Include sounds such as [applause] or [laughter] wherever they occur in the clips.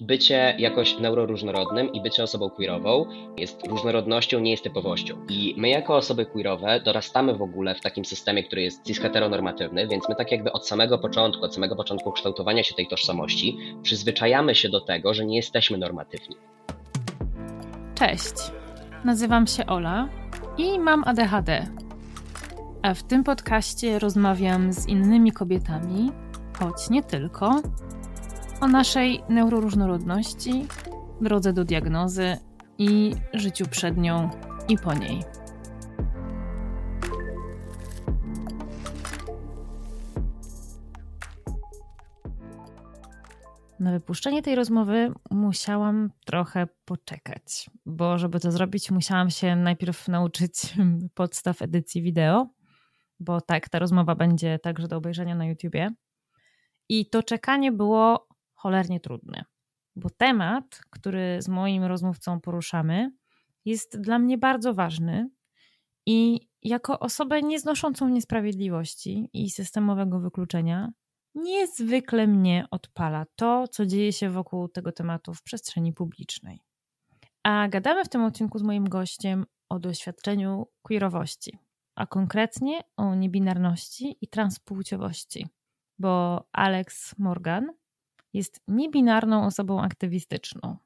Bycie jakoś neuroróżnorodnym i bycie osobą queerową jest różnorodnością, nie jest typowością. I my jako osoby queerowe dorastamy w ogóle w takim systemie, który jest cis-heteronormatywny, więc my tak jakby od samego początku, od samego początku kształtowania się tej tożsamości, przyzwyczajamy się do tego, że nie jesteśmy normatywni. Cześć, nazywam się Ola i mam ADHD. A w tym podcaście rozmawiam z innymi kobietami, choć nie tylko, o naszej neuroróżnorodności, drodze do diagnozy i życiu przed nią i po niej. Na wypuszczenie tej rozmowy musiałam trochę poczekać, bo żeby to zrobić, musiałam się najpierw nauczyć [laughs] podstaw edycji wideo, bo tak, ta rozmowa będzie także do obejrzenia na YouTubie. I to czekanie było cholernie trudny, bo temat, który z moim rozmówcą poruszamy, jest dla mnie bardzo ważny i jako osobę nieznoszącą niesprawiedliwości i systemowego wykluczenia, niezwykle mnie odpala to, co dzieje się wokół tego tematu w przestrzeni publicznej. A gadamy w tym odcinku z moim gościem o doświadczeniu queerowości, a konkretnie o niebinarności i transpłciowości, bo Alex Morgan jest niebinarną osobą aktywistyczną.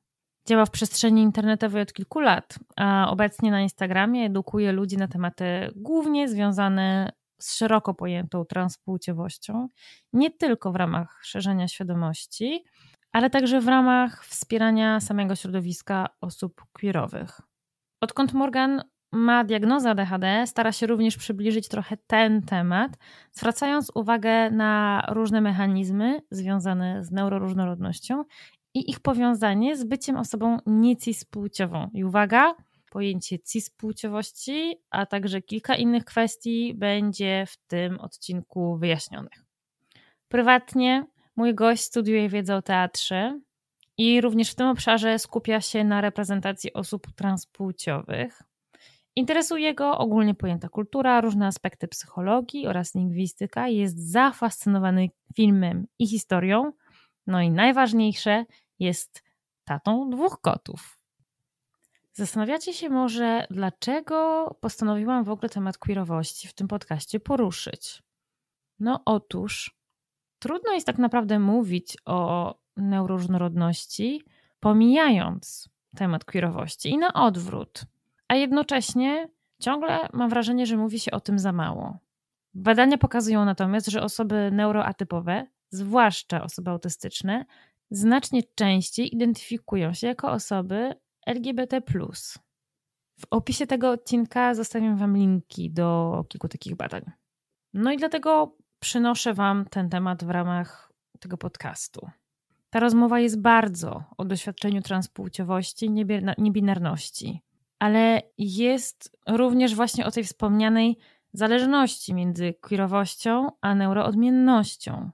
Działa w przestrzeni internetowej od kilku lat, a obecnie na Instagramie edukuje ludzi na tematy głównie związane z szeroko pojętą transpłciowością, nie tylko w ramach szerzenia świadomości, ale także w ramach wspierania samego środowiska osób queerowych. Odkąd Morgan ma diagnozę ADHD, stara się również przybliżyć trochę ten temat, zwracając uwagę na różne mechanizmy związane z neuroróżnorodnością i ich powiązanie z byciem osobą niecispłciową. I uwaga, pojęcie cispłciowości, a także kilka innych kwestii będzie w tym odcinku wyjaśnionych. Prywatnie mój gość studiuje wiedzę o teatrze i również w tym obszarze skupia się na reprezentacji osób transpłciowych. Interesuje go ogólnie pojęta kultura, różne aspekty psychologii oraz lingwistyka. Jest zafascynowany filmem i historią. No i najważniejsze, jest tatą dwóch kotów. Zastanawiacie się może, dlaczego postanowiłam w ogóle temat queerowości w tym podcaście poruszyć? No otóż, trudno jest tak naprawdę mówić o neuroróżnorodności, pomijając temat queerowości i na odwrót a jednocześnie ciągle mam wrażenie, że mówi się o tym za mało. Badania pokazują natomiast, że osoby neuroatypowe, zwłaszcza osoby autystyczne, znacznie częściej identyfikują się jako osoby LGBT. W opisie tego odcinka zostawiam Wam linki do kilku takich badań. No i dlatego przynoszę Wam ten temat w ramach tego podcastu. Ta rozmowa jest bardzo o doświadczeniu transpłciowości, niebinarności, ale jest również właśnie o tej wspomnianej zależności między queerowością a neuroodmiennością.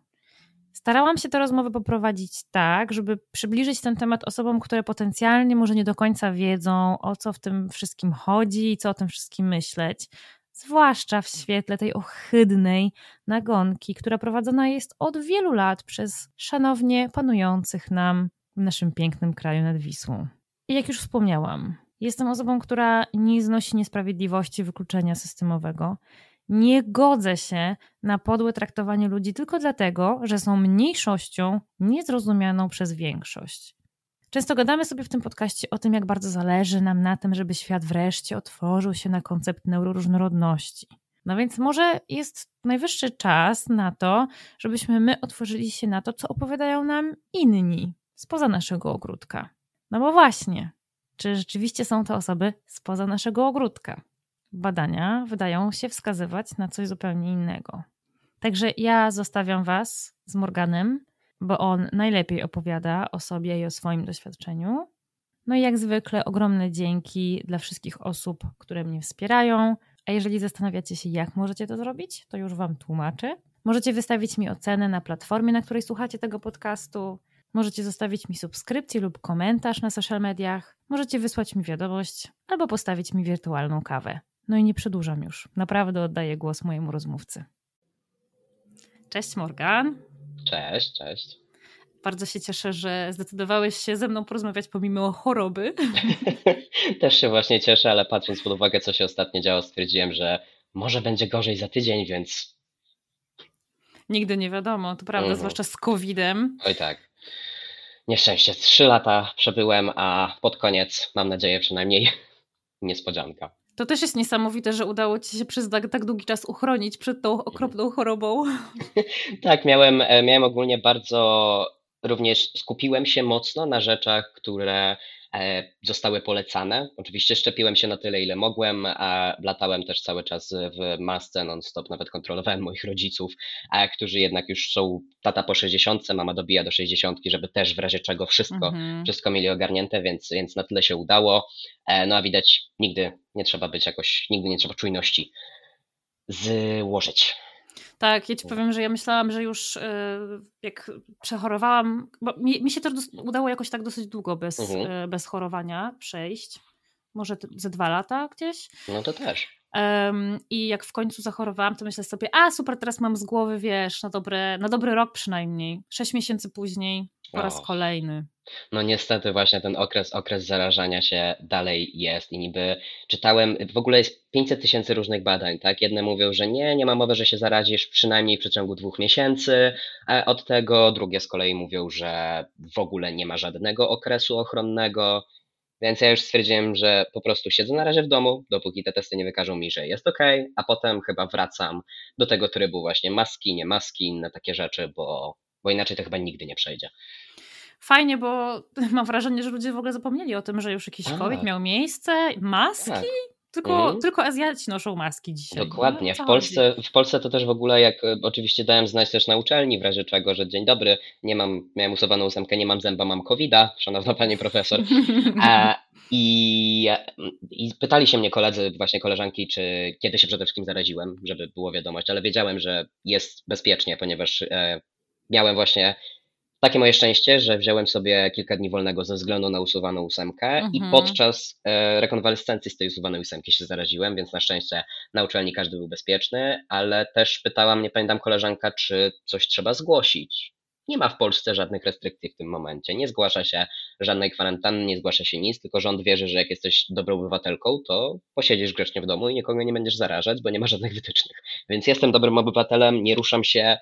Starałam się tę rozmowę poprowadzić tak, żeby przybliżyć ten temat osobom, które potencjalnie może nie do końca wiedzą, o co w tym wszystkim chodzi i co o tym wszystkim myśleć. Zwłaszcza w świetle tej ohydnej nagonki, która prowadzona jest od wielu lat przez szanownie panujących nam w naszym pięknym kraju nad Wisłą. I jak już wspomniałam, Jestem osobą, która nie znosi niesprawiedliwości wykluczenia systemowego. Nie godzę się na podłe traktowanie ludzi tylko dlatego, że są mniejszością niezrozumianą przez większość. Często gadamy sobie w tym podcaście o tym, jak bardzo zależy nam na tym, żeby świat wreszcie otworzył się na koncept neuroróżnorodności. No więc może jest najwyższy czas na to, żebyśmy my otworzyli się na to, co opowiadają nam inni spoza naszego ogródka. No bo właśnie, czy rzeczywiście są to osoby spoza naszego ogródka. Badania wydają się wskazywać na coś zupełnie innego. Także ja zostawiam Was z Morganem, bo on najlepiej opowiada o sobie i o swoim doświadczeniu. No i jak zwykle ogromne dzięki dla wszystkich osób, które mnie wspierają. A jeżeli zastanawiacie się, jak możecie to zrobić, to już Wam tłumaczę. Możecie wystawić mi ocenę na platformie, na której słuchacie tego podcastu. Możecie zostawić mi subskrypcję lub komentarz na social mediach, możecie wysłać mi wiadomość albo postawić mi wirtualną kawę. No i nie przedłużam już. Naprawdę oddaję głos mojemu rozmówcy. Cześć Morgan. Cześć, cześć. Bardzo się cieszę, że zdecydowałeś się ze mną porozmawiać pomimo choroby. [laughs] Też się właśnie cieszę, ale patrząc pod uwagę, co się ostatnio działo, stwierdziłem, że może będzie gorzej za tydzień, więc. Nigdy nie wiadomo, to prawda, mm. zwłaszcza z COVID-em. Oj tak. Nieszczęście. Trzy lata przebyłem, a pod koniec, mam nadzieję przynajmniej, [laughs] niespodzianka. To też jest niesamowite, że udało ci się przez tak, tak długi czas uchronić przed tą okropną chorobą. [laughs] tak, miałem, e, miałem ogólnie bardzo również skupiłem się mocno na rzeczach, które zostały polecane. Oczywiście szczepiłem się na tyle, ile mogłem, a latałem też cały czas w masce non-stop, nawet kontrolowałem moich rodziców, którzy jednak już są tata po 60, mama dobija do 60, żeby też w razie czego wszystko, mhm. wszystko mieli ogarnięte, więc, więc na tyle się udało. E, no a widać, nigdy nie trzeba być jakoś, nigdy nie trzeba czujności złożyć. Tak, ja ci powiem, że ja myślałam, że już e, jak przechorowałam, bo mi, mi się to udało jakoś tak dosyć długo bez, mhm. E, bez chorowania przejść. Może ze dwa lata gdzieś. No to też. Um, I jak w końcu zachorowałam, to myślę sobie, a super, teraz mam z głowy, wiesz, na, dobre, na dobry rok przynajmniej. Sześć miesięcy później po raz kolejny. No niestety właśnie ten okres, okres zarażania się dalej jest i niby czytałem, w ogóle jest 500 tysięcy różnych badań, tak? Jedne mówią, że nie, nie ma mowy, że się zarazisz przynajmniej w przeciągu dwóch miesięcy od tego, drugie z kolei mówią, że w ogóle nie ma żadnego okresu ochronnego, więc ja już stwierdziłem, że po prostu siedzę na razie w domu, dopóki te testy nie wykażą mi, że jest ok, a potem chyba wracam do tego trybu właśnie maski, nie maski, inne takie rzeczy, bo, bo inaczej to chyba nigdy nie przejdzie fajnie, bo [laughs] mam wrażenie, że ludzie w ogóle zapomnieli o tym, że już jakiś A. COVID miał miejsce. Maski? Tak. Tylko, mhm. tylko Azjaci noszą maski dzisiaj. Dokładnie. No, w, Polsce, w Polsce to też w ogóle, jak e, oczywiście dałem znać też na uczelni, w razie czego, że dzień dobry, nie mam, miałem usuwaną ósemkę, nie mam zęba, mam covida, szanowna pani profesor. [laughs] A, i, I pytali się mnie koledzy, właśnie koleżanki, czy kiedy się przede wszystkim zaraziłem, żeby było wiadomość, ale wiedziałem, że jest bezpiecznie, ponieważ e, miałem właśnie takie moje szczęście, że wziąłem sobie kilka dni wolnego ze względu na usuwaną ósemkę mhm. i podczas e, rekonwalescencji z tej usuwanej ósemki się zaraziłem, więc na szczęście na uczelni każdy był bezpieczny, ale też pytała mnie, pamiętam koleżanka, czy coś trzeba zgłosić. Nie ma w Polsce żadnych restrykcji w tym momencie. Nie zgłasza się żadnej kwarantanny, nie zgłasza się nic, tylko rząd wierzy, że jak jesteś dobrą obywatelką, to posiedzisz grzecznie w domu i nikogo nie będziesz zarażać, bo nie ma żadnych wytycznych. Więc jestem dobrym obywatelem, nie ruszam się,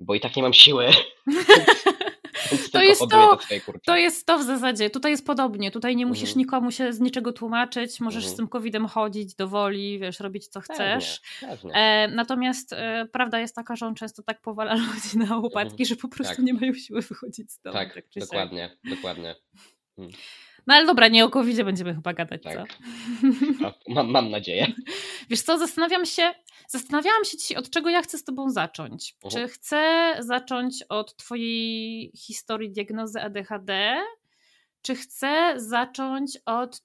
bo i tak nie mam siły. [laughs] to jest to, to jest to w zasadzie. Tutaj jest podobnie. Tutaj nie musisz mhm. nikomu się z niczego tłumaczyć. Możesz mhm. z tym covidem chodzić do woli, wiesz, robić co chcesz. Pewnie, pewnie. E, natomiast e, prawda jest taka, że on często tak powala [laughs] ludzi na łopatki, mhm. że po prostu tak. nie mają siły wychodzić z domu. Tak, tak dokładnie, dokładnie. Hmm. No ale dobra, nie o covid będziemy chyba gadać, tak. co? [laughs] Mam, mam nadzieję. Wiesz co, zastanawiam się, zastanawiałam się dzisiaj, od czego ja chcę z tobą zacząć. Uh -huh. Czy chcę zacząć od twojej historii diagnozy ADHD, czy chcę zacząć od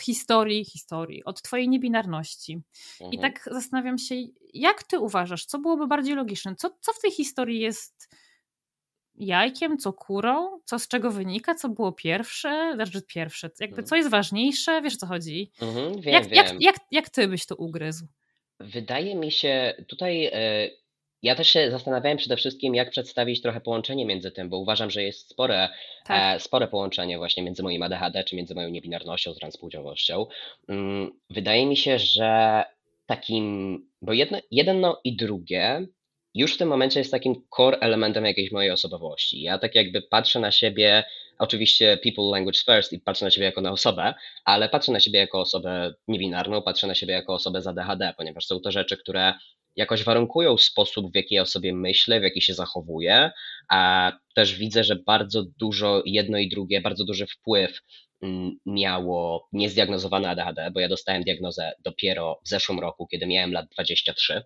historii, historii, od twojej niebinarności. I mhm. tak zastanawiam się, jak ty uważasz, co byłoby bardziej logiczne? Co, co w tej historii jest jajkiem, co kurą, co z czego wynika, co było pierwsze, znaczy pierwsze, jakby mhm. co jest ważniejsze, wiesz co chodzi? Mhm, wiem, jak, wiem. Jak, jak, jak ty byś to ugryzł? Wydaje mi się, tutaj e, ja też się zastanawiałem przede wszystkim, jak przedstawić trochę połączenie między tym, bo uważam, że jest spore, tak. E, spore połączenie właśnie między moim ADHD, czy między moją niebinarnością, transpłciowością. Mm, wydaje mi się, że takim, bo jedno, jedno i drugie już w tym momencie jest takim core elementem jakiejś mojej osobowości. Ja tak jakby patrzę na siebie, oczywiście people language first i patrzę na siebie jako na osobę, ale patrzę na siebie jako osobę niebinarną, patrzę na siebie jako osobę z ADHD, ponieważ są to rzeczy, które jakoś warunkują sposób, w jaki ja o sobie myślę, w jaki się zachowuję, a też widzę, że bardzo dużo jedno i drugie, bardzo duży wpływ mm, miało niezdiagnozowane ADHD, bo ja dostałem diagnozę dopiero w zeszłym roku, kiedy miałem lat 23.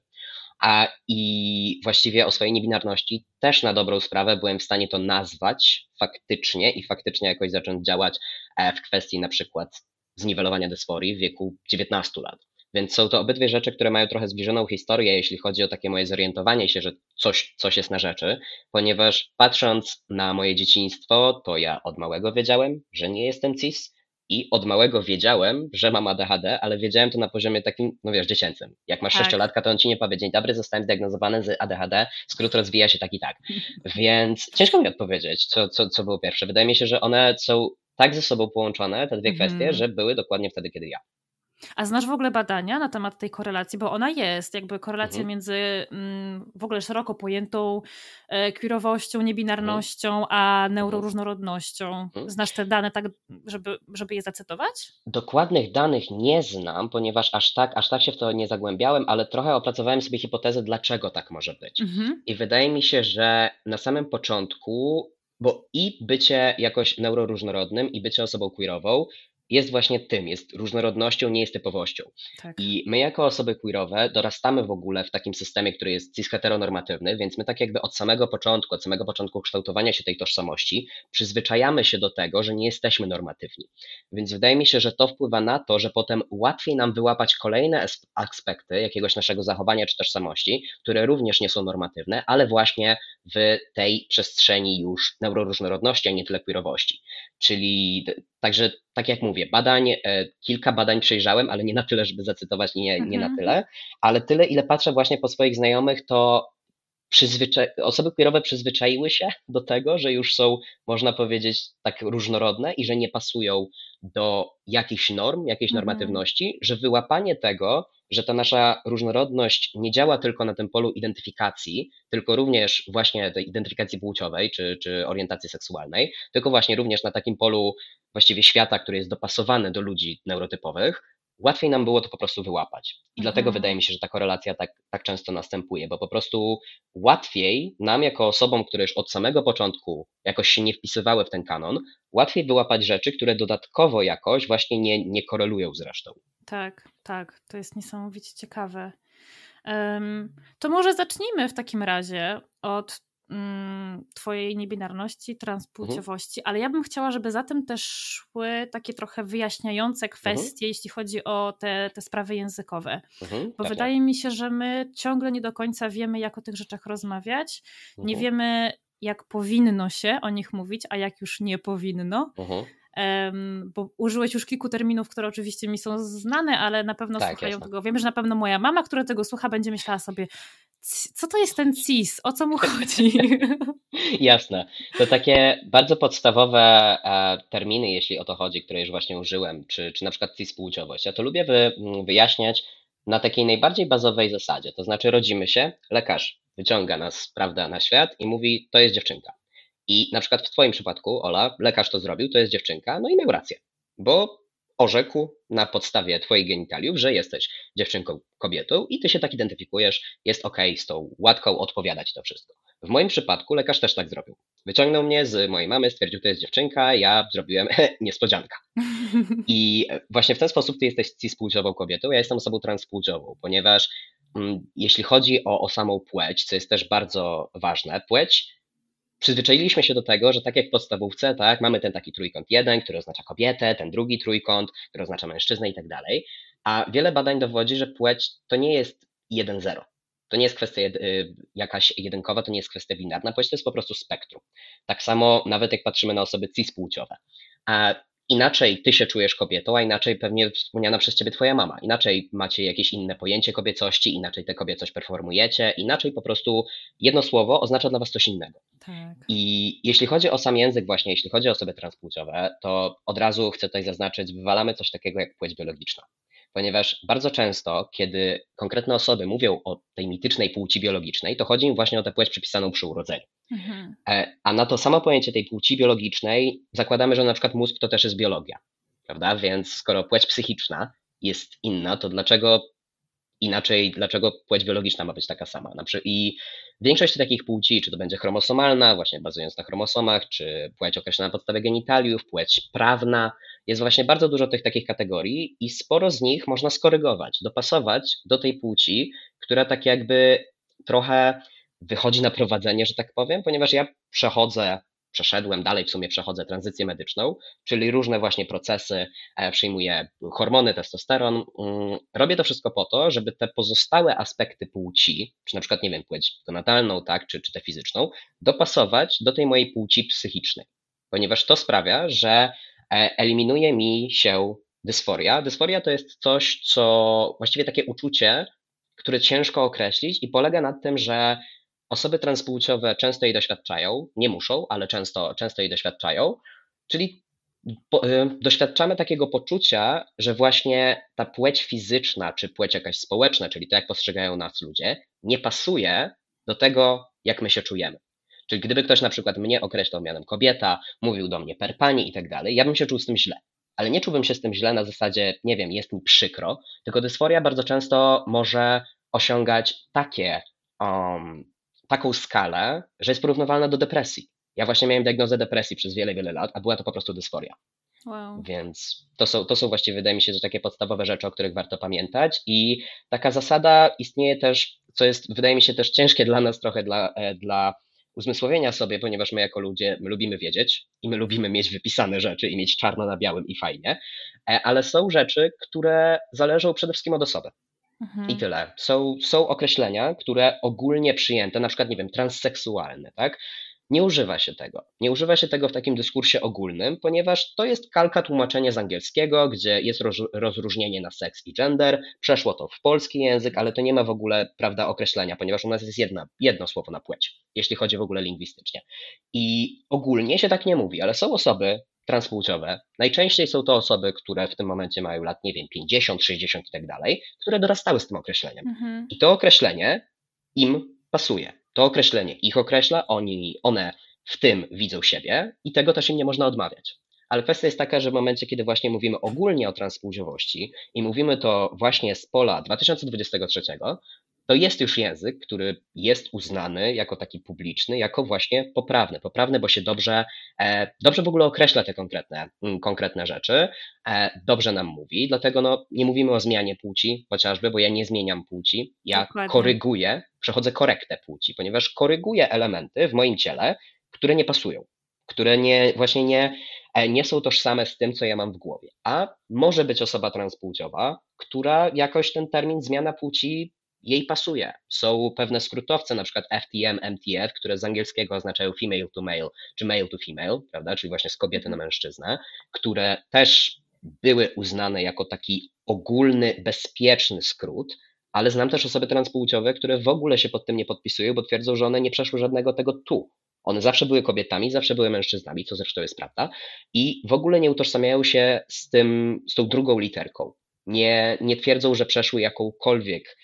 A i właściwie o swojej niebinarności też na dobrą sprawę byłem w stanie to nazwać faktycznie i faktycznie jakoś zacząć działać e, w kwestii na przykład zniwelowania dysforii w wieku 19 lat. Więc są to obydwie rzeczy, które mają trochę zbliżoną historię, jeśli chodzi o takie moje zorientowanie się, że coś, coś jest na rzeczy, ponieważ patrząc na moje dzieciństwo, to ja od małego wiedziałem, że nie jestem cis, I od małego wiedziałem, że mam ADHD, ale wiedziałem to na poziomie takim, no wiesz, dziecięcym. Jak masz Tak. sześciolatka, to on ci nie powie, dzień dobry, zostałem zdiagnozowany z ADHD, skrót rozwija się tak i tak. [laughs] Więc ciężko mi odpowiedzieć, co, co, co było pierwsze. Wydaje mi się, że one są tak ze sobą połączone, te dwie Mhm. kwestie, że były dokładnie wtedy, kiedy ja. A znasz w ogóle badania na temat tej korelacji? Bo ona jest, jakby korelacja Mhm. między mm, w ogóle szeroko pojętą e, queerowością, niebinarnością, a neuroróżnorodnością. Mhm. Znasz te dane tak, żeby, żeby je zacytować? Dokładnych danych nie znam, ponieważ aż tak, aż tak się w to nie zagłębiałem, ale trochę opracowałem sobie hipotezę, dlaczego tak może być. Mhm. I wydaje mi się, że na samym początku, bo i bycie jakoś neuroróżnorodnym, i bycie osobą queerową jest właśnie tym, jest różnorodnością, nie jest typowością. Tak. I my jako osoby queerowe dorastamy w ogóle w takim systemie, który jest cis-heteronormatywny, więc my tak jakby od samego początku, od samego początku kształtowania się tej tożsamości, przyzwyczajamy się do tego, że nie jesteśmy normatywni. Więc wydaje mi się, że to wpływa na to, że potem łatwiej nam wyłapać kolejne as- aspekty jakiegoś naszego zachowania czy tożsamości, które również nie są normatywne, ale właśnie w tej przestrzeni już neuroróżnorodności, a nie tyle queerowości. Czyli także, tak jak mówię, badań, e, kilka badań przejrzałem, ale nie na tyle, żeby zacytować, nie, nie na Mhm. tyle, ale tyle, ile patrzę właśnie po swoich znajomych, to przyzwyczaj... osoby queerowe przyzwyczaiły się do tego, że już są, można powiedzieć, tak różnorodne i że nie pasują do jakichś norm, jakiejś Mhm. normatywności, że wyłapanie tego, że ta nasza różnorodność nie działa tylko na tym polu identyfikacji, tylko również właśnie tej identyfikacji płciowej czy, czy orientacji seksualnej, tylko właśnie również na takim polu właściwie świata, który jest dopasowany do ludzi neurotypowych, łatwiej nam było to po prostu wyłapać. I dlatego Mhm. wydaje mi się, że ta korelacja tak, tak często następuje, bo po prostu łatwiej nam, jako osobom, które już od samego początku jakoś się nie wpisywały w ten kanon, łatwiej wyłapać rzeczy, które dodatkowo jakoś właśnie nie, nie korelują z resztą. Tak, tak, to jest niesamowicie ciekawe. Em, to może zacznijmy w takim razie od mm, Twojej niebinarności, transpłciowości, ale ja bym chciała, żeby za tym też szły takie trochę wyjaśniające kwestie, jeśli chodzi o te, te sprawy językowe. Mhm, Bo pewnie. wydaje mi się, że my ciągle nie do końca wiemy, jak o tych rzeczach rozmawiać. Nie Mhm, wiemy, jak powinno się o nich mówić, a jak już nie powinno. mhm. Bo użyłeś już kilku terminów, które oczywiście mi są znane, ale na pewno Tak, słuchają jasne. tego. Wiem, że na pewno moja mama, która tego słucha, będzie myślała sobie, "C- co to jest ten cis? O co mu chodzi? [laughs] Jasne. To takie bardzo podstawowe e, terminy, jeśli o to chodzi, które już właśnie użyłem, czy, czy na przykład cispłciowość. Ja to lubię wy, m, wyjaśniać na takiej najbardziej bazowej zasadzie. To znaczy rodzimy się, lekarz wyciąga nas, prawda, na świat i mówi, to jest dziewczynka. I na przykład w twoim przypadku, Ola, lekarz to zrobił, to jest dziewczynka, no i miał rację, bo orzekł na podstawie twoich genitaliów, że jesteś dziewczynką, kobietą i ty się tak identyfikujesz, jest okej z tą łatką odpowiadać to wszystko. W moim przypadku lekarz też tak zrobił. Wyciągnął mnie z mojej mamy, stwierdził, to jest dziewczynka, ja zrobiłem [laughs] niespodzianka. [laughs] I właśnie w ten sposób ty jesteś cispłciową kobietą, ja jestem osobą transpłciową, ponieważ mm, jeśli chodzi o, o samą płeć, co jest też bardzo ważne, płeć przyzwyczailiśmy się do tego, że tak jak w podstawówce, tak, mamy ten taki trójkąt jeden, który oznacza kobietę, ten drugi trójkąt, który oznacza mężczyznę i tak dalej, a wiele badań dowodzi, że płeć to nie jest 1-0. To nie jest kwestia jed, y, jakaś jedynkowa, to nie jest kwestia binarna, płeć to jest po prostu spektrum. Tak samo nawet jak patrzymy na osoby cispłciowe. A inaczej ty się czujesz kobietą, a inaczej pewnie wspomniana przez ciebie twoja mama. Inaczej macie jakieś inne pojęcie kobiecości, inaczej tę kobiecość performujecie, inaczej po prostu jedno słowo oznacza dla was coś innego. tak. I jeśli chodzi o sam język, właśnie jeśli chodzi o osoby transpłciowe, to od razu chcę tutaj zaznaczyć, wywalamy coś takiego jak płeć biologiczna. Ponieważ bardzo często, kiedy konkretne osoby mówią o tej mitycznej płci biologicznej, to chodzi im właśnie o tę płeć przypisaną przy urodzeniu. Mhm. E, A na to samo pojęcie tej płci biologicznej zakładamy, że na przykład mózg to też jest biologia, prawda? Więc skoro płeć psychiczna jest inna, to dlaczego inaczej, dlaczego płeć biologiczna ma być taka sama? I większość takich płci, czy to będzie chromosomalna, właśnie bazując na chromosomach, czy płeć określona na podstawie genitaliów, płeć prawna, jest właśnie bardzo dużo tych takich kategorii i sporo z nich można skorygować, dopasować do tej płci, która tak jakby trochę wychodzi na prowadzenie, że tak powiem, ponieważ ja przechodzę, przeszedłem dalej, w sumie przechodzę tranzycję medyczną, czyli różne właśnie procesy, e, przyjmuję hormony, testosteron. mm, Robię to wszystko po to, żeby te pozostałe aspekty płci, czy na przykład, nie wiem, płeć natalną, tak, czy, czy tę fizyczną, dopasować do tej mojej płci psychicznej, ponieważ to sprawia, że eliminuje mi się dysforia. Dysforia to jest coś, co właściwie takie uczucie, które ciężko określić i polega na tym, że osoby transpłciowe często jej doświadczają, nie muszą, ale często, często jej doświadczają, czyli y, doświadczamy takiego poczucia, że właśnie ta płeć fizyczna, czy płeć jakaś społeczna, czyli to, jak postrzegają nas ludzie, nie pasuje do tego, jak my się czujemy. Czyli gdyby ktoś na przykład mnie określał mianem kobieta, mówił do mnie per pani i tak dalej, ja bym się czuł z tym źle. Ale nie czułbym się z tym źle na zasadzie, nie wiem, jest mi przykro, tylko dysforia bardzo często może osiągać takie, um, taką skalę, że jest porównywalna do depresji. Ja właśnie miałem diagnozę depresji przez wiele, wiele lat, a była to po prostu dysforia. Wow. Więc to są, to są właściwie, wydaje mi się, że takie podstawowe rzeczy, o których warto pamiętać. I taka zasada istnieje też, co jest, wydaje mi się, też ciężkie dla nas trochę, dla, e, dla uzmysłowienia sobie, ponieważ my jako ludzie my lubimy wiedzieć i my lubimy mieć wypisane rzeczy i mieć czarno na białym i fajnie, e, ale są rzeczy, które zależą przede wszystkim od osoby. Mhm. I tyle. Są, są określenia, które ogólnie przyjęte, na przykład, nie wiem, transseksualne, tak? Nie używa się tego. Nie używa się tego w takim dyskursie ogólnym, ponieważ to jest kalka tłumaczenia z angielskiego, gdzie jest rozróżnienie na seks i gender. Przeszło to w polski język, ale to nie ma w ogóle prawda określenia, ponieważ u nas jest jedna, jedno słowo na płeć, jeśli chodzi w ogóle lingwistycznie. I ogólnie się tak nie mówi, ale są osoby transpłciowe. Najczęściej są to osoby, które w tym momencie mają lat, nie wiem, 50, 60 i tak dalej, które dorastały z tym określeniem. Mhm. I to określenie im pasuje. To określenie ich określa, oni, one w tym widzą siebie i tego też im nie można odmawiać. Ale kwestia jest taka, że w momencie, kiedy właśnie mówimy ogólnie o transpłciowości i mówimy to właśnie z pola 2023, to jest już język, który jest uznany jako taki publiczny, jako właśnie poprawny. Poprawny, bo się dobrze, e, dobrze w ogóle określa te konkretne, mm, konkretne rzeczy, e, dobrze nam mówi, dlatego no, nie mówimy o zmianie płci chociażby, bo ja nie zmieniam płci, ja Dokładnie. koryguję, przechodzę korektę płci, ponieważ koryguję elementy w moim ciele, które nie pasują, które nie, właśnie nie, e, nie są tożsame z tym, co ja mam w głowie. A może być osoba transpłciowa, która jakoś ten termin zmiana płci jej pasuje. Są pewne skrótowce, na przykład FTM, MTF, które z angielskiego oznaczają female to male, czy male to female, prawda, czyli właśnie z kobiety na mężczyznę, które też były uznane jako taki ogólny, bezpieczny skrót, ale znam też osoby transpłciowe, które w ogóle się pod tym nie podpisują, bo twierdzą, że one nie przeszły żadnego tego tu. One zawsze były kobietami, zawsze były mężczyznami, co zresztą jest prawda, i w ogóle nie utożsamiają się z tym, z tą drugą literką. Nie, nie twierdzą, że przeszły jakąkolwiek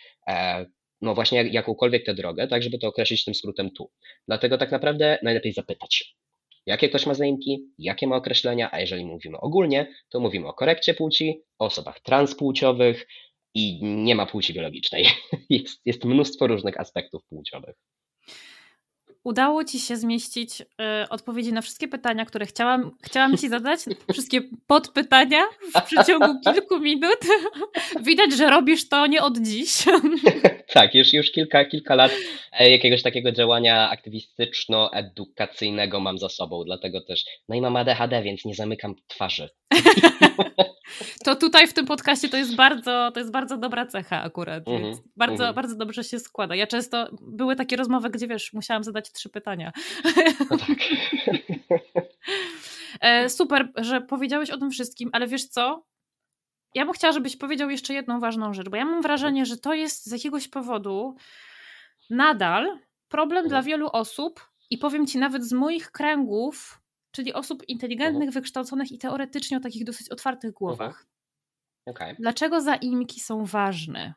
no właśnie jakąkolwiek tę drogę, tak żeby to określić tym skrótem tu. Dlatego tak naprawdę najlepiej zapytać, jakie ktoś ma zaimki, jakie ma określenia, a jeżeli mówimy ogólnie, to mówimy o korekcie płci, o osobach transpłciowych i nie ma płci biologicznej. [laughs] Jest, jest mnóstwo różnych aspektów płciowych udało Ci się zmieścić y, odpowiedzi na wszystkie pytania, które chciałam, chciałam Ci zadać, [laughs] wszystkie podpytania w przeciągu [laughs] kilku minut. [laughs] Widać, że robisz to nie od dziś. tak, już, już kilka, kilka lat e, jakiegoś takiego działania aktywistyczno-edukacyjnego mam za sobą, dlatego też, no i mam ADHD, więc nie zamykam twarzy. To tutaj w tym podcaście to jest bardzo, to jest bardzo dobra cecha akurat. Mm -hmm, bardzo, mm -hmm. bardzo dobrze się składa. Ja często były takie rozmowy, gdzie wiesz, musiałam zadać trzy pytania. No tak. [laughs] E, super, że powiedziałeś o tym wszystkim, ale wiesz co? Ja bym chciała, żebyś powiedział jeszcze jedną ważną rzecz, bo ja mam wrażenie, że to jest z jakiegoś powodu nadal problem dla wielu osób i powiem ci nawet z moich kręgów, czyli osób inteligentnych, -huh. wykształconych i teoretycznie o takich dosyć otwartych głowach. Okay. Dlaczego zaimki są ważne?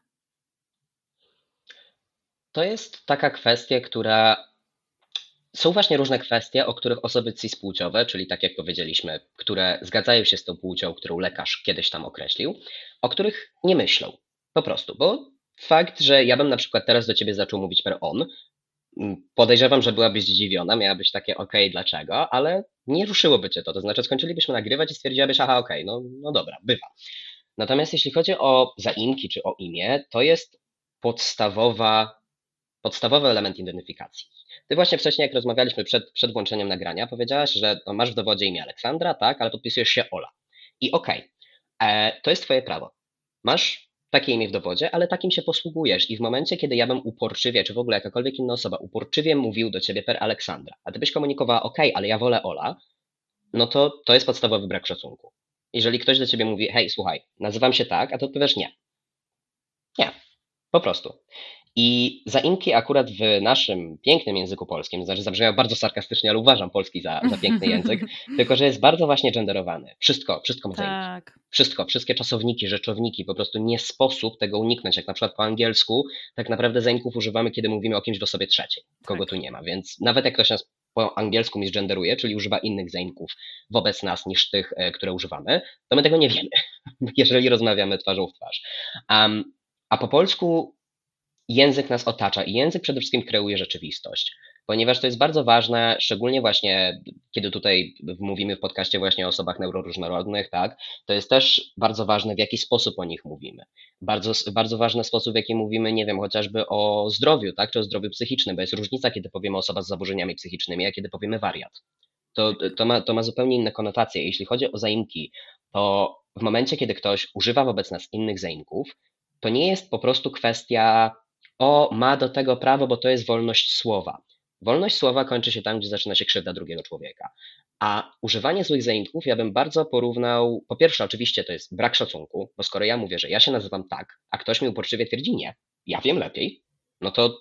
To jest taka kwestia, która. Są właśnie różne kwestie, o których osoby cispłciowe, czyli tak jak powiedzieliśmy, które zgadzają się z tą płcią, którą lekarz kiedyś tam określił, o których nie myślą. Po prostu, bo fakt, że ja bym na przykład teraz do ciebie zaczął mówić per on, podejrzewam, że byłabyś zdziwiona, miałabyś takie ok, dlaczego, ale nie ruszyłoby cię to. To znaczy skończylibyśmy nagrywać i stwierdziłabyś, aha, ok, no, no dobra, bywa. Natomiast jeśli chodzi o zaimki czy o imię, to jest podstawowa, podstawowy element identyfikacji. Ty właśnie wcześniej, jak rozmawialiśmy przed, przed włączeniem nagrania, powiedziałaś, że masz w dowodzie imię Aleksandra, tak, ale podpisujesz się Ola. I okej, okay, e, to jest twoje prawo. Masz takie imię w dowodzie, ale takim się posługujesz. I w momencie, kiedy ja bym uporczywie, czy w ogóle jakakolwiek inna osoba uporczywie mówił do ciebie per Aleksandra, a ty byś komunikowała, ok, ale ja wolę Ola, no to to jest podstawowy brak szacunku. Jeżeli ktoś do ciebie mówi, hej, słuchaj, nazywam się tak, a ty odpowiesz nie. Nie, po prostu. I zaimki akurat w naszym pięknym języku polskim, znaczy zabrzmiało bardzo sarkastycznie, ale uważam polski za, za piękny [laughs] język, tylko że jest bardzo właśnie genderowany. Wszystko, wszystko ma zaimki. Tak. Wszystko, wszystkie czasowniki, rzeczowniki, po prostu nie sposób tego uniknąć. Jak na przykład po angielsku, tak naprawdę zaimków używamy, kiedy mówimy o kimś w osobie trzeciej, kogo Tak. tu nie ma. Więc nawet jak ktoś nas po angielsku misgenderuje, czyli używa innych zaimków wobec nas niż tych, e, które używamy, to my tego nie wiemy, [laughs] jeżeli rozmawiamy twarzą w twarz. Um, a po polsku język nas otacza i język przede wszystkim kreuje rzeczywistość, ponieważ to jest bardzo ważne, szczególnie właśnie kiedy tutaj mówimy w podcaście właśnie o osobach neuroróżnorodnych, tak, to jest też bardzo ważne, w jaki sposób o nich mówimy. Bardzo, bardzo ważny sposób, w jaki mówimy, nie wiem, chociażby o zdrowiu, tak, czy o zdrowiu psychicznym, bo jest różnica, kiedy powiemy osoba z zaburzeniami psychicznymi, a kiedy powiemy wariat. To, to, ma, to ma zupełnie inne konotacje. Jeśli chodzi o zaimki, to w momencie, kiedy ktoś używa wobec nas innych zaimków, to nie jest po prostu kwestia, o, ma do tego prawo, bo to jest wolność słowa. Wolność słowa kończy się tam, gdzie zaczyna się krzywda drugiego człowieka. A używanie złych zaimków ja bym bardzo porównał. Po pierwsze, oczywiście to jest brak szacunku, bo skoro ja mówię, że ja się nazywam tak, a ktoś mi uporczywie twierdzi nie, ja wiem lepiej, no to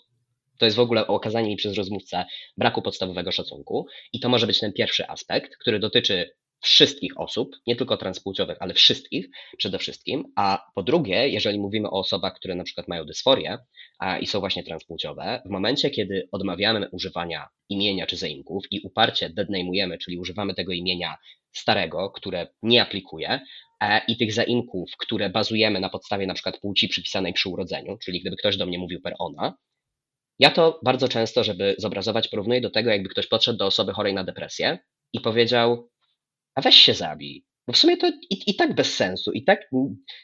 to jest w ogóle okazanie mi przez rozmówcę braku podstawowego szacunku. I to może być ten pierwszy aspekt, który dotyczy wszystkich osób, nie tylko transpłciowych, ale wszystkich przede wszystkim. A po drugie, jeżeli mówimy o osobach, które na przykład mają dysforię a, i są właśnie transpłciowe, w momencie, kiedy odmawiamy używania imienia czy zaimków i uparcie deadname'ujemy, czyli używamy tego imienia starego, które nie aplikuje, e, i tych zaimków, które bazujemy na podstawie na przykład płci przypisanej przy urodzeniu, czyli gdyby ktoś do mnie mówił per ona, ja to bardzo często, żeby zobrazować, porównuję do tego, jakby ktoś podszedł do osoby chorej na depresję i powiedział, a weź się zabij. Bo w sumie to i, i tak bez sensu, i tak,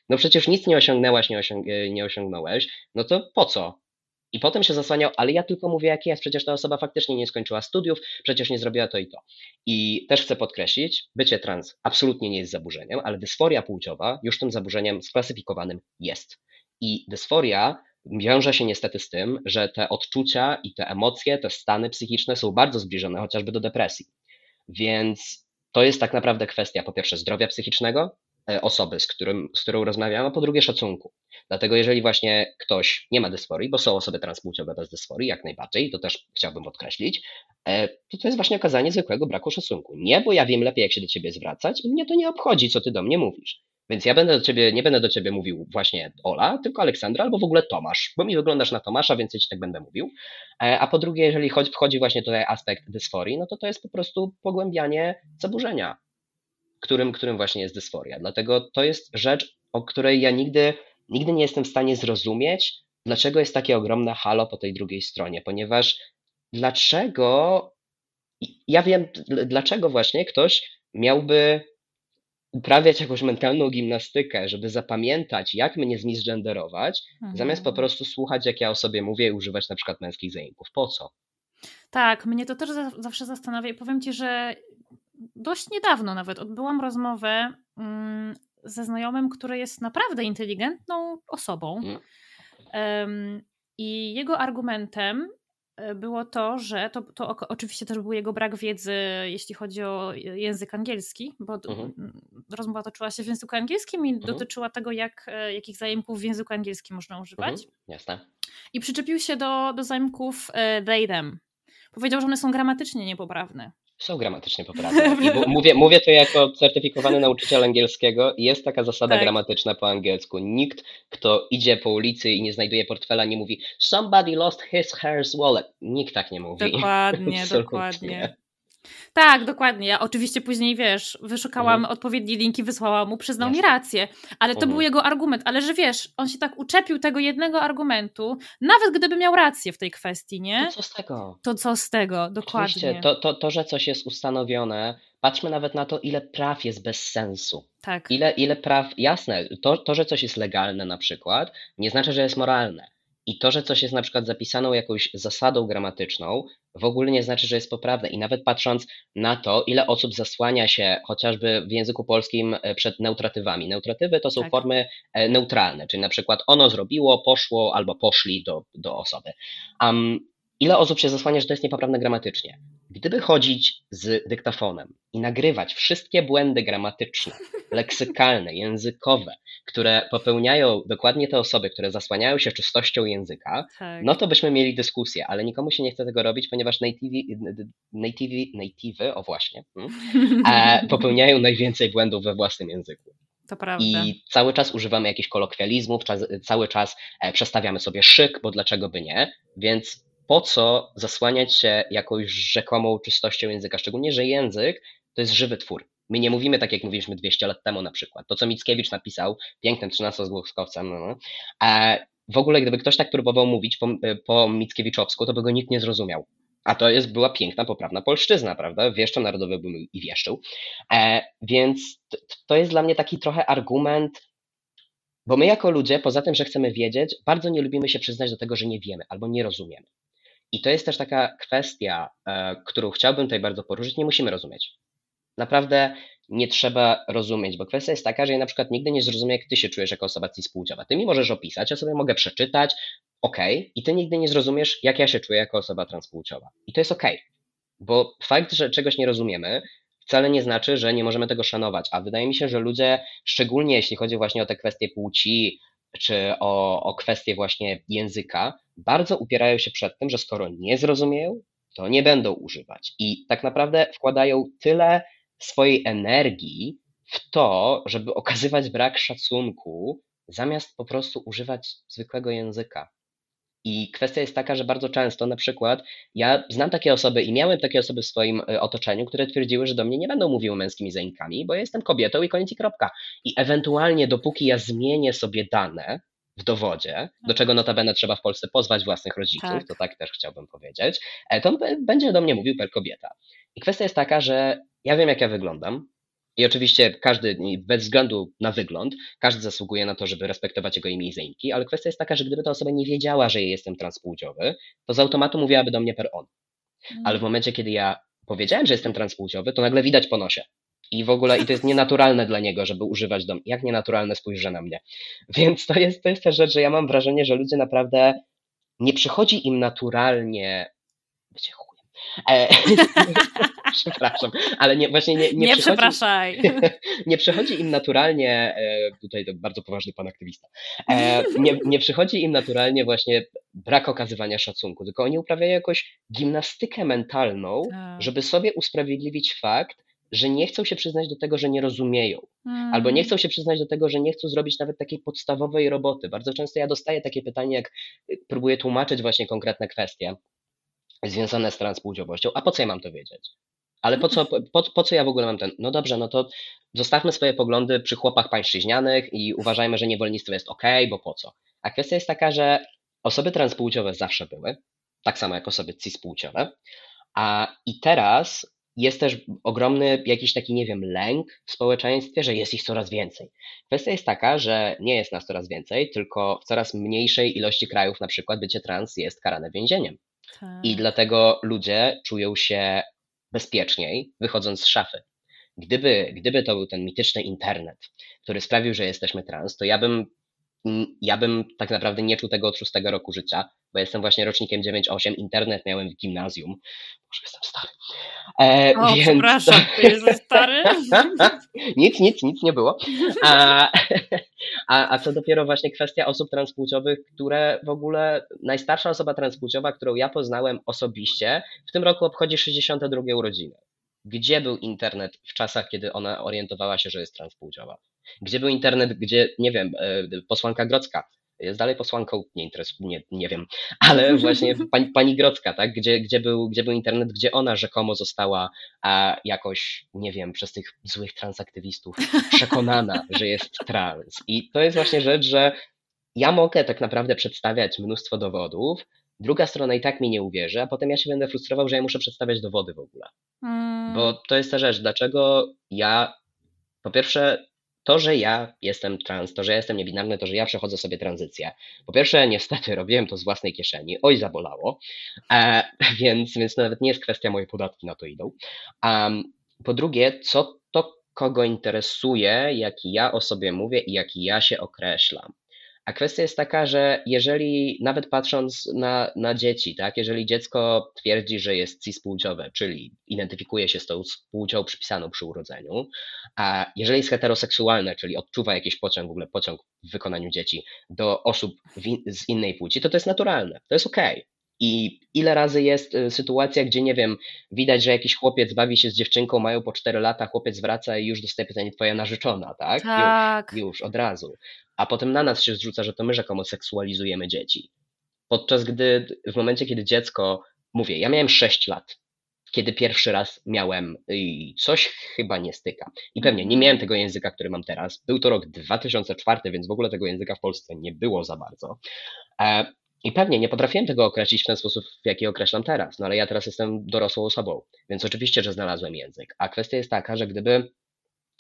no przecież nic nie osiągnęłaś, nie, osiąg nie osiągnąłeś, no to po co? I potem się zasłaniał, ale ja tylko mówię jak jest, przecież ta osoba faktycznie nie skończyła studiów, przecież nie zrobiła to i to. I też chcę podkreślić, bycie trans absolutnie nie jest zaburzeniem, ale dysforia płciowa już tym zaburzeniem sklasyfikowanym jest. I dysforia wiąże się niestety z tym, że te odczucia i te emocje, te stany psychiczne są bardzo zbliżone chociażby do depresji. Więc to jest tak naprawdę kwestia po pierwsze zdrowia psychicznego e, osoby, z, którym, z którą rozmawiam, a po drugie szacunku. Dlatego jeżeli właśnie ktoś nie ma dysforii, bo są osoby transpłciowe bez dysforii, jak najbardziej, to też chciałbym podkreślić, e, to to jest właśnie okazanie zwykłego braku szacunku. Nie, bo ja wiem lepiej, jak się do ciebie zwracać i mnie to nie obchodzi, co ty do mnie mówisz. Więc ja będę do ciebie, nie będę do ciebie mówił właśnie Ola, tylko Aleksandra albo w ogóle Tomasz, bo mi wyglądasz na Tomasza, więc ja ci tak będę mówił. E, a po drugie, jeżeli chodzi, wchodzi właśnie tutaj aspekt dysforii, no to to jest po prostu pogłębianie zaburzenia, którym, którym właśnie jest dysforia. Dlatego to jest rzecz, o której ja nigdy, nigdy nie jestem w stanie zrozumieć, dlaczego jest takie ogromne halo po tej drugiej stronie, ponieważ dlaczego, ja wiem, dlaczego właśnie ktoś miałby uprawiać jakąś mentalną gimnastykę, żeby zapamiętać, jak mnie zmisgenderować, mhm. zamiast po prostu słuchać, jak ja o sobie mówię i używać na przykład męskich zaimków. Po co? Tak, mnie to też zawsze zastanawia i powiem Ci, że dość niedawno nawet odbyłam rozmowę mm, ze znajomym, który jest naprawdę inteligentną osobą. Hmm. I jego argumentem było to, że to, to oczywiście też był jego brak wiedzy, jeśli chodzi o język angielski, bo mhm. rozmowa toczyła się w języku angielskim i mhm. dotyczyła tego, jak, e, jakich zaimków w języku angielskim można używać. Mhm. Jasne. I przyczepił się do, do zaimków e, they, them. Powiedział, że one są gramatycznie niepoprawne. Są gramatycznie [laughs] poprawne. I mówię, mówię to jako certyfikowany nauczyciel angielskiego. Jest taka zasada tak. gramatyczna po angielsku. Nikt, kto idzie po ulicy i nie znajduje portfela, nie mówi somebody lost his hair's wallet. Nikt tak nie mówi. Dokładnie, [laughs] dokładnie. Tak, dokładnie. Ja oczywiście później, wiesz, wyszukałam mhm. odpowiedni link i wysłałam mu, przyznał Jasne. mi rację, ale to mhm. był jego argument. Ale że wiesz, on się tak uczepił tego jednego argumentu, nawet gdyby miał rację w tej kwestii, nie? To co z tego? To co z tego, dokładnie. Oczywiście, to, to, to że coś jest ustanowione, patrzmy nawet na to, ile praw jest bez sensu. Tak. Ile, ile praw, jasne, to, to, że coś jest legalne na przykład, nie znaczy, że jest moralne. I to, że coś jest na przykład zapisaną jakąś zasadą gramatyczną, w ogóle nie znaczy, że jest poprawne. I nawet patrząc na to, ile osób zasłania się chociażby w języku polskim e, przed neutratywami. Neutratywy to są tak. formy e, neutralne, czyli na przykład ono zrobiło, poszło albo poszli do, do osoby. Um, ile osób się zasłania, że to jest niepoprawne gramatycznie? Gdyby chodzić z dyktafonem i nagrywać wszystkie błędy gramatyczne, leksykalne, językowe, które popełniają dokładnie te osoby, które zasłaniają się czystością języka, tak. no to byśmy mieli dyskusję, ale nikomu się nie chce tego robić, ponieważ nativi, nativi, nativi o właśnie, hmm, e, [laughs] popełniają najwięcej błędów we własnym języku. To prawda. I cały czas używamy jakichś kolokwializmów, cały czas e, przestawiamy sobie szyk, bo dlaczego by nie? Więc po co zasłaniać się jakąś rzekomą czystością języka? Szczególnie, że język to jest żywy twór. My nie mówimy tak, jak mówiliśmy 200 lat temu na przykład. To, co Mickiewicz napisał, pięknym 13-zgłoskowcem, no, no. A w ogóle, gdyby ktoś tak próbował mówić po, po Mickiewiczowsku, to by go nikt nie zrozumiał. A to jest, była piękna, poprawna polszczyzna, prawda? Wieszczo narodowy był i wieszczył. E, więc to, to jest dla mnie taki trochę argument, bo my jako ludzie, poza tym, że chcemy wiedzieć, bardzo nie lubimy się przyznać do tego, że nie wiemy albo nie rozumiemy. I to jest też taka kwestia, e, którą chciałbym tutaj bardzo poruszyć. Nie musimy rozumieć. Naprawdę nie trzeba rozumieć, bo kwestia jest taka, że ja na przykład nigdy nie zrozumiem, jak ty się czujesz jako osoba cis-płciowa. Ty mi możesz opisać, ja sobie mogę przeczytać, ok, i ty nigdy nie zrozumiesz, jak ja się czuję jako osoba transpłciowa. I to jest ok, bo fakt, że czegoś nie rozumiemy, wcale nie znaczy, że nie możemy tego szanować. A wydaje mi się, że ludzie, szczególnie jeśli chodzi właśnie o te kwestie płci, czy o, o kwestie właśnie języka, bardzo upierają się przed tym, że skoro nie zrozumieją, to nie będą używać. I tak naprawdę wkładają tyle swojej energii w to, żeby okazywać brak szacunku, zamiast po prostu używać zwykłego języka. I kwestia jest taka, że bardzo często na przykład ja znam takie osoby i miałem takie osoby w swoim e, otoczeniu, które twierdziły, że do mnie nie będą mówiły męskimi zainkami, bo ja jestem kobietą i koniec i kropka. I ewentualnie dopóki ja zmienię sobie dane w dowodzie, do czego notabene trzeba w Polsce pozwać własnych rodziców, tak. to tak też chciałbym powiedzieć, e, to będzie do mnie mówił per kobieta. I kwestia jest taka, że ja wiem jak ja wyglądam, i oczywiście każdy, bez względu na wygląd, każdy zasługuje na to, żeby respektować jego imię i zaimki, ale kwestia jest taka, że gdyby ta osoba nie wiedziała, że jestem transpłciowy, to z automatu mówiłaby do mnie per on. Mm. Ale w momencie, kiedy ja powiedziałem, że jestem transpłciowy, to nagle widać po nosie. I w ogóle, i to jest nienaturalne dla niego, żeby używać do Jak nienaturalne spojrzy na mnie. [laughs] Więc to jest, to jest ta rzecz, że ja mam wrażenie, że ludzie naprawdę nie przychodzi im naturalnie bycie E, [laughs] [laughs] [laughs] przepraszam, ale nie, właśnie nie, nie, nie przychodzi, przepraszaj. [laughs] nie przychodzi im naturalnie, e, tutaj to bardzo poważny pan aktywista, e, nie, nie przychodzi im naturalnie właśnie brak okazywania szacunku, tylko oni uprawiają jakąś gimnastykę mentalną, tak. żeby sobie usprawiedliwić fakt, że nie chcą się przyznać do tego, że nie rozumieją, hmm. albo nie chcą się przyznać do tego, że nie chcą zrobić nawet takiej podstawowej roboty. Bardzo często ja dostaję takie pytanie, jak próbuję tłumaczyć właśnie konkretne kwestie związane z transpłciowością. A po co ja mam to wiedzieć? Ale po co, po, po co ja w ogóle mam ten? No dobrze, no to zostawmy swoje poglądy przy chłopach pańszczyźnianych i uważajmy, że niewolnictwo jest ok, bo po co? A kwestia jest taka, że osoby transpłciowe zawsze były, tak samo jak osoby cispłciowe, a i teraz jest też ogromny jakiś taki, nie wiem, lęk w społeczeństwie, że jest ich coraz więcej. Kwestia jest taka, że nie jest nas coraz więcej, tylko w coraz mniejszej ilości krajów na przykład bycie trans jest karane więzieniem. Tak. I dlatego ludzie czują się bezpieczniej, wychodząc z szafy. Gdyby, gdyby to był ten mityczny internet, który sprawił, że jesteśmy trans, to ja bym, ja bym tak naprawdę nie czuł tego od szóstego roku życia, bo jestem właśnie rocznikiem 9-8, internet miałem w gimnazjum. Może jestem stary. E, o, więc... przepraszam, ty jesteś stary? [laughs] nic, nic, nic nie było. A, a, a co dopiero właśnie kwestia osób transpłciowych, które w ogóle, najstarsza osoba transpłciowa, którą ja poznałem osobiście, w tym roku obchodzi 62 urodziny. Gdzie był internet w czasach, kiedy ona orientowała się, że jest transpłciowa? Gdzie był internet, gdzie, nie wiem, e, posłanka Grodzka jest dalej posłanką, nie interesuje, nie, nie wiem, ale [laughs] właśnie pani, pani Grodzka, tak, gdzie, gdzie, był, gdzie był internet, gdzie ona rzekomo została a, jakoś, nie wiem, przez tych złych transaktywistów [laughs] przekonana, że jest trans. I to jest właśnie rzecz, że ja mogę tak naprawdę przedstawiać mnóstwo dowodów, druga strona i tak mi nie uwierzy, a potem ja się będę frustrował, że ja muszę przedstawiać dowody w ogóle. Hmm. Bo to jest ta rzecz, dlaczego ja po pierwsze to, że ja jestem trans, to, że ja jestem niebinarny, to, że ja przechodzę sobie tranzycję. Po pierwsze, niestety robiłem to z własnej kieszeni, oj zabolało, e, [laughs] więc, więc nawet nie jest kwestia, moje podatki na to idą. Um, po drugie, co to kogo interesuje, jaki ja o sobie mówię i jaki ja się określam. A kwestia jest taka, że jeżeli nawet patrząc na, na dzieci, tak, jeżeli dziecko twierdzi, że jest cispłciowe, czyli identyfikuje się z tą płcią przypisaną przy urodzeniu, a jeżeli jest heteroseksualne, czyli odczuwa jakiś pociąg, w ogóle pociąg w wykonaniu dzieci do osób z innej płci, to to jest naturalne, to jest okej. Okay. I ile razy jest y, sytuacja, gdzie nie wiem, widać, że jakiś chłopiec bawi się z dziewczynką, mają po 4 lata, chłopiec wraca i już dostaje pytanie, twoja narzeczona, tak? Tak. Już, już, od razu. A potem na nas się zrzuca, że to my rzekomo seksualizujemy dzieci. Podczas gdy w momencie, kiedy dziecko, mówię, ja miałem 6 lat, kiedy pierwszy raz miałem i coś chyba nie styka. I pewnie nie miałem tego języka, który mam teraz. Był to rok 2004, więc w ogóle tego języka w Polsce nie było za bardzo. E, i pewnie nie potrafiłem tego określić w ten sposób, w jaki określam teraz, no ale ja teraz jestem dorosłą osobą, więc oczywiście, że znalazłem język. A kwestia jest taka, że gdyby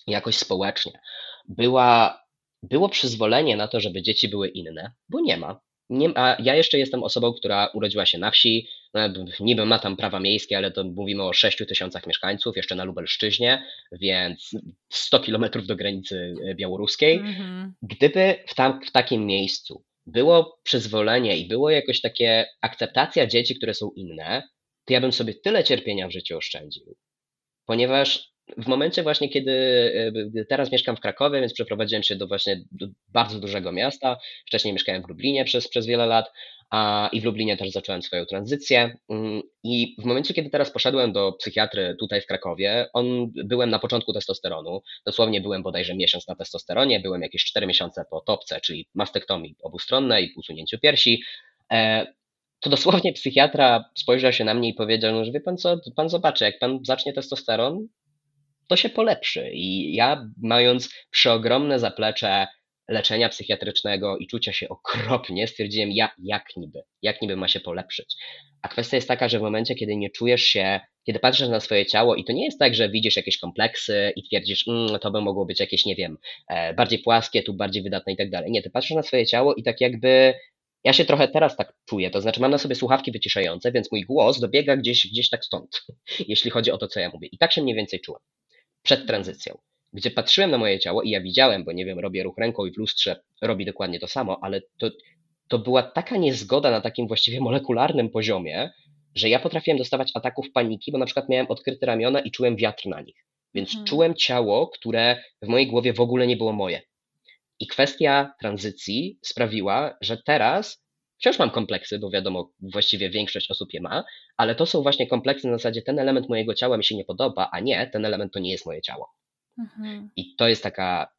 jakoś społecznie była, było przyzwolenie na to, żeby dzieci były inne, bo nie ma. Nie, a ja jeszcze jestem osobą, która urodziła się na wsi, no, niby ma tam prawa miejskie, ale to mówimy o 6 tysiącach mieszkańców, jeszcze na Lubelszczyźnie, więc 100 kilometrów do granicy białoruskiej. Mm -hmm. Gdyby w, tam, w takim miejscu było przyzwolenie i było jakoś takie akceptacja dzieci, które są inne, to ja bym sobie tyle cierpienia w życiu oszczędził. Ponieważ w momencie właśnie, kiedy e, teraz mieszkam w Krakowie, więc przeprowadziłem się do właśnie bardzo dużego miasta. Wcześniej mieszkałem w Lublinie przez, przez wiele lat, i w Lublinie też zacząłem swoją tranzycję. Mm, I w momencie, kiedy teraz poszedłem do psychiatry tutaj w Krakowie, on, byłem na początku testosteronu. Dosłownie byłem bodajże miesiąc na testosteronie, byłem jakieś 4 miesiące po topce, czyli mastektomii obustronnej, usunięciu piersi. E, to dosłownie psychiatra spojrzał się na mnie i powiedział, no, że wie pan co, pan zobaczy, jak pan zacznie testosteron, to się polepszy. I ja, mając przeogromne zaplecze leczenia psychiatrycznego i czucia się okropnie, stwierdziłem, ja, jak niby, jak niby ma się polepszyć. A kwestia jest taka, że w momencie, kiedy nie czujesz się, kiedy patrzysz na swoje ciało i to nie jest tak, że widzisz jakieś kompleksy i twierdzisz, mmm, to by mogło być jakieś, nie wiem, e, bardziej płaskie, tu bardziej wydatne i tak dalej. Nie, ty patrzysz na swoje ciało i tak jakby ja się trochę teraz tak czuję, to znaczy mam na sobie słuchawki wyciszające, więc mój głos dobiega gdzieś, gdzieś tak stąd, [laughs] jeśli chodzi o to, co ja mówię. I tak się mniej więcej czułem przed tranzycją, gdzie patrzyłem na moje ciało i ja widziałem, bo nie wiem, robię ruch ręką i w lustrze robi dokładnie to samo, ale to, to była taka niezgoda na takim właściwie molekularnym poziomie, że ja potrafiłem dostawać ataków paniki, bo na przykład miałem odkryte ramiona i czułem wiatr na nich. Więc hmm. czułem ciało, które w mojej głowie w ogóle nie było moje. I kwestia tranzycji sprawiła, że teraz wciąż mam kompleksy, bo wiadomo, właściwie większość osób je ma, ale to są właśnie kompleksy na zasadzie ten element mojego ciała mi się nie podoba, a nie, ten element to nie jest moje ciało. Mhm. I to jest taka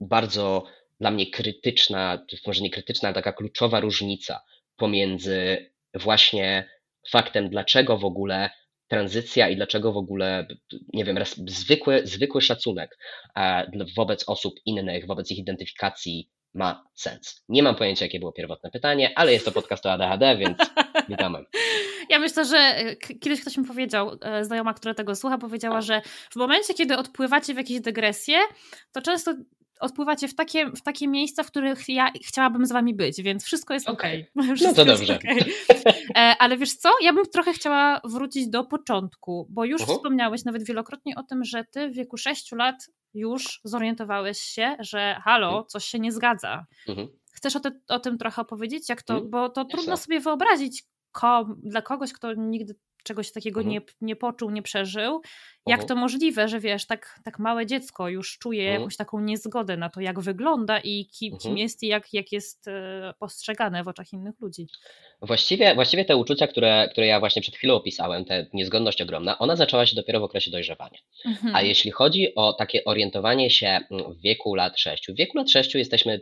bardzo dla mnie krytyczna, może nie krytyczna, ale taka kluczowa różnica pomiędzy właśnie faktem, dlaczego w ogóle tranzycja i dlaczego w ogóle, nie wiem, zwykły, zwykły szacunek wobec osób innych, wobec ich identyfikacji ma sens. Nie mam pojęcia, jakie było pierwotne pytanie, ale jest to podcast o ADHD, więc [laughs] witamy. Ja myślę, że e, kiedyś ktoś mi powiedział, e, znajoma, która tego słucha, powiedziała, że w momencie, kiedy odpływacie w jakieś dygresje, to często odpływacie w takie, w takie miejsca, w których ja chciałabym z wami być, więc wszystko jest okej. Okay. No [laughs] to dobrze. Okay. E, ale wiesz co, ja bym trochę chciała wrócić do początku, bo już uh -huh. wspomniałeś nawet wielokrotnie o tym, że ty w wieku 6 lat już zorientowałeś się, że halo, mhm. coś się nie zgadza. Mhm. Chcesz o, te, o, tym trochę opowiedzieć? Jak to, mhm. bo to trudno sobie wyobrazić ko, dla kogoś, kto nigdy czegoś takiego mhm. nie, nie poczuł, nie przeżył. Jak mhm. to możliwe, że wiesz, tak, tak małe dziecko już czuje mhm. jakąś taką niezgodę na to, jak wygląda i kim, kim jest i jak, jak jest e, postrzegane w oczach innych ludzi? Właściwie, właściwie te uczucia, które, które ja właśnie przed chwilą opisałem, ta niezgodność ogromna, ona zaczęła się dopiero w okresie dojrzewania. A jeśli chodzi o takie orientowanie się w wieku lat 6, w wieku lat 6 jesteśmy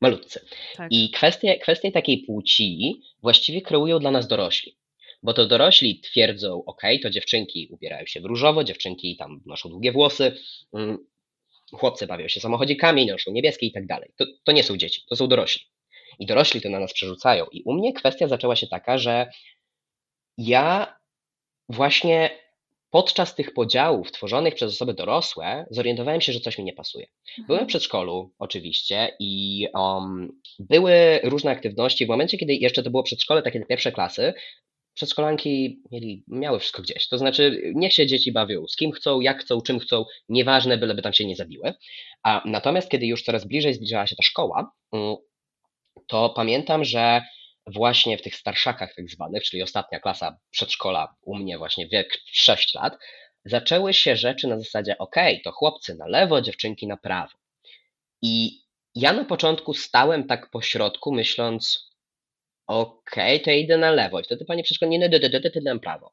malutcy. Tak. I kwestie, kwestie takiej płci właściwie kreują dla nas dorośli. Bo to dorośli twierdzą, ok, to dziewczynki ubierają się w różowo, dziewczynki tam noszą długie włosy, mm, chłopcy bawią się samochodzikami, noszą niebieskie i tak dalej. To, to nie są dzieci, to są dorośli. I dorośli to na nas przerzucają. I u mnie kwestia zaczęła się taka, że ja właśnie podczas tych podziałów tworzonych przez osoby dorosłe zorientowałem się, że coś mi nie pasuje. Byłem w mhm. przedszkolu oczywiście i um, były różne aktywności. W momencie, kiedy jeszcze to było przedszkole, takie pierwsze klasy, przedszkolanki mieli, miały wszystko gdzieś. To znaczy, niech się dzieci bawią z kim chcą, jak chcą, czym chcą, nieważne, byleby tam się nie zabiły. A natomiast, kiedy już coraz bliżej zbliżała się ta szkoła, mm, to pamiętam, że właśnie w tych starszakach tak zwanych, czyli ostatnia klasa przedszkola, u mnie właśnie wiek 6 lat, zaczęły się rzeczy na zasadzie, ok, to chłopcy na lewo, dziewczynki na prawo. I ja na początku stałem tak po środku, myśląc, okej, to ja idę na lewo. I wtedy pani przedszkolna, nie, nie, nie, nie, na prawo.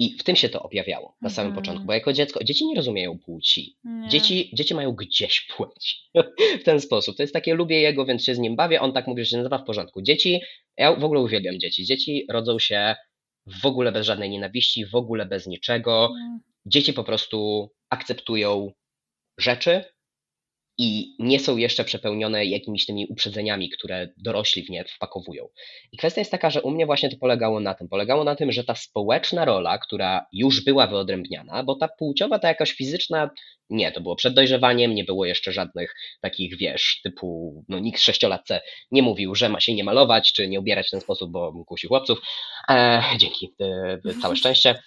I w tym się to objawiało na samym Mhm. początku, bo jako dziecko, dzieci nie rozumieją płci. Nie. Dzieci, dzieci mają gdzieś płeć [laughs] w ten sposób. To jest takie, lubię jego, więc się z nim bawię. On tak mówi, że się nazywa w porządku. Dzieci, ja w ogóle uwielbiam dzieci. Dzieci rodzą się w ogóle bez żadnej nienawiści, w ogóle bez niczego. Mm. Dzieci po prostu akceptują rzeczy i nie są jeszcze przepełnione jakimiś tymi uprzedzeniami, które dorośli w nie wpakowują. I kwestia jest taka, że u mnie właśnie to polegało na tym. Polegało na tym, że ta społeczna rola, która już była wyodrębniana, bo ta płciowa, ta jakaś fizyczna, nie, to było przed dojrzewaniem, nie było jeszcze żadnych takich, wiesz, typu, no nikt sześciolatce nie mówił, że ma się nie malować, czy nie ubierać w ten sposób, bo kusi chłopców. E, dzięki, e, całe szczęście.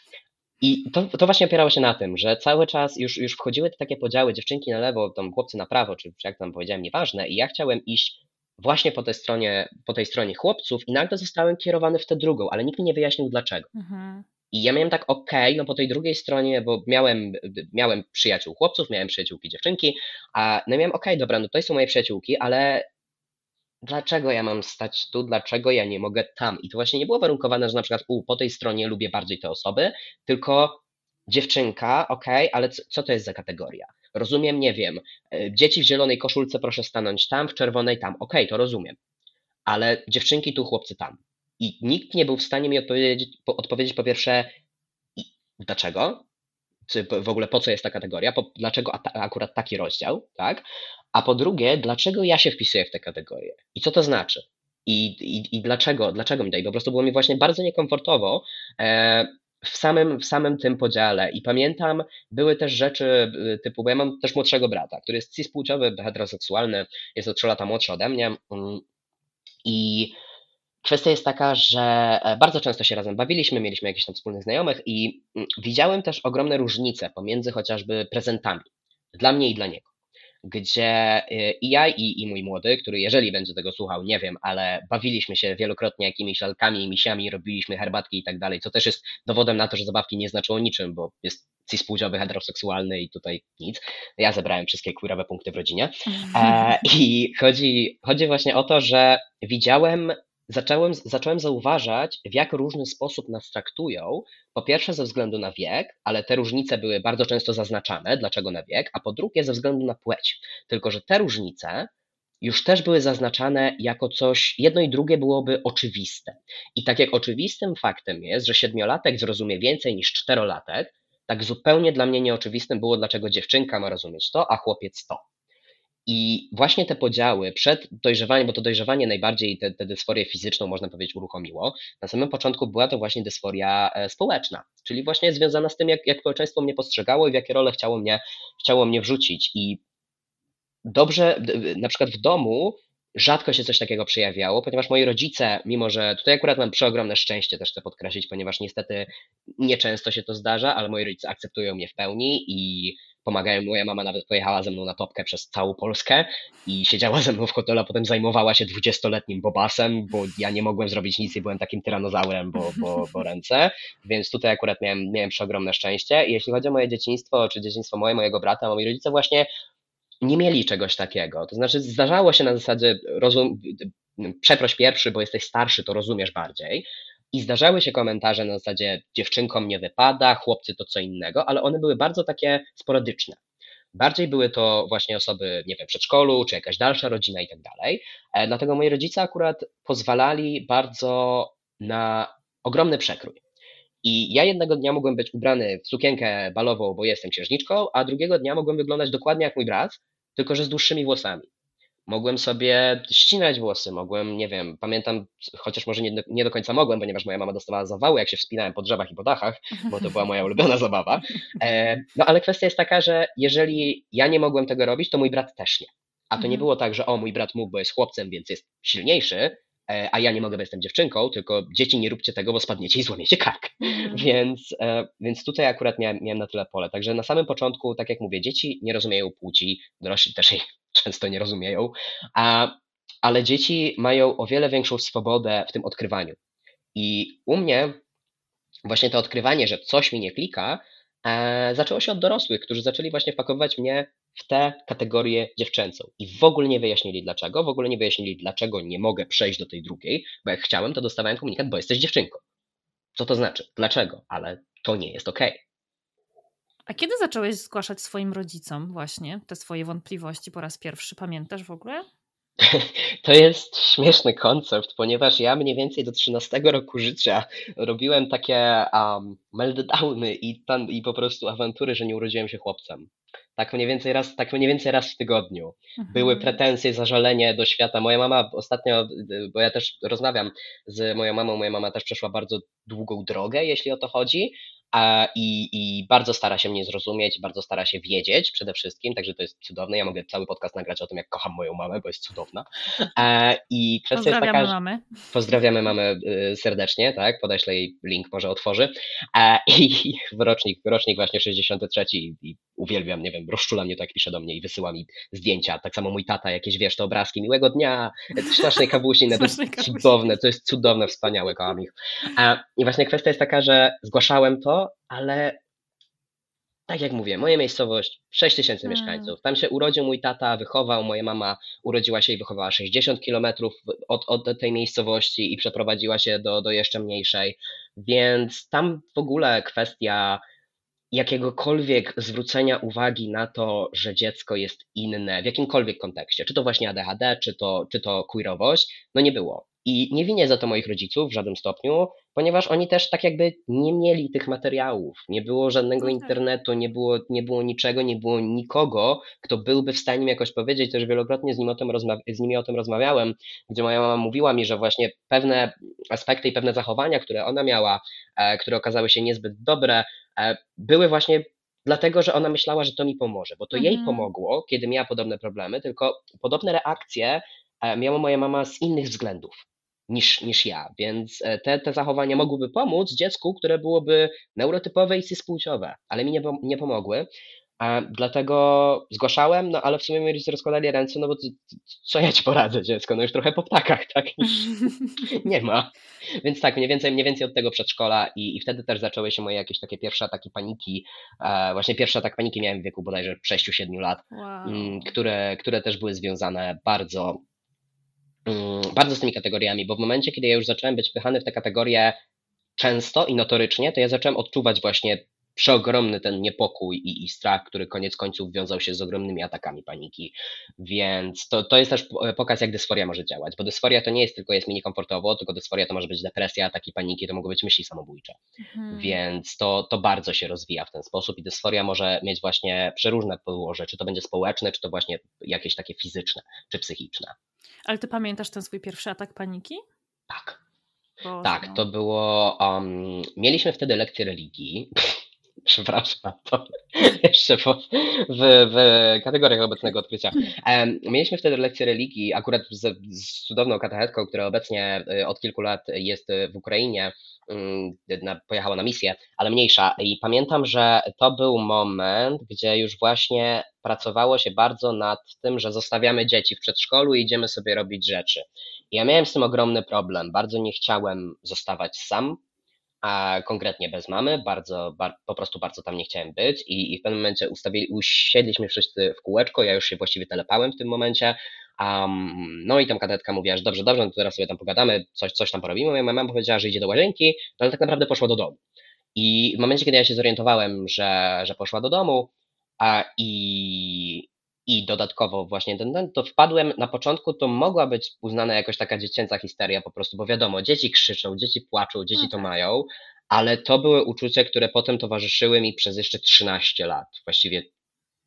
I to, to właśnie opierało się na tym, że cały czas już, już wchodziły te takie podziały, dziewczynki na lewo, tam chłopcy na prawo, czy, czy jak tam powiedziałem, nieważne. I ja chciałem iść właśnie po tej stronie, po tej stronie chłopców i nagle zostałem kierowany w tę drugą, ale nikt mi nie wyjaśnił dlaczego. Mhm. I ja miałem tak, okej, no po tej drugiej stronie, bo miałem, miałem przyjaciół chłopców, miałem przyjaciółki dziewczynki, a no miałem, okej, dobra, no to są moje przyjaciółki, ale dlaczego ja mam stać tu, dlaczego ja nie mogę tam? I to właśnie nie było warunkowane, że na przykład u, po tej stronie lubię bardziej te osoby, tylko dziewczynka, okej, ale co, co to jest za kategoria? Rozumiem, nie wiem, e, dzieci w zielonej koszulce proszę stanąć tam, w czerwonej tam, okej, to rozumiem, ale dziewczynki tu, chłopcy tam. I nikt nie był w stanie mi odpowiedzieć po, odpowiedzieć po pierwsze, dlaczego? Czy w ogóle po co jest ta kategoria? Po, dlaczego akurat taki rozdział, tak? A po drugie, dlaczego ja się wpisuję w tę kategorię? I co to znaczy? I, i, i dlaczego, dlaczego mi daje? Po prostu było mi właśnie bardzo niekomfortowo e, w, samym, w samym tym podziale. I pamiętam, były też rzeczy y, typu, bo ja mam też młodszego brata, który jest cispłciowy, heteroseksualny, jest o 3 lata młodszy ode mnie. mm, I kwestia jest taka, że e, bardzo często się razem bawiliśmy, mieliśmy jakichś tam wspólnych znajomych i mm, widziałem też ogromne różnice pomiędzy chociażby prezentami dla mnie i dla niego. Gdzie y, i ja, i, i mój młody, który jeżeli będzie tego słuchał, nie wiem, ale bawiliśmy się wielokrotnie jakimiś lalkami i misiami, robiliśmy herbatki i tak dalej, co też jest dowodem na to, że zabawki nie znaczą niczym, bo jest cispłciowy, heteroseksualny i tutaj nic. Ja zebrałem wszystkie queerowe punkty w rodzinie. E, I chodzi, chodzi właśnie o to, że widziałem, zacząłem, zacząłem zauważać, w jak różny sposób nas traktują. Po pierwsze, ze względu na wiek, ale te różnice były bardzo często zaznaczane, dlaczego na wiek, a po drugie, ze względu na płeć. Tylko, że te różnice już też były zaznaczane jako coś, jedno i drugie byłoby oczywiste. I tak jak oczywistym faktem jest, że siedmiolatek zrozumie więcej niż czterolatek, tak zupełnie dla mnie nieoczywistym było, dlaczego dziewczynka ma rozumieć to, a chłopiec to. I właśnie te podziały przed dojrzewaniem, bo to dojrzewanie najbardziej tę te, dysforię fizyczną, można powiedzieć, uruchomiło. Na samym początku była to właśnie dysforia e, społeczna, czyli właśnie związana z tym, jak, jak społeczeństwo mnie postrzegało i w jakie role chciało mnie, chciało mnie wrzucić. I dobrze, na przykład w domu rzadko się coś takiego przejawiało, ponieważ moi rodzice, mimo że tutaj akurat mam przeogromne szczęście, też chcę podkreślić, ponieważ niestety nieczęsto się to zdarza, ale moi rodzice akceptują mnie w pełni i pomagają. Moja mama nawet pojechała ze mną na topkę przez całą Polskę i siedziała ze mną w hotelu, a potem zajmowała się dwudziestoletnim bobasem, bo ja nie mogłem zrobić nic i byłem takim tyranozaurem, bo, bo, bo ręce, więc tutaj akurat miałem, miałem przeogromne szczęście. I jeśli chodzi o moje dzieciństwo, czy dzieciństwo moje, mojego brata, moi rodzice właśnie nie mieli czegoś takiego. To znaczy, zdarzało się na zasadzie, rozum, przeproś pierwszy, bo jesteś starszy, to rozumiesz bardziej. I zdarzały się komentarze na zasadzie, dziewczynkom nie wypada, chłopcy to co innego, ale one były bardzo takie sporadyczne. Bardziej były to właśnie osoby, nie wiem, przedszkolu, czy jakaś dalsza rodzina i tak dalej. E, dlatego moi rodzice akurat pozwalali bardzo na ogromny przekrój. I ja jednego dnia mogłem być ubrany w sukienkę balową, bo jestem księżniczką, a drugiego dnia mogłem wyglądać dokładnie jak mój brat, tylko że z dłuższymi włosami. Mogłem sobie ścinać włosy, mogłem, nie wiem, pamiętam, chociaż może nie, nie do końca mogłem, ponieważ moja mama dostawała zawały, jak się wspinałem po drzewach i po dachach, bo to była moja ulubiona zabawa. E, no ale kwestia jest taka, że jeżeli ja nie mogłem tego robić, to mój brat też nie. A to nie Mhm. było tak, że o, mój brat mógł, bo jest chłopcem, więc jest silniejszy, a ja nie mogę, bo jestem dziewczynką, tylko dzieci nie róbcie tego, bo spadniecie i złamiecie kark. Mm. Więc, e, więc tutaj akurat miałem, miałem na tyle pole. Także na samym początku, tak jak mówię, dzieci nie rozumieją płci, dorośli też jej [laughs] często nie rozumieją, a, ale dzieci mają o wiele większą swobodę w tym odkrywaniu. I u mnie właśnie to odkrywanie, że coś mi nie klika, e, zaczęło się od dorosłych, którzy zaczęli właśnie wpakowywać mnie w tę kategorię dziewczęcą. I w ogóle nie wyjaśnili dlaczego, w ogóle nie wyjaśnili dlaczego nie mogę przejść do tej drugiej, bo jak chciałem, to dostawałem komunikat, bo jesteś dziewczynką. Co to znaczy? Dlaczego? Ale to nie jest okej. Okay. A kiedy zacząłeś zgłaszać swoim rodzicom właśnie te swoje wątpliwości po raz pierwszy? Pamiętasz w ogóle? [laughs] To jest śmieszny koncept, ponieważ ja mniej więcej do 13 roku życia robiłem takie um, meltdowny i, tam, i po prostu awantury, że nie urodziłem się chłopcem. Tak mniej więcej raz, tak mniej więcej raz w tygodniu. Mhm. Były pretensje, zażalenie do świata. Moja mama ostatnio, bo ja też rozmawiam z moją mamą, moja mama też przeszła bardzo długą drogę, jeśli o to chodzi, i, i bardzo stara się mnie zrozumieć, bardzo stara się wiedzieć przede wszystkim, także to jest cudowne. Ja mogę cały podcast nagrać o tym, jak kocham moją mamę, bo jest cudowna. I kwestia jest taka, mamy. Pozdrawiamy mamy serdecznie, tak? Podeślę jej link, może otworzy. I w rocznik, rocznik właśnie 63 i uwielbiam, nie wiem, rozczula mnie to, jak pisze do mnie i wysyła mi zdjęcia. Tak samo mój tata, jakieś wiesz, te obrazki, miłego dnia, strasznej kawusi, to jest cudowne, to jest cudowne, wspaniałe, kocham ich. I właśnie kwestia jest taka, że zgłaszałem to, ale tak jak mówię, moja miejscowość 6 tysięcy hmm. mieszkańców. Tam się urodził mój tata, wychował, moja mama urodziła się i wychowała 60 kilometrów od, od tej miejscowości i przeprowadziła się do, do jeszcze mniejszej. Więc tam w ogóle kwestia jakiegokolwiek zwrócenia uwagi na to, że dziecko jest inne w jakimkolwiek kontekście, czy to właśnie ADHD, czy to, czy to queerowość, no nie było. I nie winię za to moich rodziców w żadnym stopniu, ponieważ oni też tak jakby nie mieli tych materiałów. Nie było żadnego no tak. internetu, nie było, nie było niczego, nie było nikogo, kto byłby w stanie mi jakoś powiedzieć. Też wielokrotnie z, nim o tym z nimi o tym rozmawiałem, gdzie moja mama mówiła mi, że właśnie pewne aspekty i pewne zachowania, które ona miała, e, które okazały się niezbyt dobre, e, były właśnie dlatego, że ona myślała, że to mi pomoże, bo to mhm. jej pomogło, kiedy miała podobne problemy, tylko podobne reakcje e, miała moja mama z innych względów niż, niż ja. Więc e, te, te zachowania mogłyby pomóc dziecku, które byłoby neurotypowe i cispłciowe, ale mi nie, nie pomogły. A dlatego zgłaszałem, no ale w sumie moi rodzice rozkładali ręce, no bo co ja ci poradzę, dziecko, no już trochę po ptakach, tak? [laughs] nie ma. Więc tak, mniej więcej, mniej więcej od tego przedszkola i, i wtedy też zaczęły się moje jakieś takie pierwsze ataki paniki. E, właśnie pierwsze ataki paniki miałem w wieku bodajże 6-7 lat, wow. m, mm, które, które też były związane bardzo bardzo z tymi kategoriami, bo w momencie, kiedy ja już zacząłem być wpychany w te kategorie często i notorycznie, to ja zacząłem odczuwać właśnie przeogromny ten niepokój i, i strach, który koniec końców wiązał się z ogromnymi atakami paniki. Więc to, to jest też pokaz, jak dysforia może działać, bo dysforia to nie jest tylko jest mi niekomfortowo, tylko dysforia to może być depresja, ataki paniki, to mogą być myśli samobójcze. Mhm. Więc to, to bardzo się rozwija w ten sposób i dysforia może mieć właśnie przeróżne podłoże, czy to będzie społeczne, czy to właśnie jakieś takie fizyczne, czy psychiczne. Ale ty pamiętasz ten swój pierwszy atak paniki? Tak. Boże, tak, no. to było. Um, mieliśmy wtedy lekcję religii. [laughs] [laughs] Przepraszam, to [laughs] jeszcze w, w, kategoriach obecnego odkrycia. Mieliśmy wtedy lekcję religii, akurat z, z cudowną katechetką, która obecnie y, od kilku lat jest w Ukrainie na, pojechała na misję, ale mniejsza. I pamiętam, że to był moment, gdzie już właśnie pracowało się bardzo nad tym, że zostawiamy dzieci w przedszkolu i idziemy sobie robić rzeczy. I ja miałem z tym ogromny problem. Bardzo nie chciałem zostawać sam, a konkretnie bez mamy, bardzo, bar, po prostu bardzo tam nie chciałem być i, i w pewnym momencie ustawili, usiedliśmy wszyscy w kółeczko, ja już się właściwie telepałem w tym momencie, Um, no i tam kadetka mówiła, że dobrze, dobrze, no to teraz sobie tam pogadamy, coś, coś tam porobimy. Moja mama powiedziała, że idzie do łazienki, no ale tak naprawdę poszła do domu. I w momencie, kiedy ja się zorientowałem, że, że poszła do domu, a i, i dodatkowo właśnie ten, ten, to wpadłem, na początku to mogła być uznana jakoś taka dziecięca histeria po prostu, bo wiadomo, dzieci krzyczą, dzieci płaczą, dzieci to mają, ale to były uczucia, które potem towarzyszyły mi przez jeszcze 13 lat, właściwie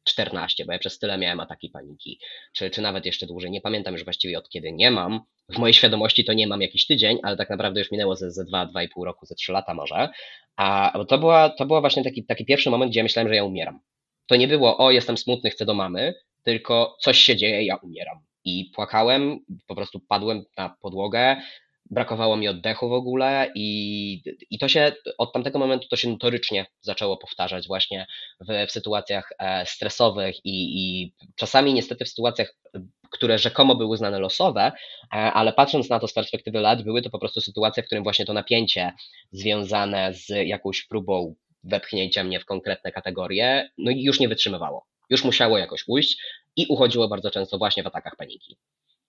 14, bo ja przez tyle miałem ataki paniki, czy, czy nawet jeszcze dłużej. Nie pamiętam już właściwie od kiedy nie mam. W mojej świadomości to nie mam jakiś tydzień, ale tak naprawdę już minęło ze, ze 2, 2,5 roku, ze 3 lata może. A to była, to była właśnie taki, taki pierwszy moment, gdzie ja myślałem, że ja umieram. To nie było, o, jestem smutny, chcę do mamy, tylko coś się dzieje, ja umieram. i płakałem, po prostu padłem na podłogę, brakowało mi oddechu w ogóle i, i to się od tamtego momentu to się notorycznie zaczęło powtarzać właśnie w, w sytuacjach e, stresowych i, i czasami niestety w sytuacjach, które rzekomo były uznane losowe, e, ale patrząc na to z perspektywy lat, były to po prostu sytuacje, w którym właśnie to napięcie związane z jakąś próbą wepchnięcia mnie w konkretne kategorie, no i już nie wytrzymywało. Już musiało jakoś ujść i uchodziło bardzo często właśnie w atakach paniki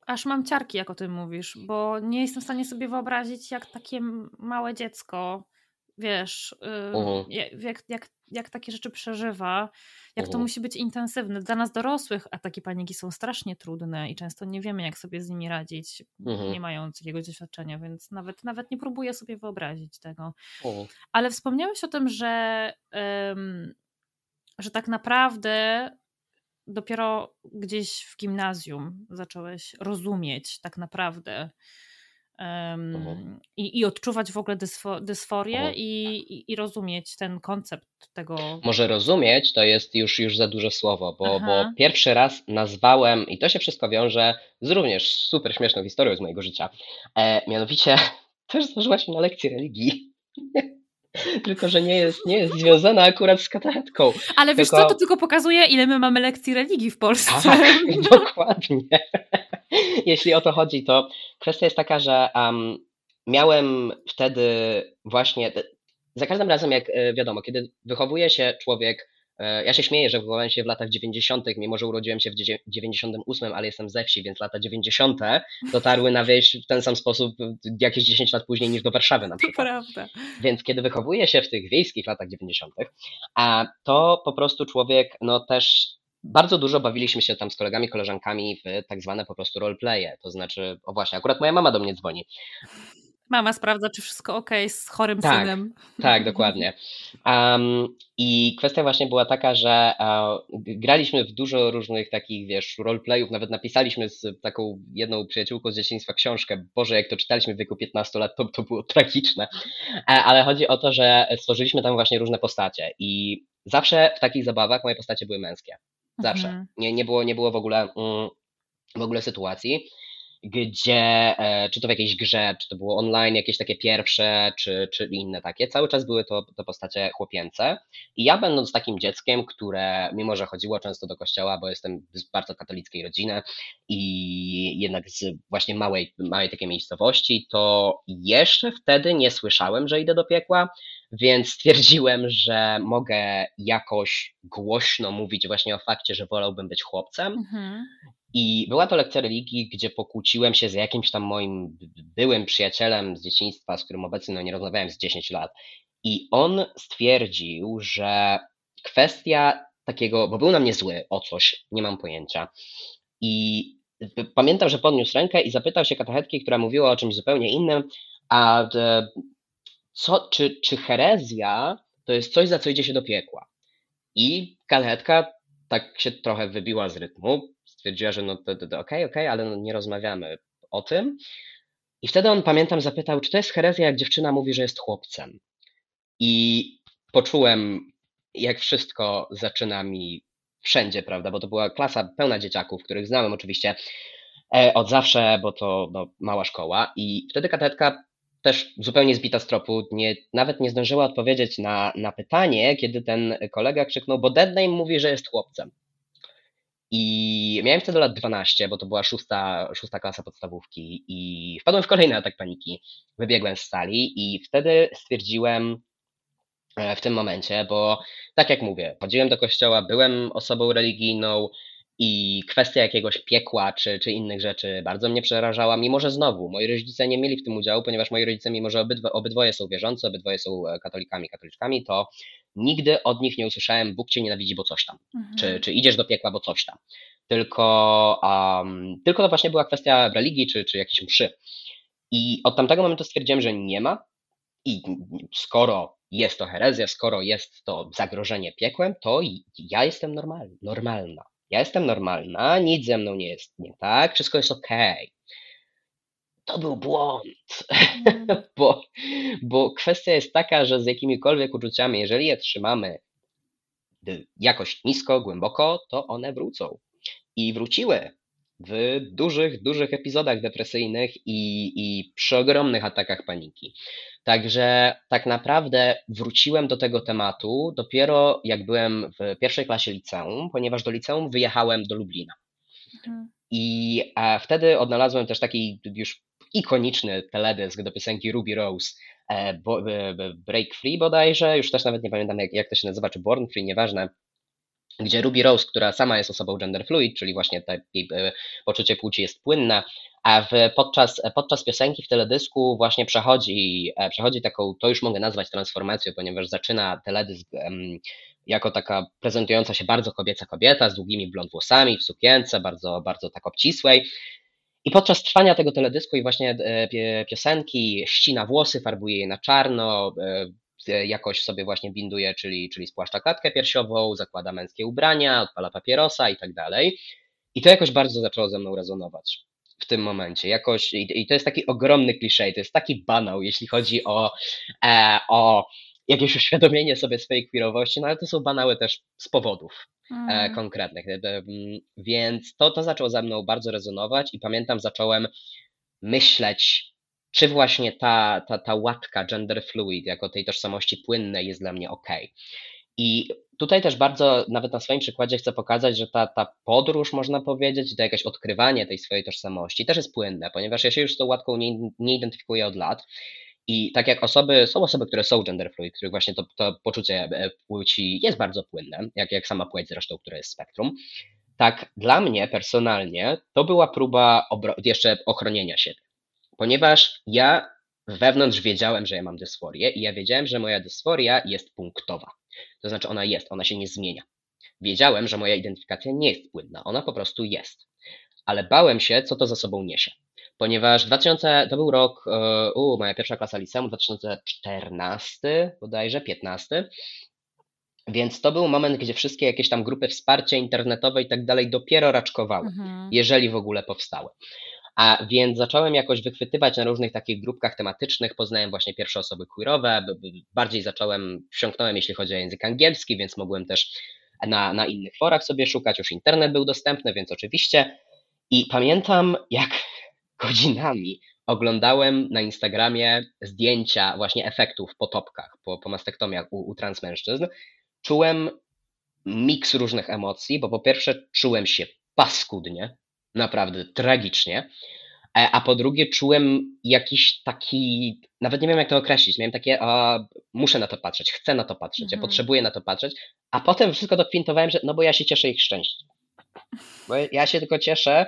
aż mam ciarki, jak o tym mówisz, bo nie jestem w stanie sobie wyobrazić, jak takie małe dziecko, wiesz, uh-huh. jak, jak, jak takie rzeczy przeżywa, jak uh-huh. to musi być intensywne. Dla nas dorosłych ataki paniki są strasznie trudne i często nie wiemy, jak sobie z nimi radzić, uh-huh. nie mając jakiegoś doświadczenia, więc nawet, nawet nie próbuję sobie wyobrazić tego. Ale wspomniałeś o tym, że, um, że tak naprawdę dopiero gdzieś w gimnazjum zacząłeś rozumieć tak naprawdę um, i, i, odczuwać w ogóle dysfo, dysforię i, i, i, rozumieć ten koncept tego. Może rozumieć to jest już, już za duże słowo, bo, bo pierwszy raz nazwałem, i to się wszystko wiąże z również super śmieszną historią z mojego życia. E, mianowicie [laughs] też zdarzyła się na lekcji religii. [laughs] [laughs] tylko że nie jest, nie jest związana akurat z katechetką. Ale wiesz tylko... co, to tylko pokazuje, ile my mamy lekcji religii w Polsce. Tak, [laughs] dokładnie. [laughs] Jeśli o to chodzi, to kwestia jest taka, że um, miałem wtedy właśnie, za każdym razem, jak e, wiadomo, kiedy wychowuje się człowiek ja się śmieję, że wychowałem się w latach 90., mimo że urodziłem się w 98, ale jestem ze wsi, więc lata 90. dotarły na wieś w ten sam sposób jakieś 10 lat później niż do Warszawy na przykład. Prawda. Więc kiedy wychowuje się w tych wiejskich latach 90., a to po prostu człowiek, no też bardzo dużo bawiliśmy się tam z kolegami, koleżankami w tak zwane po prostu roleplaye. To znaczy, o właśnie, akurat moja mama do mnie dzwoni. Mama sprawdza, czy wszystko ok z chorym tak, synem. Tak, dokładnie. Um, I kwestia właśnie była taka, że uh, graliśmy w dużo różnych takich, wiesz, roleplayów, nawet napisaliśmy z taką jedną przyjaciółką z dzieciństwa książkę. Boże, jak to czytaliśmy w wieku 15 lat, to, to było tragiczne. E, ale chodzi o to, że stworzyliśmy tam właśnie różne postacie i zawsze w takich zabawach moje postacie były męskie. Zawsze. Mhm. Nie, nie, było, nie było w ogóle, mm, w ogóle sytuacji gdzie, e, czy to w jakiejś grze, czy to było online, jakieś takie pierwsze, czy, czy inne takie, cały czas były to, to postacie chłopięce. I ja będąc takim dzieckiem, które mimo, że chodziło często do kościoła, bo jestem z bardzo katolickiej rodziny i jednak z właśnie małej, małej takiej miejscowości, to jeszcze wtedy nie słyszałem, że idę do piekła, więc stwierdziłem, że mogę jakoś głośno mówić właśnie o fakcie, że wolałbym być chłopcem. Mhm. I była to lekcja religii, gdzie pokłóciłem się z jakimś tam moim byłym przyjacielem z dzieciństwa, z którym obecnie no, nie rozmawiałem z 10 lat. I on stwierdził, że kwestia takiego, bo był na mnie zły o coś, nie mam pojęcia. I pamiętam, że podniósł rękę i zapytał się katechetki, która mówiła o czymś zupełnie innym, a co, czy, czy herezja to jest coś, za co idzie się do piekła. I katechetka tak się trochę wybiła z rytmu, stwierdziła, że no to, to okej, okay, okej, okay, ale no nie rozmawiamy o tym. I wtedy on, pamiętam, zapytał, czy to jest herezja, jak dziewczyna mówi, że jest chłopcem. I poczułem, jak wszystko zaczyna mi wszędzie, prawda, bo to była klasa pełna dzieciaków, których znałem oczywiście e, od zawsze, bo to no, mała szkoła. I wtedy katetka też zupełnie zbita z tropu, nie, nawet nie zdążyła odpowiedzieć na, na pytanie, kiedy ten kolega krzyknął, bo deadname mówi, że jest chłopcem. I miałem wtedy lat 12, bo to była szósta, szósta klasa podstawówki i wpadłem w kolejny atak paniki. Wybiegłem z sali i wtedy stwierdziłem e, w tym momencie, bo tak jak mówię, chodziłem do kościoła, byłem osobą religijną, i kwestia jakiegoś piekła czy, czy innych rzeczy bardzo mnie przerażała, mimo że znowu moi rodzice nie mieli w tym udziału, ponieważ moi rodzice, mimo że obydwo, obydwoje są wierzący, obydwoje są e, katolikami, katoliczkami, to nigdy od nich nie usłyszałem Bóg cię nienawidzi, bo coś tam, mhm. czy, czy idziesz do piekła, bo coś tam. Tylko, um, tylko to właśnie była kwestia religii czy, czy jakiejś mszy. I od tamtego momentu stwierdziłem, że nie ma i skoro jest to herezja, skoro jest to zagrożenie piekłem, to ja jestem normalna ja jestem normalna, nic ze mną nie jest nie tak, wszystko jest ok. To był błąd, mm. [laughs] bo, bo kwestia jest taka, że z jakimikolwiek uczuciami, jeżeli je trzymamy jakoś nisko, głęboko, to one wrócą. I wróciły. W dużych, dużych epizodach depresyjnych i, i przy ogromnych atakach paniki. Także tak naprawdę wróciłem do tego tematu dopiero jak byłem w pierwszej klasie liceum, ponieważ do liceum wyjechałem do Lublina. Mhm. I wtedy odnalazłem też taki już ikoniczny teledysk do piosenki Ruby Rose, e, e, Break Free bodajże, już też nawet nie pamiętam jak, jak to się nazywa, czy Born Free, nieważne, gdzie Ruby Rose, która sama jest osobą gender fluid, czyli właśnie te, e, poczucie płci jest płynne, a w, podczas, podczas piosenki w teledysku właśnie przechodzi, przechodzi taką, to już mogę nazwać transformacją, ponieważ zaczyna teledysk um, jako taka prezentująca się bardzo kobieca kobieta z długimi blond włosami, w sukience, bardzo, bardzo tak obcisłej, i podczas trwania tego teledysku i właśnie e, piosenki ścina włosy, farbuje je na czarno, e, jakoś sobie właśnie binduje, czyli, czyli spłaszcza klatkę piersiową, zakłada męskie ubrania, odpala papierosa i tak dalej. I to jakoś bardzo zaczęło ze mną rezonować w tym momencie. Jakoś, i, i to jest taki ogromny kliszej, to jest taki banał, jeśli chodzi o, e, o jakieś uświadomienie sobie swojej queerowości, no ale to są banały też z powodów mm. konkretnych. Więc to, to zaczęło ze mną bardzo rezonować i pamiętam, zacząłem myśleć, czy właśnie ta, ta, ta łatka gender fluid, jako tej tożsamości płynnej jest dla mnie ok. I tutaj też bardzo, nawet na swoim przykładzie chcę pokazać, że ta, ta podróż, można powiedzieć, to jakieś odkrywanie tej swojej tożsamości też jest płynne, ponieważ ja się już z tą łatką nie, nie identyfikuję od lat i tak jak osoby, są osoby, które są gender fluid, których właśnie to, to poczucie e, płci jest bardzo płynne, jak, jak sama płeć zresztą, która jest spektrum, tak dla mnie personalnie to była próba jeszcze ochronienia siebie. Ponieważ ja wewnątrz wiedziałem, że ja mam dysforię i ja wiedziałem, że moja dysforia jest punktowa. To znaczy ona jest, ona się nie zmienia. Wiedziałem, że moja identyfikacja nie jest płynna, ona po prostu jest. Ale bałem się, co to za sobą niesie ponieważ 2000, to był rok, e, u, moja pierwsza klasa liceum, 2014 bodajże, 15, więc to był moment, gdzie wszystkie jakieś tam grupy wsparcia internetowe i tak dalej dopiero raczkowały, mhm. jeżeli w ogóle powstały. A więc zacząłem jakoś wychwytywać na różnych takich grupkach tematycznych, poznałem właśnie pierwsze osoby queerowe, bardziej zacząłem, wsiąknąłem jeśli chodzi o język angielski, więc mogłem też na, na innych forach sobie szukać, już internet był dostępny, więc oczywiście. I pamiętam, jak [laughs] godzinami oglądałem na Instagramie zdjęcia właśnie efektów po topkach, po, po mastektomiach u, u transmężczyzn. Czułem miks różnych emocji, bo po pierwsze czułem się paskudnie, naprawdę tragicznie, e, a po drugie czułem jakiś taki, nawet nie wiem jak to określić, miałem takie, o, muszę na to patrzeć, chcę na to patrzeć, mhm. ja potrzebuję na to patrzeć, a potem wszystko dokwintowałem, że no bo ja się cieszę ich szczęściem. Bo ja się tylko cieszę,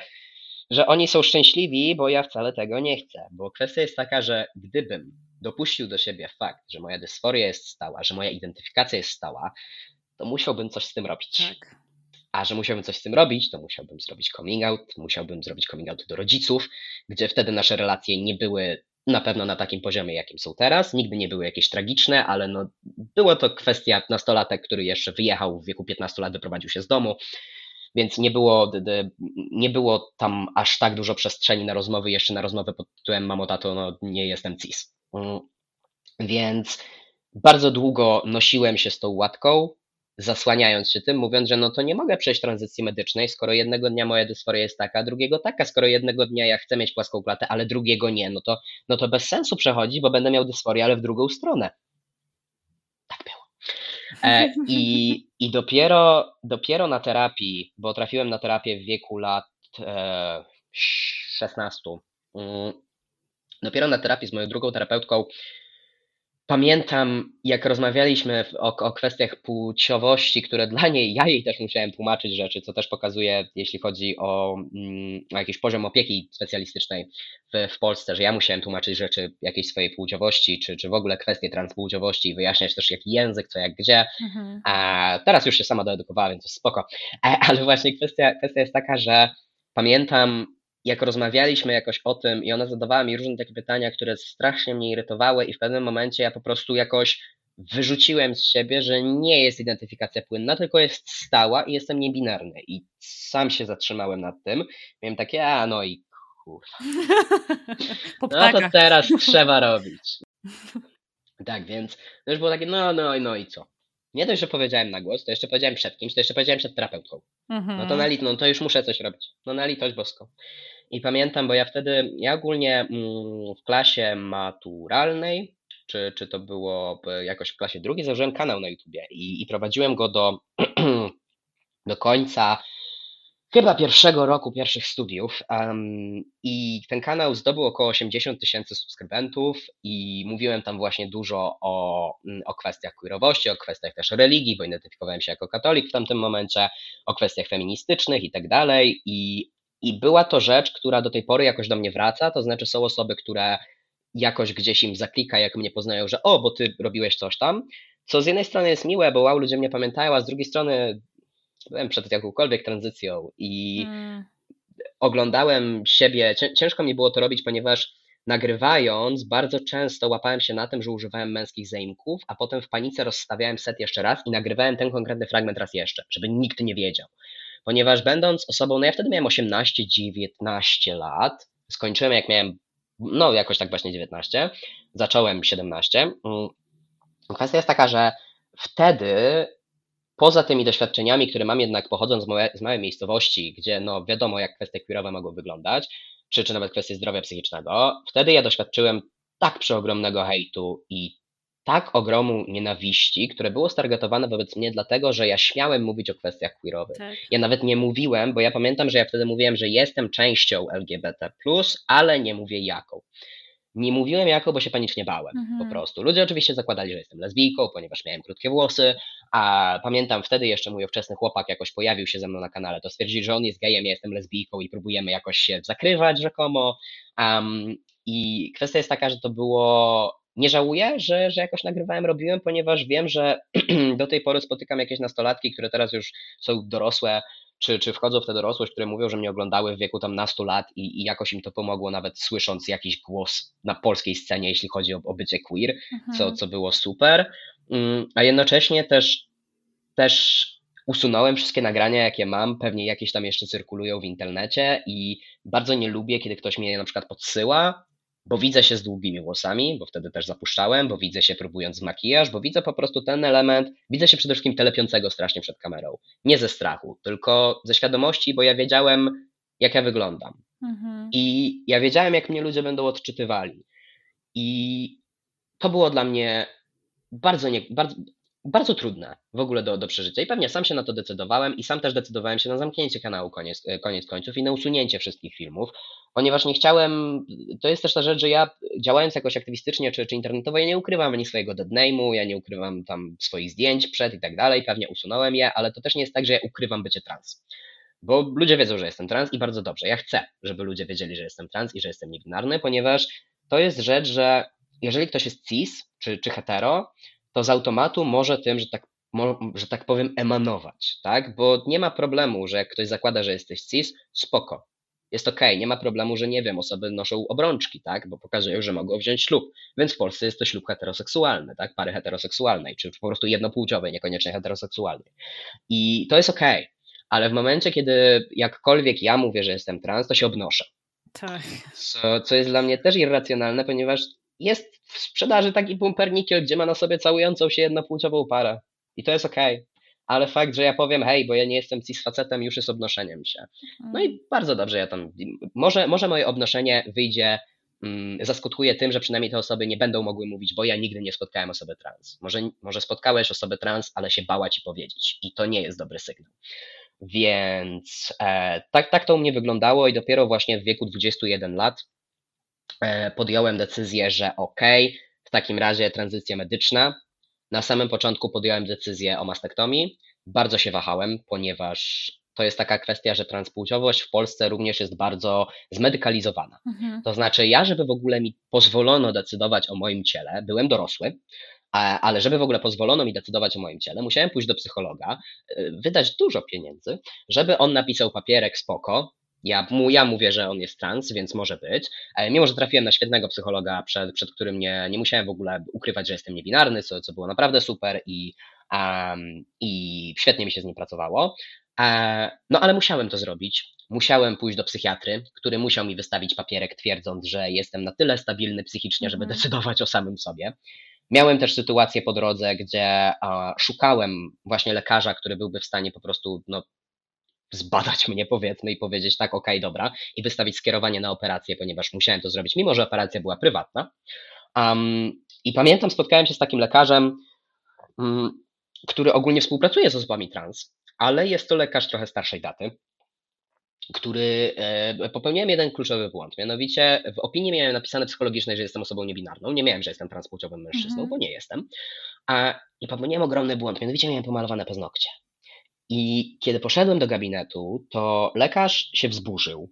że oni są szczęśliwi, bo ja wcale tego nie chcę. Bo kwestia jest taka, że gdybym dopuścił do siebie fakt, że moja dysforia jest stała, że moja identyfikacja jest stała, to musiałbym coś z tym robić. Tak. A że musiałbym coś z tym robić, to musiałbym zrobić coming out, musiałbym zrobić coming out do rodziców, gdzie wtedy nasze relacje nie były na pewno na takim poziomie, jakim są teraz. Nigdy nie były jakieś tragiczne, ale no, było to kwestia nastolatek, który jeszcze wyjechał w wieku 15 lat, wyprowadził się z domu więc nie było, nie było tam aż tak dużo przestrzeni na rozmowy, jeszcze na rozmowę pod tytułem mamo, tato, no nie jestem cis. Mm. Więc bardzo długo nosiłem się z tą łatką, zasłaniając się tym, mówiąc, że no to nie mogę przejść tranzycji medycznej, skoro jednego dnia moja dysforia jest taka, drugiego taka, skoro jednego dnia ja chcę mieć płaską klatę, ale drugiego nie, no to, no to bez sensu przechodzi, bo będę miał dysforię, ale w drugą stronę. Tak było. E, I, i dopiero, dopiero na terapii, bo trafiłem na terapię w wieku lat e, 16, mm, dopiero na terapii z moją drugą terapeutką pamiętam, jak rozmawialiśmy o, o, kwestiach płciowości, które dla niej, ja jej też musiałem tłumaczyć rzeczy, co też pokazuje, jeśli chodzi o, mm, o jakiś poziom opieki specjalistycznej w, w, Polsce, że ja musiałem tłumaczyć rzeczy jakiejś swojej płciowości, czy, czy w ogóle kwestie transpłciowości, wyjaśniać też jaki język, co jak gdzie. Mhm. A teraz już się sama doedukowałem, więc to spoko. E, ale właśnie kwestia, kwestia jest taka, że pamiętam jak rozmawialiśmy jakoś o tym i ona zadawała mi różne takie pytania, które strasznie mnie irytowały i w pewnym momencie ja po prostu jakoś wyrzuciłem z siebie, że nie jest identyfikacja płynna, tylko jest stała i jestem niebinarny. I sam się zatrzymałem nad tym. Miałem takie, a no i kurwa. [laughs] No to teraz trzeba robić. Tak, więc to już było takie, no, no, no i co? Nie dość, że powiedziałem na głos, to jeszcze powiedziałem przed kimś, to jeszcze powiedziałem przed terapeutką. Mhm. No to na lit, no to już muszę coś robić. No na litość boską. I pamiętam, bo ja wtedy, ja ogólnie mm, w klasie maturalnej, czy, czy to było jakoś w klasie drugiej, założyłem kanał na YouTubie i, i prowadziłem go do, [clears throat] do końca chyba pierwszego roku pierwszych studiów um, i ten kanał zdobył około 80 tysięcy subskrybentów i mówiłem tam właśnie dużo o, mm, o kwestiach queerowości, o kwestiach też religii, bo identyfikowałem się jako katolik w tamtym momencie, o kwestiach feministycznych i tak dalej. I, i była to rzecz, która do tej pory jakoś do mnie wraca, to znaczy są osoby, które jakoś gdzieś im zaklika, jak mnie poznają, że o, bo ty robiłeś coś tam, co z jednej strony jest miłe, bo wow, ludzie mnie pamiętają, a z drugiej strony byłem przed jakąkolwiek tranzycją i hmm. oglądałem siebie. Ciężko mi było to robić, ponieważ nagrywając bardzo często łapałem się na tym, że używałem męskich zaimków, a potem w panice rozstawiałem set jeszcze raz i nagrywałem ten konkretny fragment raz jeszcze, żeby nikt nie wiedział. Ponieważ będąc osobą, no ja wtedy miałem 18-19 lat, skończyłem jak miałem, no jakoś tak właśnie 19, zacząłem 17. Mm, kwestia jest taka, że wtedy poza tymi doświadczeniami, które mam jednak pochodząc z, małe, z małej miejscowości, gdzie no wiadomo jak kwestie queerowe mogą wyglądać, czy, czy nawet kwestie zdrowia psychicznego, wtedy ja doświadczyłem tak przeogromnego hejtu i tak ogromu nienawiści, które było stargetowane wobec mnie dlatego, że ja śmiałem mówić o kwestiach queerowych. Tak. Ja nawet nie mówiłem, bo ja pamiętam, że ja wtedy mówiłem, że jestem częścią LGBT+, ale nie mówię jaką. Nie mówiłem jako, bo się panicznie bałem mhm. po prostu. Ludzie oczywiście zakładali, że jestem lesbijką, ponieważ miałem krótkie włosy, a pamiętam wtedy jeszcze mój ówczesny chłopak jakoś pojawił się ze mną na kanale, to stwierdzili, że on jest gejem, ja jestem lesbijką i próbujemy jakoś się zakrywać rzekomo. Um, I kwestia jest taka, że to było nie żałuję, że, że jakoś nagrywałem, robiłem, ponieważ wiem, że [clears throat] do tej pory spotykam jakieś nastolatki, które teraz już są dorosłe, czy, czy wchodzą w tę dorosłość, które mówią, że mnie oglądały w wieku tam nastu lat i, i jakoś im to pomogło, nawet słysząc jakiś głos na polskiej scenie, jeśli chodzi o, o bycie queer, mhm. co, co było super. Mm, a jednocześnie też, też usunąłem wszystkie nagrania, jakie mam, pewnie jakieś tam jeszcze cyrkulują w internecie i bardzo nie lubię, kiedy ktoś mnie na przykład podsyła bo widzę się z długimi włosami, bo wtedy też zapuszczałem, bo widzę się próbując makijaż, bo widzę po prostu ten element, widzę się przede wszystkim telepiącego strasznie przed kamerą. Nie ze strachu, tylko ze świadomości, bo ja wiedziałem, jak ja wyglądam. Mhm. I ja wiedziałem, jak mnie ludzie będą odczytywali. I to było dla mnie bardzo, nie, bardzo, bardzo trudne w ogóle do, do przeżycia. I pewnie sam się na to decydowałem i sam też decydowałem się na zamknięcie kanału koniec, koniec końców i na usunięcie wszystkich filmów, ponieważ nie chciałem, to jest też ta rzecz, że ja działając jakoś aktywistycznie czy, czy internetowo, ja nie ukrywam ani swojego deadname'u, ja nie ukrywam tam swoich zdjęć przed i tak dalej, pewnie usunąłem je, ale to też nie jest tak, że ja ukrywam bycie trans. Bo ludzie wiedzą, że jestem trans i bardzo dobrze. Ja chcę, żeby ludzie wiedzieli, że jestem trans i że jestem niebinarny, ponieważ to jest rzecz, że jeżeli ktoś jest cis czy, czy hetero, to z automatu może tym, że tak, że tak powiem, emanować, tak? Bo nie ma problemu, że jak ktoś zakłada, że jesteś cis, spoko. Jest ok, nie ma problemu, że nie wiem, osoby noszą obrączki, tak? Bo pokazują, że mogą wziąć ślub. Więc w Polsce jest to ślub heteroseksualny, tak? Pary heteroseksualnej, czy po prostu jednopłciowej, niekoniecznie heteroseksualnej. I to jest ok, ale w momencie, kiedy jakkolwiek ja mówię, że jestem trans, to się obnoszę. Tak. Co, co jest dla mnie też irracjonalne, ponieważ jest w sprzedaży taki pumpernikiel, gdzie ma na sobie całującą się jednopłciową parę. I to jest okej. Okay. Ale fakt, że ja powiem, hej, bo ja nie jestem cis facetem, już jest obnoszeniem się. No i bardzo dobrze ja tam. Może, może moje obnoszenie wyjdzie, mm, zaskutkuje tym, że przynajmniej te osoby nie będą mogły mówić, bo ja nigdy nie spotkałem osoby trans. Może, może spotkałeś osobę trans, ale się bała ci powiedzieć. I to nie jest dobry sygnał. Więc e, tak, tak to u mnie wyglądało i dopiero właśnie w wieku 21 lat podjąłem decyzję, że ok, w takim razie tranzycja medyczna. Na samym początku podjąłem decyzję o mastektomii. Bardzo się wahałem, ponieważ to jest taka kwestia, że transpłciowość w Polsce również jest bardzo zmedykalizowana. Mhm. To znaczy, ja, żeby w ogóle mi pozwolono decydować o moim ciele, byłem dorosły, ale żeby w ogóle pozwolono mi decydować o moim ciele, musiałem pójść do psychologa, e, wydać dużo pieniędzy, żeby on napisał papierek spoko, ja, mu, ja mówię, że on jest trans, więc może być. E, mimo, że trafiłem na świetnego psychologa, przed, przed którym nie, nie musiałem w ogóle ukrywać, że jestem niebinarny, co, co było naprawdę super i, um, i świetnie mi się z nim pracowało. E, no ale musiałem to zrobić. Musiałem pójść do psychiatry, który musiał mi wystawić papierek, twierdząc, że jestem na tyle stabilny psychicznie, żeby mhm. decydować o samym sobie. Miałem też sytuację po drodze, gdzie szukałem właśnie lekarza, który byłby w stanie po prostu no, zbadać mnie, powiedzmy, i powiedzieć tak, okej, okay, dobra, i wystawić skierowanie na operację, ponieważ musiałem to zrobić, mimo że operacja była prywatna. Um, I pamiętam, spotkałem się z takim lekarzem, um, który ogólnie współpracuje z osobami trans, ale jest to lekarz trochę starszej daty, który e, popełniłem jeden kluczowy błąd. Mianowicie w opinii miałem napisane psychologicznej, że jestem osobą niebinarną. Nie miałem, że jestem transpłciowym mężczyzną, -hmm. bo nie jestem. A, I popełniłem ogromny błąd. Mianowicie miałem pomalowane paznokcie. I kiedy poszedłem do gabinetu, to lekarz się wzburzył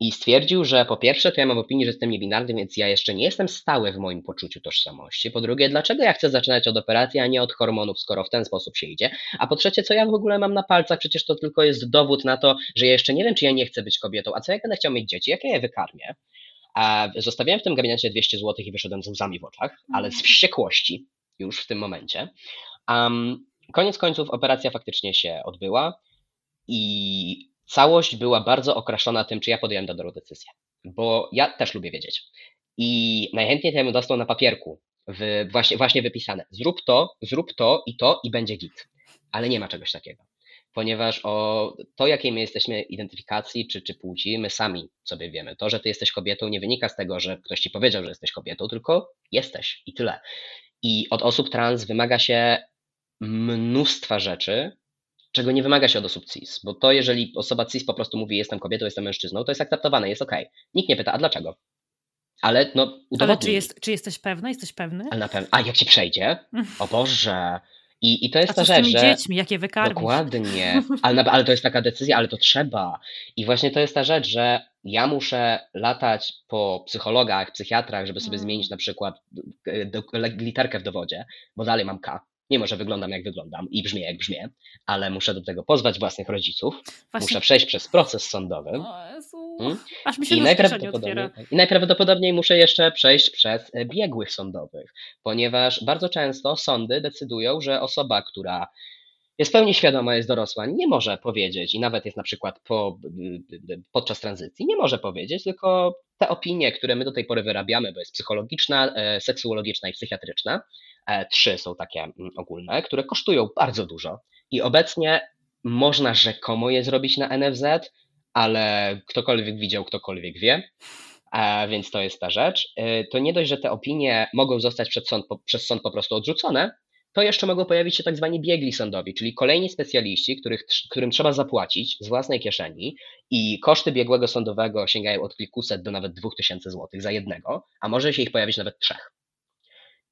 i stwierdził, że po pierwsze, to ja mam opinię, że jestem niebinarny, więc ja jeszcze nie jestem stały w moim poczuciu tożsamości. Po drugie, dlaczego ja chcę zaczynać od operacji, a nie od hormonów, skoro w ten sposób się idzie? A po trzecie, co ja w ogóle mam na palcach? Przecież to tylko jest dowód na to, że ja jeszcze nie wiem, czy ja nie chcę być kobietą, a co jak będę chciał mieć dzieci, jak ja je wykarmię? A zostawiałem w tym gabinecie 200 zł i wyszedłem z łzami w oczach, ale z wściekłości już w tym momencie. Um, koniec końców operacja faktycznie się odbyła i całość była bardzo okraszona tym, czy ja podjąłem dobrą decyzję. Bo ja też lubię wiedzieć. I najchętniej bym dostał na papierku, w, właśnie, właśnie wypisane. Zrób to, zrób to i to i będzie git. Ale nie ma czegoś takiego. Ponieważ o to, jakiej my jesteśmy identyfikacji czy, czy płci, my sami sobie wiemy. To, że ty jesteś kobietą, nie wynika z tego, że ktoś ci powiedział, że jesteś kobietą, tylko jesteś i tyle. I od osób trans wymaga się mnóstwa rzeczy, czego nie wymaga się od osób cis, bo to jeżeli osoba cis po prostu mówi jestem kobietą, jestem mężczyzną, to jest akceptowane, jest okej. Okay. Nikt nie pyta, a dlaczego? Ale no Ale czy, jest, czy jesteś pewny? Jesteś pewny? Ale na pewno. A jak ci przejdzie? [laughs] O Boże. I, I to jest a ta rzecz, że... dziećmi, jakie wykarmisz? Dokładnie. [laughs] Ale, ale to jest taka decyzja, ale to trzeba. I właśnie to jest ta rzecz, że ja muszę latać po psychologach, psychiatrach, żeby sobie hmm. zmienić na przykład literkę w dowodzie, bo dalej mam K Mimo, że wyglądam jak wyglądam i brzmię jak brzmię, ale muszę do tego pozwać własnych rodziców. Właśnie. Muszę przejść przez proces sądowy. O Jezu. Hmm? Aż mi się I najprawdopodobniej, I najprawdopodobniej muszę jeszcze przejść przez e, biegłych sądowych, ponieważ bardzo często sądy decydują, że osoba, która jest pełni świadoma, jest dorosła, nie może powiedzieć, i nawet jest na przykład po, podczas tranzycji, nie może powiedzieć, tylko te opinie, które my do tej pory wyrabiamy, bo jest psychologiczna, e, seksuologiczna i psychiatryczna, E, trzy są takie mm, ogólne, które kosztują bardzo dużo. I obecnie można rzekomo je zrobić na NFZ, ale ktokolwiek widział, ktokolwiek wie, e, więc to jest ta rzecz. To nie dość, że te opinie mogą zostać sąd, przez sąd po prostu odrzucone, to jeszcze mogą pojawić się tak zwani biegli sądowi, czyli kolejni specjaliści, których, którym trzeba zapłacić z własnej kieszeni i koszty biegłego sądowego sięgają od kilkuset do nawet dwóch tysięcy złotych za jednego, a może się ich pojawić nawet trzech.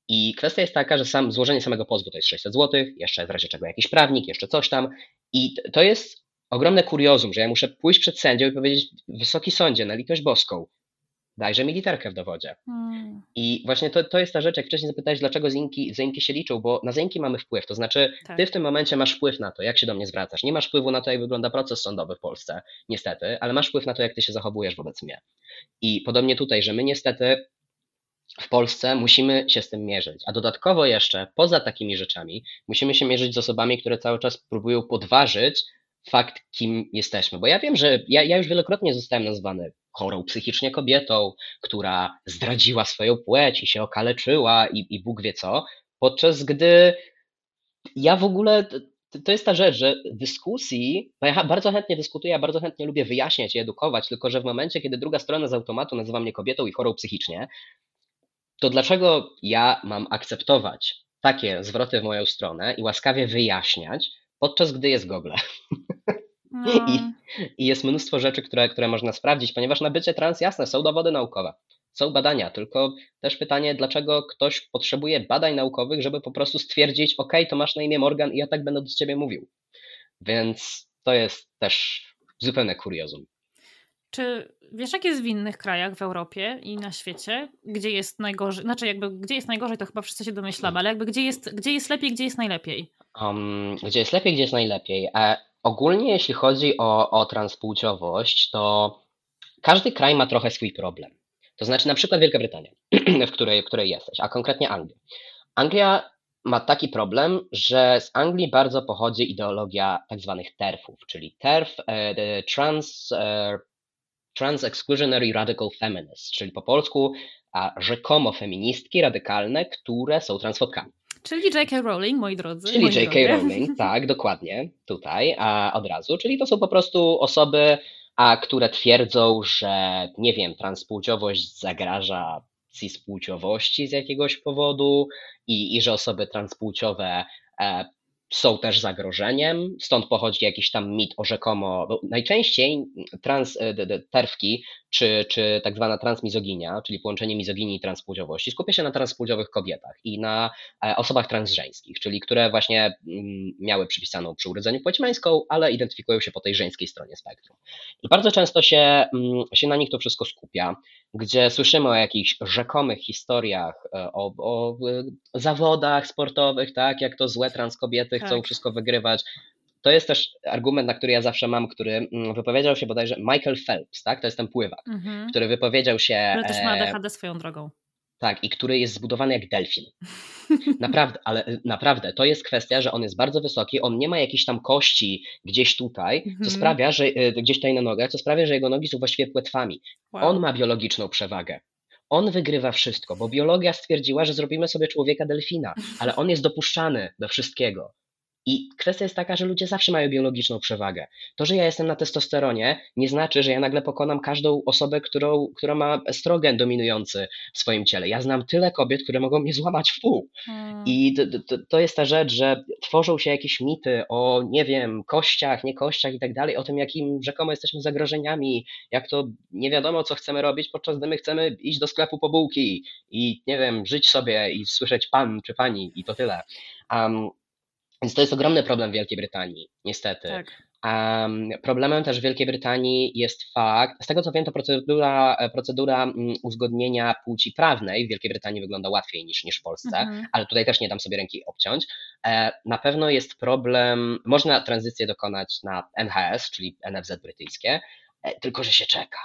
I kwestia jest taka, że sam, złożenie samego pozwu to jest 600 zł, jeszcze w razie czego jakiś prawnik, jeszcze coś tam. I to jest ogromne kuriozum, że ja muszę pójść przed sędzią i powiedzieć, wysoki sądzie, na litość boską, dajże mi literkę w dowodzie. Hmm. I właśnie to, to jest ta rzecz, jak wcześniej zapytałeś, dlaczego zinki, zinki się liczą, bo na zinki mamy wpływ, to znaczy tak. ty w tym momencie masz wpływ na to, jak się do mnie zwracasz. Nie masz wpływu na to, jak wygląda proces sądowy w Polsce, niestety, ale masz wpływ na to, jak ty się zachowujesz wobec mnie. I podobnie tutaj, że my niestety w Polsce musimy się z tym mierzyć. A dodatkowo jeszcze, poza takimi rzeczami, musimy się mierzyć z osobami, które cały czas próbują podważyć fakt, kim jesteśmy. Bo ja wiem, że ja, ja już wielokrotnie zostałem nazwany chorą psychicznie kobietą, która zdradziła swoją płeć i się okaleczyła i, i Bóg wie co, podczas gdy ja w ogóle to jest ta rzecz, że dyskusji, bo ja bardzo chętnie dyskutuję, ja bardzo chętnie lubię wyjaśniać i edukować, tylko że w momencie, kiedy druga strona z automatu nazywa mnie kobietą i chorą psychicznie, to dlaczego ja mam akceptować takie zwroty w moją stronę i łaskawie wyjaśniać, podczas gdy jest Google? [laughs] No. I, I, jest mnóstwo rzeczy, które, które można sprawdzić, ponieważ na bycie trans, jasne, są dowody naukowe, są badania, tylko też pytanie, dlaczego ktoś potrzebuje badań naukowych, żeby po prostu stwierdzić, ok, to masz na imię Morgan i ja tak będę do ciebie mówił. Więc to jest też zupełne kuriozum. Czy wiesz, jak jest w innych krajach w Europie i na świecie, gdzie jest najgorzej? Znaczy, jakby gdzie jest najgorzej, to chyba wszyscy się domyślamy, ale jakby gdzie jest, gdzie jest lepiej, gdzie jest najlepiej? Um, gdzie jest lepiej, gdzie jest najlepiej. E, ogólnie, jeśli chodzi o, o transpłciowość, to każdy kraj ma trochę swój problem. To znaczy, na przykład Wielka Brytania, [clears throat] w której, w której jesteś, a konkretnie Anglia. Anglia ma taki problem, że z Anglii bardzo pochodzi ideologia tak zwanych TERFów, czyli TERF, e, Trans. E, trans-exclusionary radical feminists, czyli po polsku a rzekomo feministki radykalne, które są transfotkami. Czyli J.K. Rowling, moi drodzy. Czyli J.K. Rowling, [laughs] tak, dokładnie, tutaj, a od razu. Czyli to są po prostu osoby, a które twierdzą, że nie wiem, transpłciowość zagraża cispłciowości z jakiegoś powodu i, i że osoby transpłciowe e, są też zagrożeniem, stąd pochodzi jakiś tam mit o rzekomo, bo najczęściej trans, e, terwki czy, czy tak zwana transmizoginia, czyli połączenie mizoginii i transpłciowości, skupia się na transpłciowych kobietach i na e, osobach transżeńskich, czyli które właśnie mm, miały przypisaną przy urodzeniu płeć męską, ale identyfikują się po tej żeńskiej stronie spektrum. I bardzo często się, mm, się na nich to wszystko skupia, gdzie słyszymy o jakichś rzekomych historiach, e, o, o zawodach sportowych, tak, jak to złe trans kobiety tak. chcą wszystko wygrywać, to jest też argument, na który ja zawsze mam, który mm, wypowiedział się bodajże Michael Phelps, tak? To jest ten pływak, mhm. który wypowiedział się. Który też ma ADHD swoją drogą. Tak, i który jest zbudowany jak delfin. [laughs] Naprawdę, ale y, naprawdę, to jest kwestia, że on jest bardzo wysoki, on nie ma jakichś tam kości gdzieś tutaj, co mhm. sprawia, że y, gdzieś tutaj na nogach, co sprawia, że jego nogi są właściwie płetwami. Wow. On ma biologiczną przewagę. On wygrywa wszystko, bo biologia stwierdziła, że zrobimy sobie człowieka delfina, ale on jest dopuszczany do wszystkiego. I kwestia jest taka, że ludzie zawsze mają biologiczną przewagę. To, że ja jestem na testosteronie, nie znaczy, że ja nagle pokonam każdą osobę, którą, która ma estrogen dominujący w swoim ciele. Ja znam tyle kobiet, które mogą mnie złamać w pół. Hmm. I to, to, to, jest ta rzecz, że tworzą się jakieś mity o, nie wiem, kościach, nie kościach i tak dalej, o tym, jakim rzekomo jesteśmy zagrożeniami, jak to nie wiadomo, co chcemy robić, podczas gdy my chcemy iść do sklepu po bułki i, nie wiem, żyć sobie i słyszeć pan czy pani i to tyle. Um, więc to jest ogromny problem w Wielkiej Brytanii, niestety. Tak. Um, problemem też w Wielkiej Brytanii jest fakt, z tego co wiem, to procedura, procedura mm, uzgodnienia płci prawnej w Wielkiej Brytanii wygląda łatwiej niż, niż w Polsce, mhm. ale tutaj też nie dam sobie ręki obciąć. E, na pewno jest problem, można tranzycję dokonać na NHS, czyli NFZ brytyjskie, e, tylko że się czeka.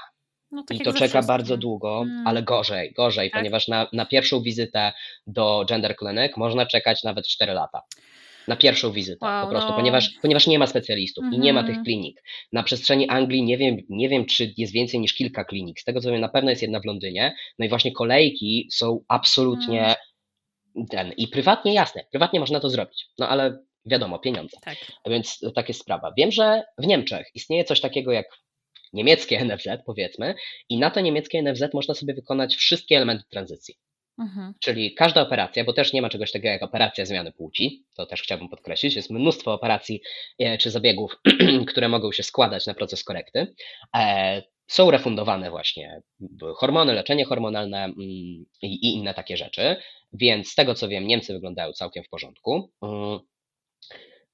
No, tak I to czeka bardzo długo, hmm. ale gorzej, gorzej, tak? ponieważ na, na pierwszą wizytę do Gender Clinic można czekać nawet 4 lata na pierwszą wizytę wow, po prostu, no. ponieważ, ponieważ nie ma specjalistów i nie ma tych mhm. klinik. Na przestrzeni Anglii nie wiem, nie wiem, czy jest więcej niż kilka klinik. Z tego co wiem, na pewno jest jedna w Londynie. No i właśnie kolejki są absolutnie mm. ten. I prywatnie jasne, prywatnie można to zrobić. No ale wiadomo, pieniądze. Tak. Więc tak jest sprawa. Wiem, że w Niemczech istnieje coś takiego jak niemieckie [laughs] NFZ, powiedzmy, i na to niemieckie NFZ można sobie wykonać wszystkie elementy tranzycji. Mhm. Czyli każda operacja, bo też nie ma czegoś takiego jak operacja zmiany płci, to też chciałbym podkreślić, jest mnóstwo operacji e, czy zabiegów, [clears throat] które mogą się składać na proces korekty. E, są refundowane właśnie hormony, leczenie hormonalne mm, i inne takie rzeczy, więc z tego co wiem, Niemcy wyglądają całkiem w porządku. Mm.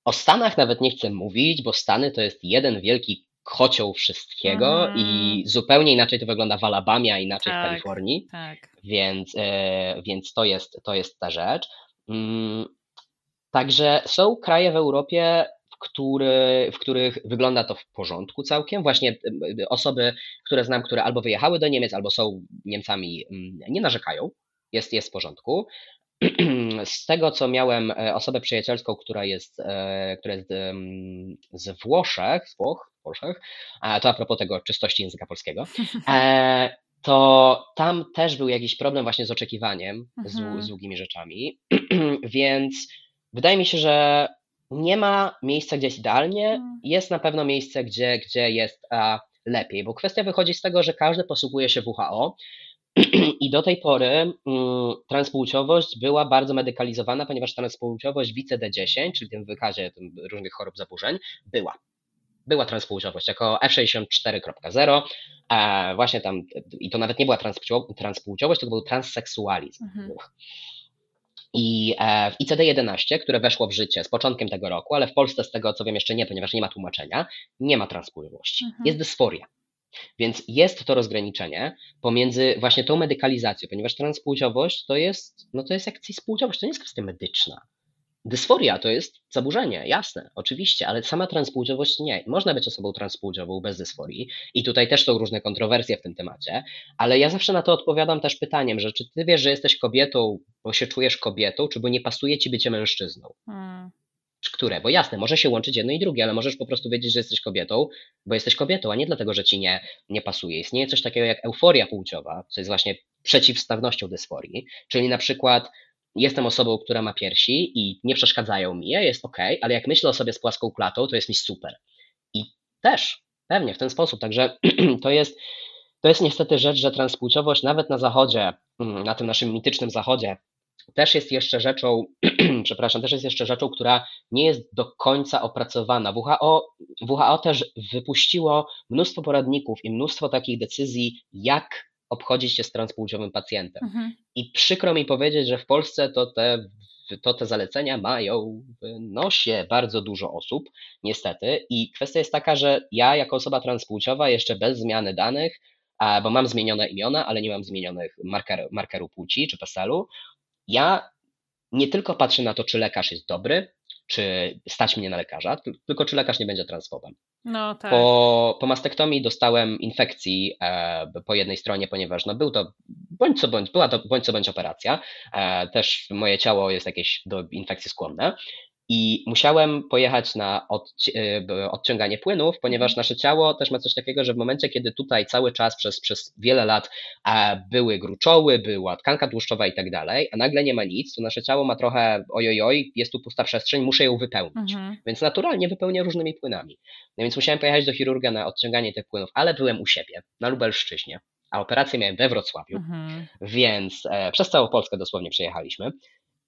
O Stanach nawet nie chcę mówić, bo Stany to jest jeden wielki kocioł wszystkiego mm. i zupełnie inaczej to wygląda w Alabamie, a inaczej tak, w Kalifornii. Tak. Więc, e, więc to, jest, to jest ta rzecz. Mm, także są kraje w Europie, w, który, w których wygląda to w porządku całkiem. Właśnie e, osoby, które znam, które albo wyjechały do Niemiec, albo są Niemcami, mm, nie narzekają. Jest, jest w porządku. [clears throat] Z tego, co miałem e, osobę przyjacielską, która jest, która jest z Włoszech, z Włoch, Włoszech, to a propos tego czystości języka polskiego, [laughs] e, to tam też był jakiś problem właśnie z oczekiwaniem, z, mhm. z długimi rzeczami, [clears throat] więc wydaje mi się, że nie ma miejsca, gdzie jest idealnie, mhm. jest na pewno miejsce, gdzie, gdzie jest lepiej, bo kwestia wychodzi z tego, że każdy posługuje się WHO, [clears throat] i do tej pory mm, transpłciowość była bardzo medykalizowana, ponieważ transpłciowość w ICD-10, czyli w tym wykazie tym różnych chorób zaburzeń, była była transpłciowość jako F64.0, a właśnie tam, i to nawet nie była transpłciowość, to był transseksualizm. Mhm. I e, w ICD-11, które weszło w życie z początkiem tego roku, ale w Polsce z tego co wiem jeszcze nie, ponieważ nie ma tłumaczenia, nie ma transpłciowości. Mhm. Jest dysforia. Więc jest to rozgraniczenie pomiędzy właśnie tą medykalizacją, ponieważ transpłciowość to jest, no to jest jak cispłciowość, to nie jest kwestia medyczna. Dysforia to jest zaburzenie, jasne, oczywiście, ale sama transpłciowość nie. Można być osobą transpłciową bez dysforii i tutaj też są różne kontrowersje w tym temacie, ale ja zawsze na to odpowiadam też pytaniem, że czy ty wiesz, że jesteś kobietą, bo się czujesz kobietą, czy bo nie pasuje ci bycie mężczyzną? Hmm. Które? Bo jasne, może się łączyć jedno i drugie, ale możesz po prostu wiedzieć, że jesteś kobietą, bo jesteś kobietą, a nie dlatego, że ci nie, nie pasuje. Istnieje coś takiego jak euforia płciowa, co jest właśnie przeciwstawnością dysforii, czyli na przykład jestem osobą, która ma piersi i nie przeszkadzają mi, jest ok, ale jak myślę o sobie z płaską klatą, to jest mi super. I też, pewnie w ten sposób. Także [clears throat] to jest, to jest niestety rzecz, że transpłciowość nawet na zachodzie, mm, na tym naszym mitycznym zachodzie, też jest jeszcze rzeczą, [clears throat] przepraszam, też jest jeszcze rzeczą, która nie jest do końca opracowana. WHO, WHO też wypuściło mnóstwo poradników i mnóstwo takich decyzji, jak obchodzić się z transpłciowym pacjentem. Mhm. I przykro mi powiedzieć, że w Polsce to te, to te zalecenia mają w nosie bardzo dużo osób, niestety. I kwestia jest taka, że ja jako osoba transpłciowa, jeszcze bez zmiany danych, bo mam zmienione imiona, ale nie mam zmienionych marker, markeru płci czy PESEL-u, ja nie tylko patrzę na to, czy lekarz jest dobry, czy stać mnie na lekarza, tylko czy lekarz nie będzie transfobem. No, tak. po, po mastektomii dostałem infekcji e, po jednej stronie, ponieważ no, był to bądź co bądź, była to bądź co bądź operacja. E, też moje ciało jest jakieś do infekcji skłonne. I musiałem pojechać na y, odciąganie płynów, ponieważ mhm. nasze ciało też ma coś takiego, że w momencie, kiedy tutaj cały czas przez, przez wiele lat były gruczoły, była tkanka tłuszczowa i tak dalej, a nagle nie ma nic, to nasze ciało ma trochę ojojoj, jest tu pusta przestrzeń, muszę ją wypełnić. Mhm. Więc naturalnie wypełnię różnymi płynami. No więc musiałem pojechać do chirurga na odciąganie tych płynów, ale byłem u siebie, na Lubelszczyźnie a operację miałem we Wrocławiu, mhm. więc e, przez całą Polskę dosłownie przejechaliśmy.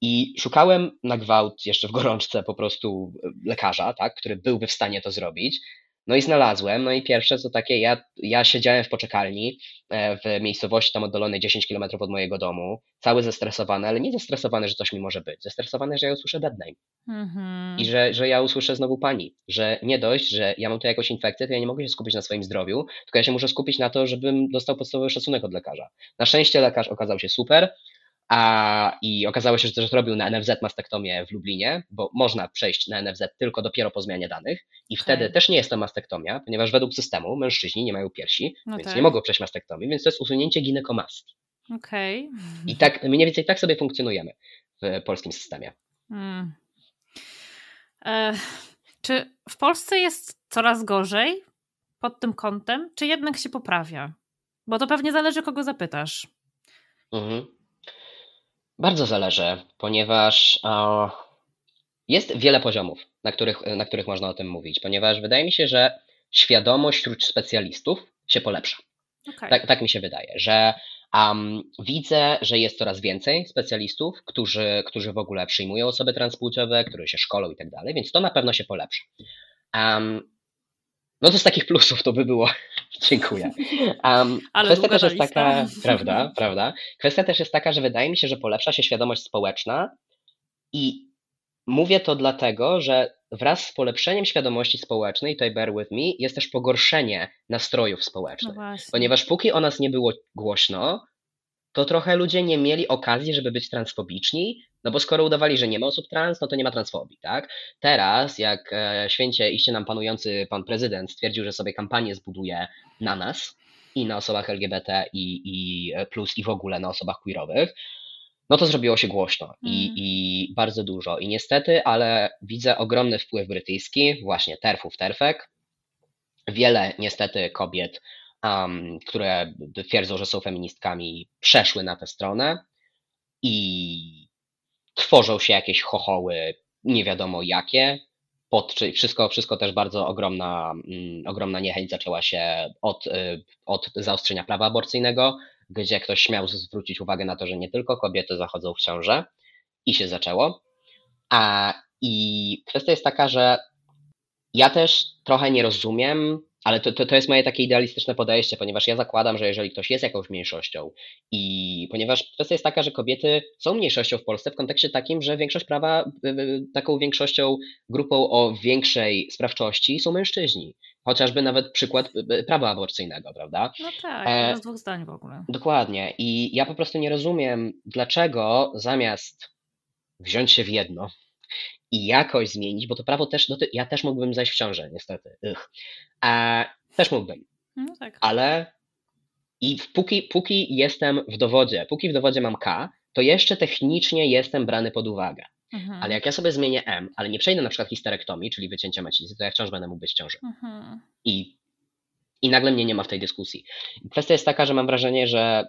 I szukałem na gwałt jeszcze w gorączce po prostu lekarza, tak, który byłby w stanie to zrobić. No i znalazłem, no i pierwsze co takie, ja, ja siedziałem w poczekalni e, w miejscowości tam oddalonej 10 km od mojego domu, cały zestresowany, ale nie zestresowany, że coś mi może być, zestresowany, że ja usłyszę name. Mhm. I że, że ja usłyszę znowu pani, że nie dość, że ja mam tu jakąś infekcję, to ja nie mogę się skupić na swoim zdrowiu, tylko ja się muszę skupić na to, żebym dostał podstawowy szacunek od lekarza. Na szczęście lekarz okazał się super, a, I okazało się, że też robił na NFZ mastektomię w Lublinie, bo można przejść na NFZ tylko dopiero po zmianie danych. I okay. wtedy też nie jest to mastektomia, ponieważ według systemu mężczyźni nie mają piersi, no więc tak. nie mogą przejść mastektomii, więc to jest usunięcie ginekomastii. Okej. Okay. I tak mniej więcej tak sobie funkcjonujemy w polskim systemie. Hmm. E, czy w Polsce jest coraz gorzej pod tym kątem, czy jednak się poprawia? Bo to pewnie zależy, kogo zapytasz. Mhm. Bardzo zależy, ponieważ jest wiele poziomów, na których, na których można o tym mówić, ponieważ wydaje mi się, że świadomość wśród specjalistów się polepsza. Okay. Tak, tak mi się wydaje, że um, widzę, że jest coraz więcej specjalistów, którzy, którzy w ogóle przyjmują osoby transpłciowe, które się szkolą i tak dalej, więc to na pewno się polepsza. Um, no to z takich plusów to by było. Dziękuję. [laughs] Um, kwestia też jest taka, prawda, prawda. Kwestia też jest taka, że wydaje mi się, że polepsza się świadomość społeczna i mówię to dlatego, że wraz z polepszeniem świadomości społecznej, tutaj bear with me, jest też pogorszenie nastrojów społecznych. No ponieważ póki o nas nie było głośno, to trochę ludzie nie mieli okazji, żeby być transfobiczni, no bo skoro udawali, że nie ma osób trans, no to nie ma transfobii, tak? Teraz, jak e, święcie iście nam panujący pan prezydent stwierdził, że sobie kampanię zbuduje na nas i na osobach LGBT i, i plus i w ogóle na osobach queerowych, no to zrobiło się głośno i, mm. i bardzo dużo. I niestety, ale widzę ogromny wpływ brytyjski, właśnie terfów, terfek. Wiele niestety kobiet um, które twierdzą, że są feministkami, przeszły na tę stronę i tworzą się jakieś chochoły, nie wiadomo jakie. Pod, czyli wszystko, wszystko też bardzo ogromna, mm, ogromna niechęć zaczęła się od, y, od zaostrzenia prawa aborcyjnego, gdzie ktoś śmiał zwrócić uwagę na to, że nie tylko kobiety zachodzą w ciążę i się zaczęło. A, I kwestia jest taka, że ja też trochę nie rozumiem ale to, to, to jest moje takie idealistyczne podejście, ponieważ ja zakładam, że jeżeli ktoś jest jakąś mniejszością i ponieważ kwestia jest taka, że kobiety są mniejszością w Polsce w kontekście takim, że większość prawa, y, y, taką większością, grupą o większej sprawczości są mężczyźni. Chociażby nawet przykład y, prawa aborcyjnego, prawda? No tak, e, z dwóch zdań w ogóle. Dokładnie. I ja po prostu nie rozumiem, dlaczego zamiast wziąć się w jedno, i jakoś zmienić, bo to prawo też, no to ja też mógłbym zajść w ciążę, niestety. Ych. A, też mógłbym. No tak. Ale i póki, póki jestem w dowodzie, póki w dowodzie mam K, to jeszcze technicznie jestem brany pod uwagę. Mhm. Ale jak ja sobie zmienię M, ale nie przejdę na przykład histerektomii, czyli wycięcia macicy, to ja wciąż będę mógł być w ciąży. Mhm. I, I nagle mnie nie ma w tej dyskusji. Kwestia jest taka, że mam wrażenie, że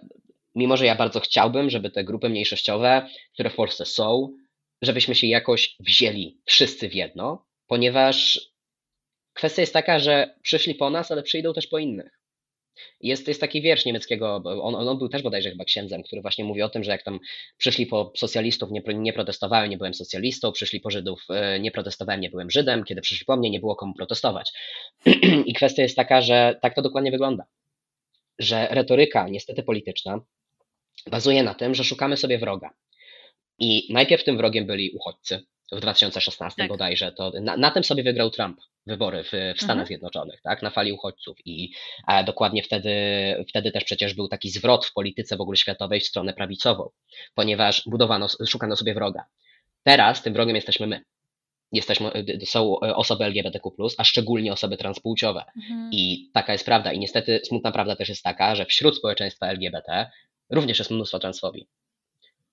mimo, że ja bardzo chciałbym, żeby te grupy mniejszościowe, które w Polsce są, żebyśmy się jakoś wzięli wszyscy w jedno, ponieważ kwestia jest taka, że przyszli po nas, ale przyjdą też po innych. Jest, jest taki wiersz niemieckiego, on, on był też bodajże chyba księdzem, który właśnie mówi o tym, że jak tam przyszli po socjalistów, nie, nie protestowałem, nie byłem socjalistą, przyszli po Żydów, e, nie protestowałem, nie byłem Żydem, kiedy przyszli po mnie, nie było komu protestować. [clears throat] I kwestia jest taka, że tak to dokładnie wygląda. Że retoryka, niestety polityczna, bazuje na tym, że szukamy sobie wroga. I najpierw tym wrogiem byli uchodźcy, w 2016 tak. bodajże, to na, na, tym sobie wygrał Trump wybory w, w Stanach mhm. Zjednoczonych, tak, na fali uchodźców i a dokładnie wtedy, wtedy też przecież był taki zwrot w polityce w ogóle światowej w stronę prawicową, ponieważ budowano, szukano sobie wroga. Teraz tym wrogiem jesteśmy my. Jesteśmy, są osoby LGBTQ, a szczególnie osoby transpłciowe. Mhm. I taka jest prawda. I niestety smutna prawda też jest taka, że wśród społeczeństwa LGBT również jest mnóstwo transfobii.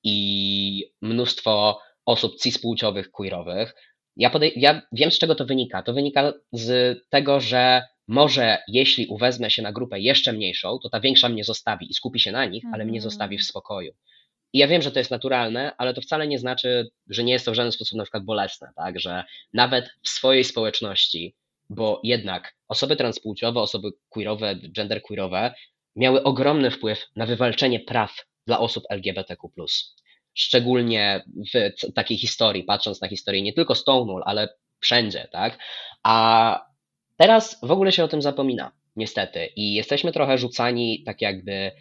I mnóstwo osób cispłciowych, queerowych. Ja, ja wiem, z czego to wynika. To wynika z tego, że może jeśli uwezmę się na grupę jeszcze mniejszą, to ta większa mnie zostawi i skupi się na nich, ale mnie mhm. zostawi w spokoju. I ja wiem, że to jest naturalne, ale to wcale nie znaczy, że nie jest to w żaden sposób na przykład bolesne, tak? Że nawet w swojej społeczności, bo jednak osoby transpłciowe, osoby queerowe, gender queerowe miały ogromny wpływ na wywalczenie praw dla osób LGBTQ szczególnie w takiej historii, patrząc na historię nie tylko Stonewall, ale wszędzie, tak? A teraz w ogóle się o tym zapomina, niestety. I jesteśmy trochę rzucani tak jakby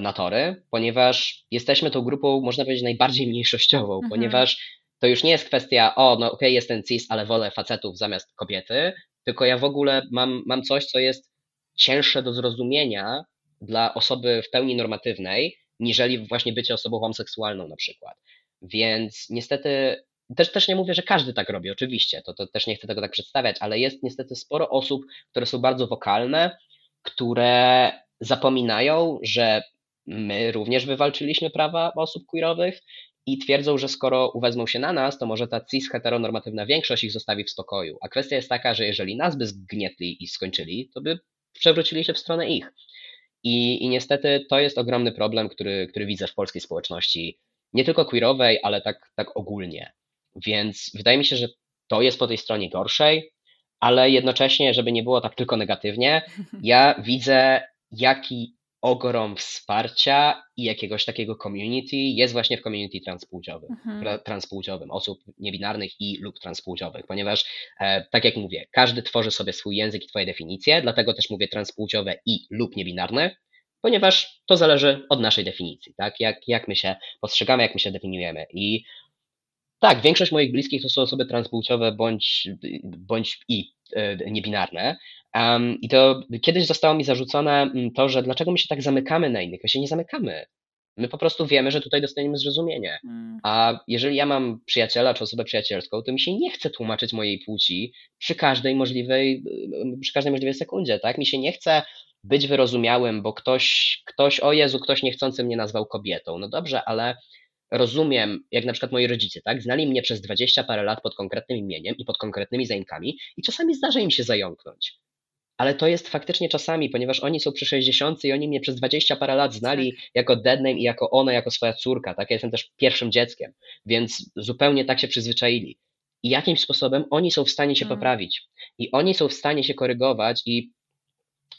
na tory, ponieważ jesteśmy tą grupą, można powiedzieć, najbardziej mniejszościową, mhm. ponieważ to już nie jest kwestia, o, no okej, okay, jestem cis, ale wolę facetów zamiast kobiety, tylko ja w ogóle mam, mam coś, co jest cięższe do zrozumienia dla osoby w pełni normatywnej, niżeli właśnie bycie osobą homoseksualną na przykład. Więc niestety też, też nie mówię, że każdy tak robi, oczywiście, to, to też nie chcę tego tak przedstawiać, ale jest niestety sporo osób, które są bardzo wokalne, które zapominają, że my również wywalczyliśmy prawa osób queerowych i twierdzą, że skoro uwezmą się na nas, to może ta cis heteronormatywna większość ich zostawi w spokoju. A kwestia jest taka, że jeżeli nas by zgnietli i skończyli, to by przewrócili się w stronę ich. I, I niestety to jest ogromny problem, który, który widzę w polskiej społeczności, nie tylko queerowej, ale tak, tak ogólnie. Więc wydaje mi się, że to jest po tej stronie gorszej, ale jednocześnie, żeby nie było tak tylko negatywnie, [laughs] ja widzę, jaki ogrom wsparcia i jakiegoś takiego community jest właśnie w community transpłciowym, mhm. transpłciowym osób niebinarnych i lub transpłciowych, ponieważ e, tak jak mówię, każdy tworzy sobie swój język i twoje definicje, dlatego też mówię transpłciowe i lub niebinarne, ponieważ to zależy od naszej definicji, tak? Jak, jak my się postrzegamy, jak my się definiujemy. I tak, większość moich bliskich to są osoby transpłciowe bądź, bądź i e, niebinarne, Um, I to kiedyś zostało mi zarzucone mm, to, że dlaczego my się tak zamykamy na innych? My się nie zamykamy. My po prostu wiemy, że tutaj dostaniemy zrozumienie. Mm. A jeżeli ja mam przyjaciela czy osobę przyjacielską, to mi się nie chce tłumaczyć mojej płci przy każdej możliwej, przy każdej możliwej sekundzie, tak? Mi się nie chce być wyrozumiałym, bo ktoś, ktoś, o Jezu, ktoś niechcący mnie nazwał kobietą. No dobrze, ale rozumiem, jak na przykład moi rodzice, tak? Znali mnie przez 20 parę lat pod konkretnym imieniem i pod konkretnymi zajękami i czasami zdarza im się zająknąć ale to jest faktycznie czasami, ponieważ oni są przy 60 i oni mnie przez 20 parę lat znali tak. jako deadname i jako ona, jako swoja córka, tak? Ja jestem też pierwszym dzieckiem, więc zupełnie tak się przyzwyczaili. I jakimś sposobem oni są w stanie się mm. poprawić. I oni są w stanie się korygować i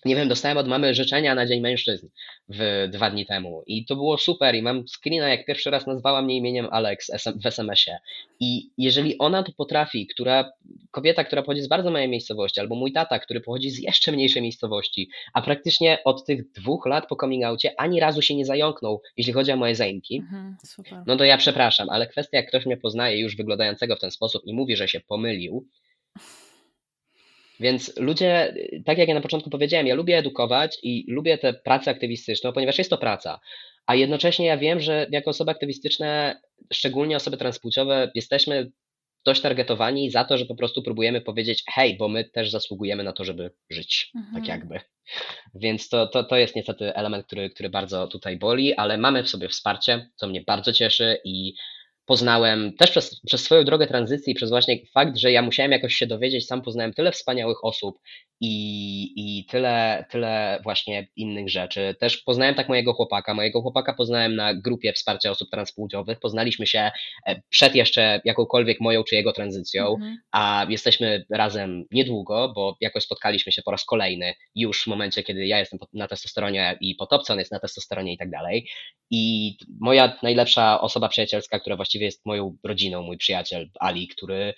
nie wiem, dostałem od mamy życzenia na Dzień Mężczyzn w dwa dni temu i to było super i mam screena, jak pierwszy raz nazwała mnie imieniem Alex w SMS-ie i jeżeli ona to potrafi, która, kobieta, która pochodzi z bardzo małej miejscowości, albo mój tata, który pochodzi z jeszcze mniejszej miejscowości, a praktycznie od tych dwóch lat po coming outie ani razu się nie zająknął, jeśli chodzi o moje zaimki, mhm, no to ja przepraszam, ale kwestia, jak ktoś mnie poznaje już wyglądającego w ten sposób i mówi, że się pomylił, więc ludzie, tak jak ja na początku powiedziałem, ja lubię edukować i lubię tę pracę aktywistyczną, ponieważ jest to praca. A jednocześnie ja wiem, że jako osoby aktywistyczne, szczególnie osoby transpłciowe, jesteśmy dość targetowani za to, że po prostu próbujemy powiedzieć, hej, bo my też zasługujemy na to, żeby żyć, tak mhm. tak jakby. Więc to, to, to jest niestety element, który, który bardzo tutaj boli, ale mamy w sobie wsparcie, co mnie bardzo cieszy i poznałem też przez, przez swoją drogę tranzycji, przez właśnie fakt, że ja musiałem jakoś się dowiedzieć, sam poznałem tyle wspaniałych osób i, i tyle, tyle właśnie innych rzeczy. Też poznałem tak mojego chłopaka. Mojego chłopaka poznałem na grupie wsparcia osób transpłciowych. Poznaliśmy się e, przed jeszcze jakąkolwiek moją czy jego tranzycją, mhm. a jesteśmy razem niedługo, bo jakoś spotkaliśmy się po raz kolejny już w momencie, kiedy ja jestem na testosteronie i Potopcon jest na testosteronie i tak dalej. I moja najlepsza osoba przyjacielska, która właściwie jest moją rodziną, mój przyjaciel Ali, który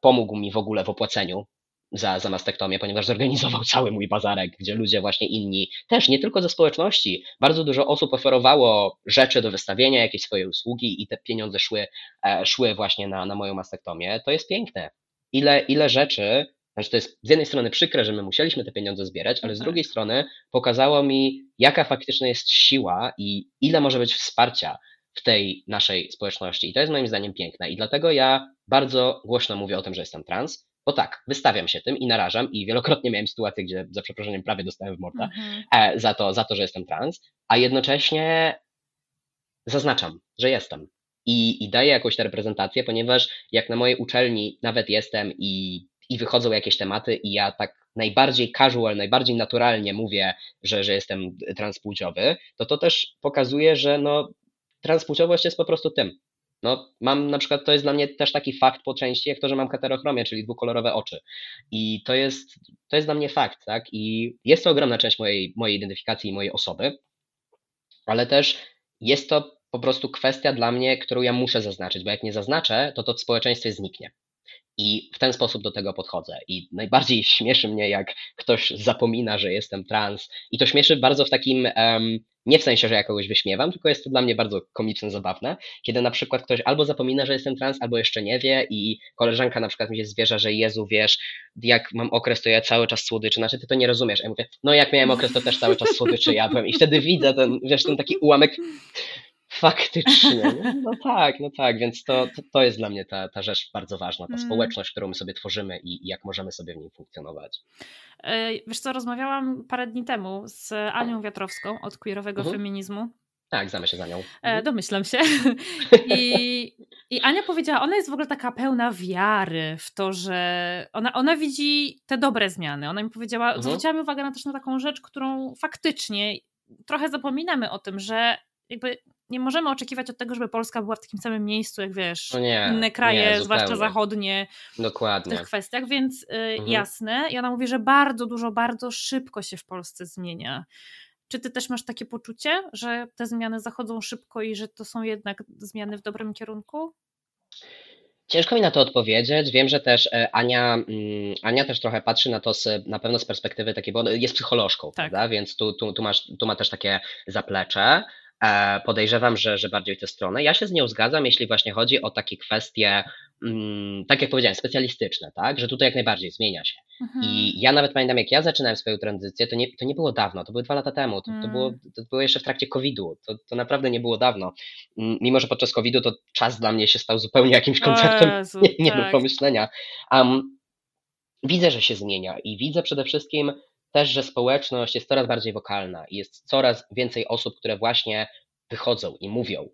pomógł mi w ogóle w opłaceniu za, za mastektomię, ponieważ zorganizował [laughs] cały mój bazarek, gdzie ludzie właśnie inni, też nie tylko ze społeczności, bardzo dużo osób oferowało rzeczy do wystawienia, jakieś swoje usługi i te pieniądze szły, e, szły właśnie na, na moją mastektomię. To jest piękne. Ile, ile rzeczy, znaczy to jest z jednej strony przykre, że my musieliśmy te pieniądze zbierać, ale z tak. drugiej strony pokazało mi, jaka faktycznie jest siła i ile może być wsparcia w tej naszej społeczności. I to jest moim zdaniem piękne. I dlatego ja bardzo głośno mówię o tym, że jestem trans, bo tak, wystawiam się tym i narażam i wielokrotnie miałem sytuację, gdzie za przeproszeniem prawie dostałem w morda mhm. E, za, to, za to, że jestem trans, a jednocześnie zaznaczam, że jestem. I, I daję jakąś tę reprezentację, ponieważ jak na mojej uczelni nawet jestem i, i wychodzą jakieś tematy i ja tak najbardziej casual, najbardziej naturalnie mówię, że, że jestem transpłciowy, to to też pokazuje, że no, transpłciowość jest po prostu tym. No, mam na przykład, to jest dla mnie też taki fakt po części, jak to, że mam katerochromię, czyli dwukolorowe oczy. I to jest, to jest dla mnie fakt, tak? I jest to ogromna część mojej, mojej identyfikacji i mojej osoby, ale też jest to po prostu kwestia dla mnie, którą ja muszę zaznaczyć, bo jak nie zaznaczę, to to w społeczeństwie zniknie. I w ten sposób do tego podchodzę. I najbardziej [laughs] śmieszy mnie, jak ktoś zapomina, że jestem trans. I to śmieszy bardzo w takim um, nie w sensie, że ja kogoś wyśmiewam, tylko jest to dla mnie bardzo komiczne, zabawne, kiedy na przykład ktoś albo zapomina, że jestem trans, albo jeszcze nie wie i koleżanka na przykład mi się zwierza, że Jezu, wiesz, jak mam okres, to ja cały czas słodyczy, znaczy ty to nie rozumiesz. Ja mówię, no jak miałem okres, to też cały czas słodyczy jadłem i wtedy widzę ten, wiesz, ten taki ułamek Faktycznie. [laughs] No tak, no tak, więc to, to, to, jest dla mnie ta, ta rzecz bardzo ważna, ta mm. społeczność, którą my sobie tworzymy i, i jak możemy sobie w niej funkcjonować. E, wiesz co, rozmawiałam parę dni temu z Anią Wiatrowską od queerowego mhm. feminizmu. Tak, znamy się za nią. E, mhm. domyślam się. [laughs] I, I Ania powiedziała, ona jest w ogóle taka pełna wiary w to, że ona, ona widzi te dobre zmiany. Ona mi powiedziała, mhm. zwróciła mi uwagę na też na taką rzecz, którą faktycznie trochę zapominamy o tym, że jakby nie możemy oczekiwać od tego, żeby Polska była w takim samym miejscu, jak wiesz, no nie, inne kraje, nie, zwłaszcza zachodnie, Dokładnie. w tych kwestiach, więc y, mhm. jasne. I ona mówi, że bardzo dużo, bardzo szybko się w Polsce zmienia. Czy ty też masz takie poczucie, że te zmiany zachodzą szybko i że to są jednak zmiany w dobrym kierunku? Ciężko mi na to odpowiedzieć. Wiem, że też e, Ania, mm, Ania też trochę patrzy na to z, na pewno z perspektywy takiej, bo jest psycholożką, tak. prawda? Więc tu, tu, tu, masz, tu ma też takie zaplecze. E, podejrzewam, że, że bardziej tę stronę. Ja się z nią zgadzam, jeśli właśnie chodzi o takie kwestie, mm, tak jak powiedziałem, specjalistyczne, tak? Że tutaj jak najbardziej zmienia się. Mhm. I ja nawet pamiętam, jak ja zaczynałem swoją tranzycję, to nie, to nie było dawno, to były dwa lata temu, to, to, było, mm. to było jeszcze w trakcie COVID-u, to, to naprawdę nie było dawno. Mm, mimo, że podczas COVID-u to czas dla mnie się stał zupełnie jakimś konceptem Jezu, [laughs] nie, nie tak. do pomyślenia. Um, widzę, że się zmienia i widzę przede wszystkim też, że społeczność jest coraz bardziej wokalna i jest coraz więcej osób, które właśnie wychodzą i mówią.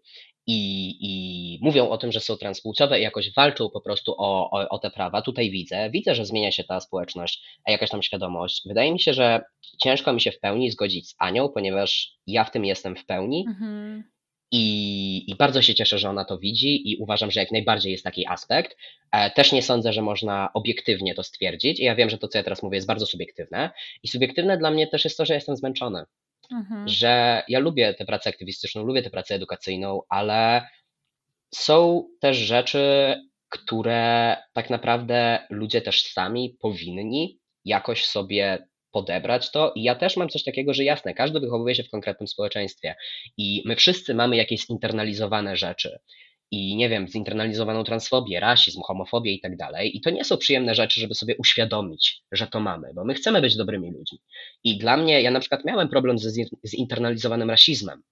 I, i mówią o tym, że są transpłciowe i jakoś walczą po prostu o, o, o te prawa. Tutaj widzę, widzę, że zmienia się ta społeczność, a jakaś tam świadomość. Wydaje mi się, że ciężko mi się w pełni zgodzić z Anią, ponieważ ja w tym jestem w pełni. Mhm. I, I, bardzo się cieszę, że ona to widzi i uważam, że jak najbardziej jest taki aspekt. E, też nie sądzę, że można obiektywnie to stwierdzić. Ja wiem, że to, co ja teraz mówię, jest bardzo subiektywne. I subiektywne dla mnie też jest to, że jestem zmęczony. Mhm. Że ja lubię tę pracę aktywistyczną, lubię tę pracę edukacyjną, ale są też rzeczy, które tak naprawdę ludzie też sami powinni jakoś sobie podebrać to. I ja też mam coś takiego, że jasne, każdy wychowuje się w konkretnym społeczeństwie i my wszyscy mamy jakieś zinternalizowane rzeczy. I nie wiem, zinternalizowaną transfobię, rasizm, homofobię i tak dalej. I to nie są przyjemne rzeczy, żeby sobie uświadomić, że to mamy, bo my chcemy być dobrymi ludźmi. I dla mnie, ja na przykład miałem problem ze zinternalizowanym rasizmem,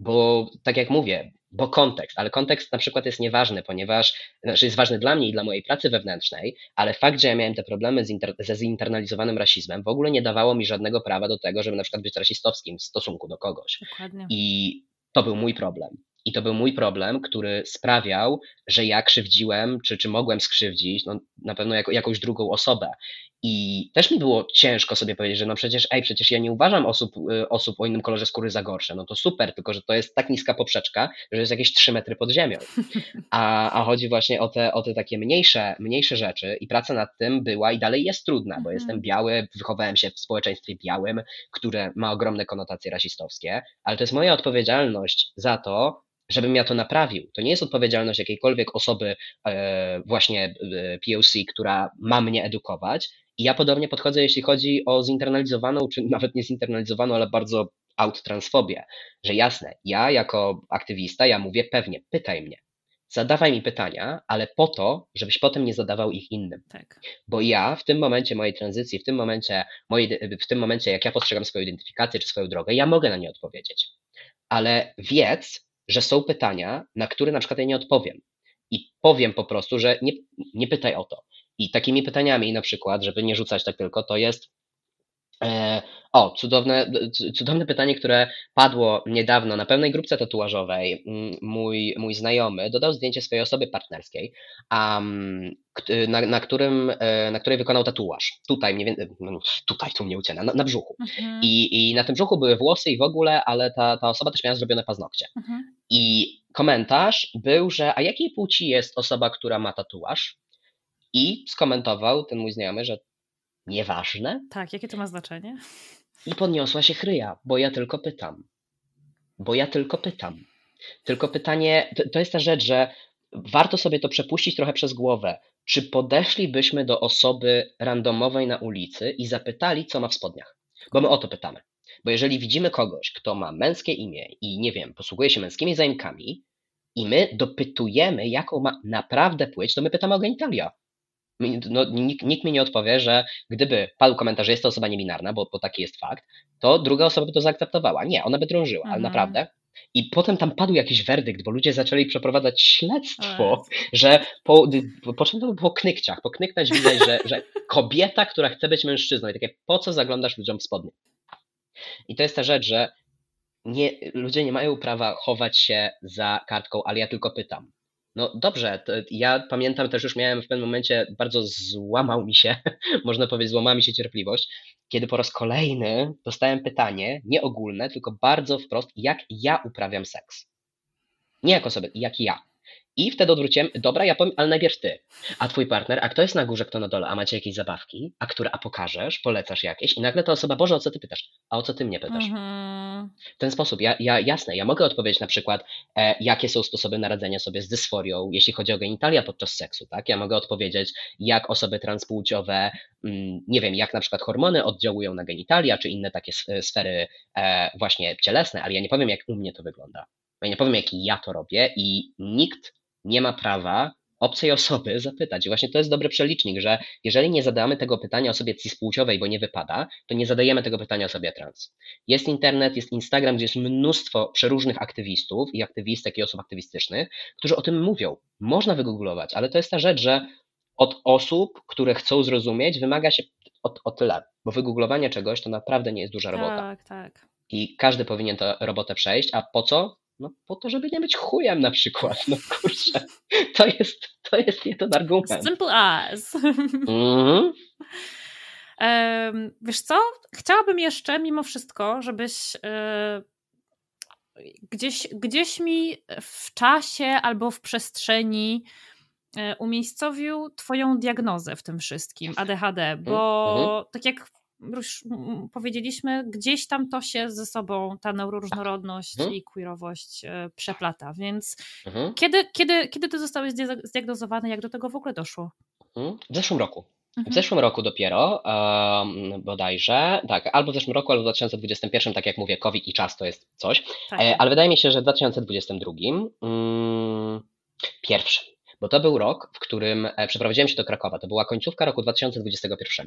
bo tak jak mówię, bo kontekst, ale kontekst na przykład jest nieważny, ponieważ znaczy jest ważny dla mnie i dla mojej pracy wewnętrznej, ale fakt, że ja miałem te problemy z inter, ze zinternalizowanym rasizmem w ogóle nie dawało mi żadnego prawa do tego, żeby na przykład być rasistowskim w stosunku do kogoś. Dokładnie. I to był mój problem. I to był mój problem, który sprawiał, że ja krzywdziłem, czy, czy mogłem skrzywdzić, no, na pewno jako, jakąś drugą osobę. I też mi było ciężko sobie powiedzieć, że no przecież, ej, przecież ja nie uważam osób, y, osób o innym kolorze skóry za gorsze. No to super, tylko że to jest tak niska poprzeczka, że jest jakieś 3 metry pod ziemią. A, a chodzi właśnie o te, o te takie mniejsze, mniejsze rzeczy i praca nad tym była i dalej jest trudna, bo mhm. jestem biały, wychowałem się w społeczeństwie białym, które ma ogromne konotacje rasistowskie, ale to jest moja odpowiedzialność za to, żebym ja to naprawił. To nie jest odpowiedzialność jakiejkolwiek osoby, e, właśnie e, POC, która ma mnie edukować. I ja podobnie podchodzę, jeśli chodzi o zinternalizowaną, czy nawet nie zinternalizowaną, ale bardzo out-transfobię, że jasne, ja jako aktywista, ja mówię pewnie, pytaj mnie. Zadawaj mi pytania, ale po to, żebyś potem nie zadawał ich innym. Tak. Bo ja w tym momencie mojej tranzycji, w tym momencie, mojej, w tym momencie, jak ja postrzegam swoją identyfikację czy swoją drogę, ja mogę na nie odpowiedzieć. Ale wiedz, że są pytania, na które na przykład ja nie odpowiem. I powiem po prostu, że nie, nie pytaj o to. I takimi pytaniami na przykład, żeby nie rzucać tak tylko, to jest e, o, cudowne, cudowne pytanie, które padło niedawno na pewnej grupce tatuażowej. Mój, mój znajomy dodał zdjęcie swojej osoby partnerskiej, um, na, na, którym, e, na której wykonał tatuaż. Tutaj, mniej więcej, no, tutaj tu mnie uciena, na, na brzuchu. Mhm. I, I na tym brzuchu były włosy i w ogóle, ale ta, ta osoba też miała zrobione paznokcie. Mhm. I komentarz był, że a jakiej płci jest osoba, która ma tatuaż? I skomentował ten mój znajomy, że nieważne. Tak, jakie to ma znaczenie? I podniosła się chryja, bo ja tylko pytam. Bo ja tylko pytam. Tylko pytanie, to, jest ta rzecz, że warto sobie to przepuścić trochę przez głowę. Czy podeszlibyśmy do osoby randomowej na ulicy i zapytali, co ma w spodniach? Bo my o to pytamy. Bo jeżeli widzimy kogoś, kto ma męskie imię i nie wiem, posługuje się męskimi zajmkami, i my dopytujemy, jaką ma naprawdę płeć, to my pytamy o genitalia no, nikt, nikt, mi nie odpowie, że gdyby padł komentarz, że jest to osoba niebinarna, bo, bo taki jest fakt, to druga osoba by to zaakceptowała. Nie, ona by drążyła, mhm. ale naprawdę. I potem tam padł jakiś werdykt, bo ludzie zaczęli przeprowadzać śledztwo, że po, po czym to po knykciach, po knyknąć widać, że, że kobieta, która chce być mężczyzną i takie, po co zaglądasz ludziom w spodnie? I to jest ta rzecz, że nie, ludzie nie mają prawa chować się za kartką, ale ja tylko pytam. No dobrze, ja pamiętam też już miałem w pewnym momencie, bardzo złamał mi się, [laughs] można powiedzieć, złamała mi się cierpliwość, kiedy po raz kolejny dostałem pytanie, nie ogólne, tylko bardzo wprost, jak ja uprawiam seks. Nie jako sobie, jak ja. I wtedy odwróciłem, dobra, ja powiem, ale najpierw ty. A twój partner, a kto jest na górze, kto na dole, a macie jakieś zabawki, a które, a pokażesz, polecasz jakieś i nagle ta osoba, Boże, o co ty pytasz? A o co ty mnie pytasz? Mhm. W ten sposób, ja, ja jasne, ja mogę odpowiedzieć na przykład, e, jakie są sposoby naradzenia sobie z dysforią, jeśli chodzi o genitalia podczas seksu, tak? Ja mogę odpowiedzieć, jak osoby transpłciowe, mm, nie wiem, jak na przykład hormony oddziałują na genitalia, czy inne takie sfery e, właśnie cielesne, ale ja nie powiem, jak u mnie to wygląda. Ja nie powiem, jak ja to robię i nikt nie ma prawa obcej osoby zapytać. I właśnie to jest dobry przelicznik, że jeżeli nie zadamy tego pytania osobie cispłciowej, bo nie wypada, to nie zadajemy tego pytania osobie trans. Jest internet, jest Instagram, gdzie jest mnóstwo przeróżnych aktywistów i aktywistek i osób aktywistycznych, którzy o tym mówią. Można wygooglować, ale to jest ta rzecz, że od osób, które chcą zrozumieć, wymaga się o, o tyle, bo wygooglowanie czegoś to naprawdę nie jest duża robota. Tak, tak. I każdy powinien tę robotę przejść, a po co? No po to, żeby nie być chujem na przykład. No kurczę, to jest, to jest jeden argument. Simple as. Mm-hmm. Wiesz co? Chciałabym jeszcze mimo wszystko, żebyś e, gdzieś, gdzieś mi w czasie albo w przestrzeni e, umiejscowił Twoją diagnozę w tym wszystkim, ADHD, bo mm-hmm. tak jak już powiedzieliśmy, gdzieś tam to się ze sobą, ta neuroróżnorodność mhm. i queerowość e, przeplata. Więc mhm. kiedy, kiedy, kiedy ty zostałeś zdiagnozowany, jak do tego w ogóle doszło? Mhm. W zeszłym roku. W mhm. zeszłym roku dopiero, um, bodajże, tak, albo w zeszłym roku, albo w 2021, tak jak mówię, COVID i czas to jest coś, tak. e, ale wydaje mi się, że w 2022 mm, pierwszy, bo to był rok, w którym e, przeprowadziłem się do Krakowa. To była końcówka roku 2021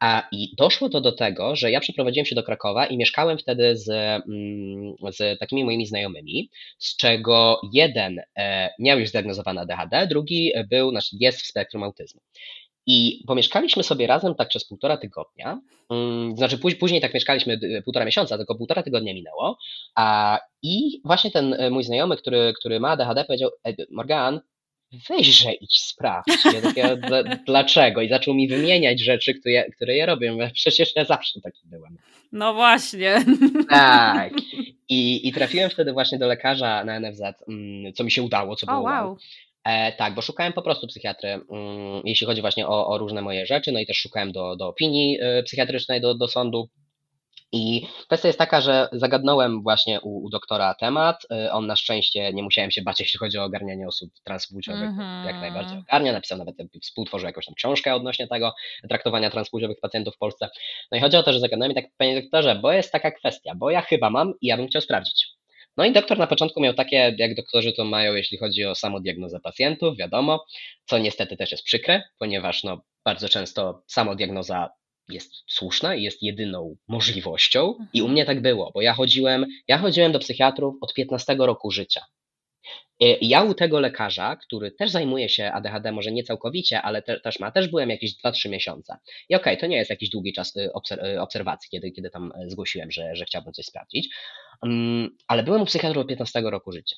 a, i doszło to do tego, że ja przeprowadziłem się do Krakowa i mieszkałem wtedy z, mm, z takimi moimi znajomymi, z czego jeden e, miał już zdiagnozowane ADHD, drugi był, znaczy jest w spektrum autyzmu. I pomieszkaliśmy sobie razem tak przez półtora tygodnia. Mm, znaczy, później tak mieszkaliśmy półtora miesiąca, tylko półtora tygodnia minęło. A, I właśnie ten mój znajomy, który, który ma ADHD, powiedział: Morgan, weźże idź sprawdź. Ja takie, dlaczego? I zaczął mi wymieniać rzeczy, które ja, które ja robię. Przecież ja zawsze taki byłem. No właśnie. Tak. [laughs] I, I trafiłem wtedy właśnie do lekarza na NFZ, mm, co mi się udało, co było oh, wow. E, tak, bo szukałem po prostu psychiatry, mm, jeśli chodzi właśnie o, o, różne moje rzeczy, no i też szukałem do, do opinii y, psychiatrycznej, do, do sądu. I kwestia jest taka, że zagadnąłem właśnie u, u, doktora temat. Y, on na szczęście nie musiałem się bać, [laughs] jeśli chodzi o ogarnianie osób transpłciowych, mm -hmm. jak najbardziej ogarnia. Napisał nawet, współtworzył jakąś tam książkę odnośnie tego traktowania transpłciowych pacjentów w Polsce. No i chodzi o to, że zagadnąłem i tak, panie doktorze, bo jest taka kwestia, bo ja chyba mam i ja bym chciał sprawdzić. No i doktor na początku miał takie, jak doktorzy to mają, jeśli chodzi o samodiagnozę pacjentów, wiadomo, co niestety też jest przykre, ponieważ no, bardzo często samodiagnoza jest słuszna i jest jedyną możliwością. I u mhm. mnie tak było, bo ja chodziłem, ja chodziłem do psychiatrów od 15 roku życia. Y, ja u tego lekarza, który też zajmuje się ADHD, może nie całkowicie, ale te, też ma, też byłem jakieś 2-3 miesiące. I okej, okay, to nie jest jakiś długi czas y, y, obserwacji, kiedy, kiedy tam zgłosiłem, że, że chciałbym coś sprawdzić, um, ale byłem u psychiatry od 15 roku życia.